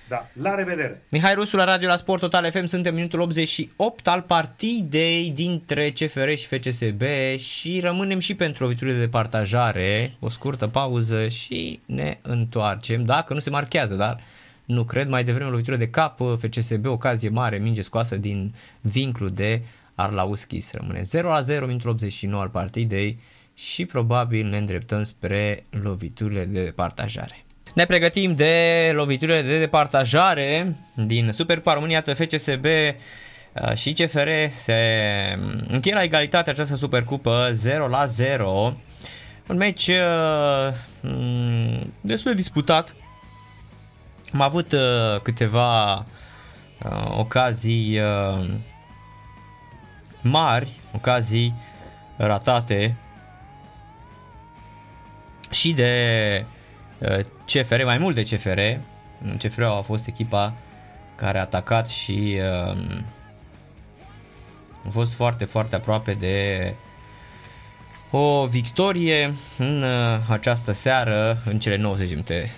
Da, la revedere! Mihai Rusu la Radio la Sport Total FM, suntem minutul 88 al partidei dintre CFR și FCSB și rămânem și pentru loviturile de partajare, o scurtă pauză și ne întoarcem, dacă nu se marchează, dar nu cred, mai devreme lovitură de cap, FCSB, ocazie mare, minge scoasă din vinclu de Arlauschis, rămâne 0 la 0, minutul 89 al partidei și probabil ne îndreptăm spre loviturile de partajare. Ne pregătim de loviturile de departajare din Supercupa România FCSB Uh, și CFR se încheie la egalitate această supercupă 0 la 0. Un meci uh, mm, destul de disputat. Am avut uh, câteva ocazii mari, ocazii ratate și de CFR, mai mult de CFR. CFR a fost echipa care a atacat și uh, a fost foarte, foarte aproape de o victorie în uh, această seară, în cele 90 minute.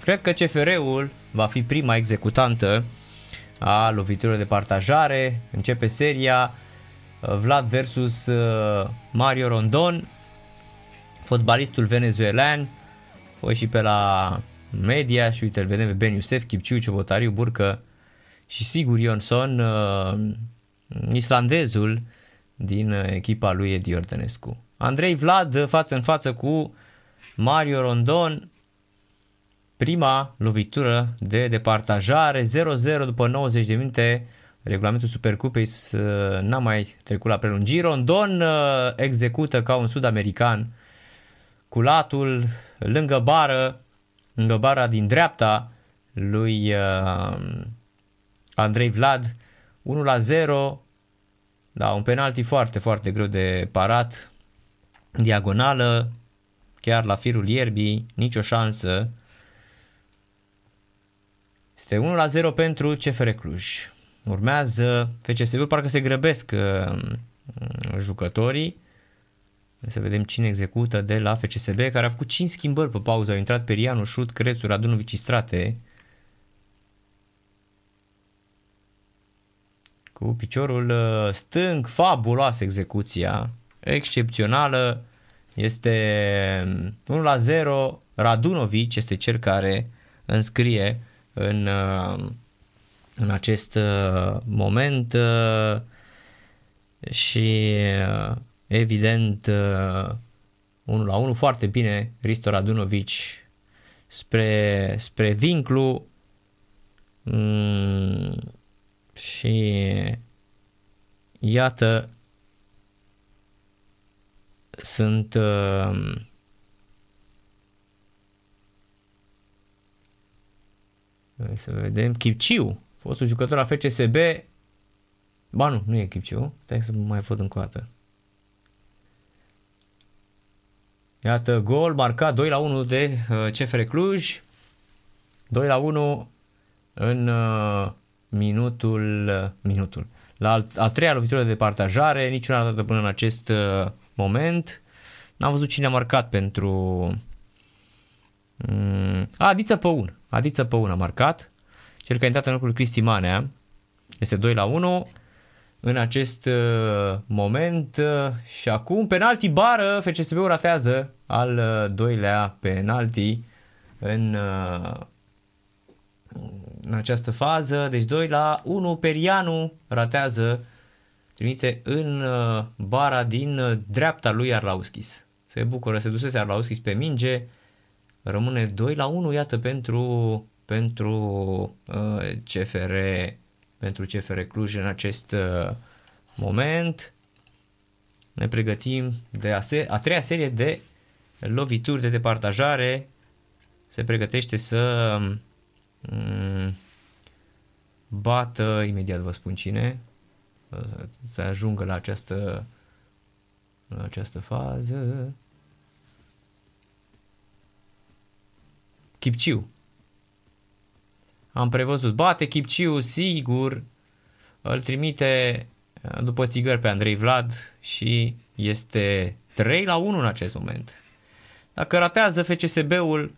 Cred că CFR-ul va fi prima executantă a loviturilor de partajare. Începe seria uh, Vlad versus uh, Mario Rondon, fotbalistul venezuelan, foi și pe la media și uite, îl vedem pe Ben Iusef, Kipciu, Ciobotariu, Burcă și sigur Ionson, islandezul din echipa lui Edi Ordănescu. Andrei Vlad față în față cu Mario Rondon, prima lovitură de departajare, 0-0 după 90 de minute, regulamentul Supercupei n-a mai trecut la prelungiri. Rondon uh, execută ca un sud-american cu latul lângă bară, lângă bara din dreapta lui uh, Andrei Vlad, 1 la 0, da, un penalti foarte, foarte greu de parat, diagonală, chiar la firul ierbii, nicio șansă. Este 1 la 0 pentru CFR Cluj. Urmează FCSB, parcă se grăbesc uh, jucătorii. Să vedem cine execută de la FCSB, care a făcut 5 schimbări pe pauză. Au intrat Perianu, Șut, Crețu, Radunovici, Strate. cu piciorul uh, stâng, fabuloasă execuția, excepțională, este 1 um, la 0, Radunovic este cel care înscrie în, uh, în acest uh, moment și evident 1 la 1, foarte bine Risto Radunovic spre, spre vinclu, mm, și iată, sunt uh, să vedem, Chipciu, fostul jucător al FCSB, ba nu, nu e Chipciu, stai să mai văd încă o dată. Iată, gol marcat 2 la 1 de uh, CFR Cluj, 2 la 1 în uh, minutul, minutul. La al, a treia lovitură de partajare, niciuna dată până în acest uh, moment. N-am văzut cine a marcat pentru... Mm, a, Adiță Păun. Adiță Păun a marcat. Cel care a intrat în locul Cristi Manea. Este 2 la 1 în acest uh, moment uh, și acum penalti bară, FCSB-ul ratează al uh, doilea penalti în uh, în această fază, deci 2 la 1, Perianu ratează, trimite în uh, bara din uh, dreapta lui Arlauskis. Se bucură, se dusese Arlauskis pe minge, rămâne 2 la 1, iată, pentru, pentru uh, CFR, pentru CFR Cluj în acest uh, moment. Ne pregătim de a, se- a treia serie de lovituri de departajare. Se pregătește să mm, bată, imediat vă spun cine, să ajungă la această, la această fază. Chipciu. Am prevăzut. Bate Chipciu, sigur. Îl trimite după țigări pe Andrei Vlad și este 3 la 1 în acest moment. Dacă ratează FCSB-ul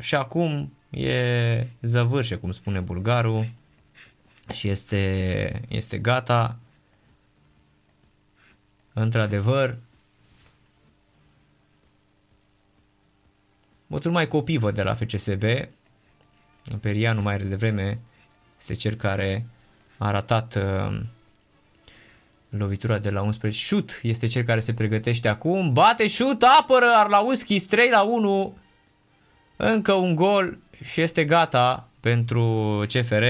și acum e zăvârșe, cum spune bulgarul, și este, este gata. Într-adevăr, Motul mai copii văd de la FCSB. Perianu mai devreme este cel care a ratat uh, lovitura de la 11. Șut este cel care se pregătește acum. Bate șut, apără Arlauski 3 la 1. Încă un gol și este gata pentru CFR.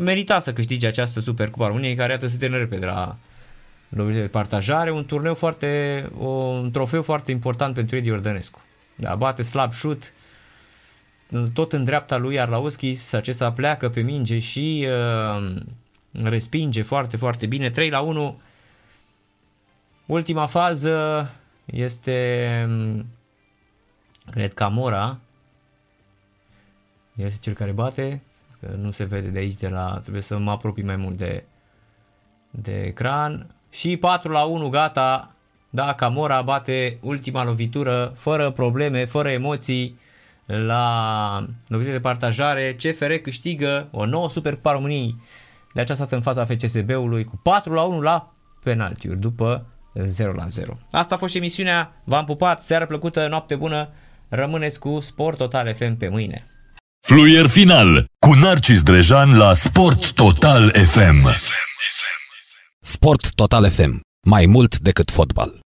merita să câștige această Supercupa României, care iată se termină repede la lovire de partajare, un turneu foarte, un trofeu foarte important pentru Edi Ordănescu. Da, bate slab șut, tot în dreapta lui Arlauskis, acesta pleacă pe minge și uh, respinge foarte, foarte bine. 3 la 1. Ultima fază este, cred, Camora. El este cel care bate, că nu se vede de aici, de la, trebuie să mă apropii mai mult de, de ecran. Și 4 la 1, gata. Da, Camora bate ultima lovitură, fără probleme, fără emoții la lovitură de partajare. CFR câștigă o nouă Supercupa României de această dată în fața FCSB-ului cu 4 la 1 la penaltiuri după 0 la 0. Asta a fost și emisiunea. V-am pupat, seară plăcută, noapte bună. Rămâneți cu Sport Total FM pe mâine. Fluier final cu Narcis Drejan la Sport Total FM. Sport Total FM. Mai mult decât fotbal.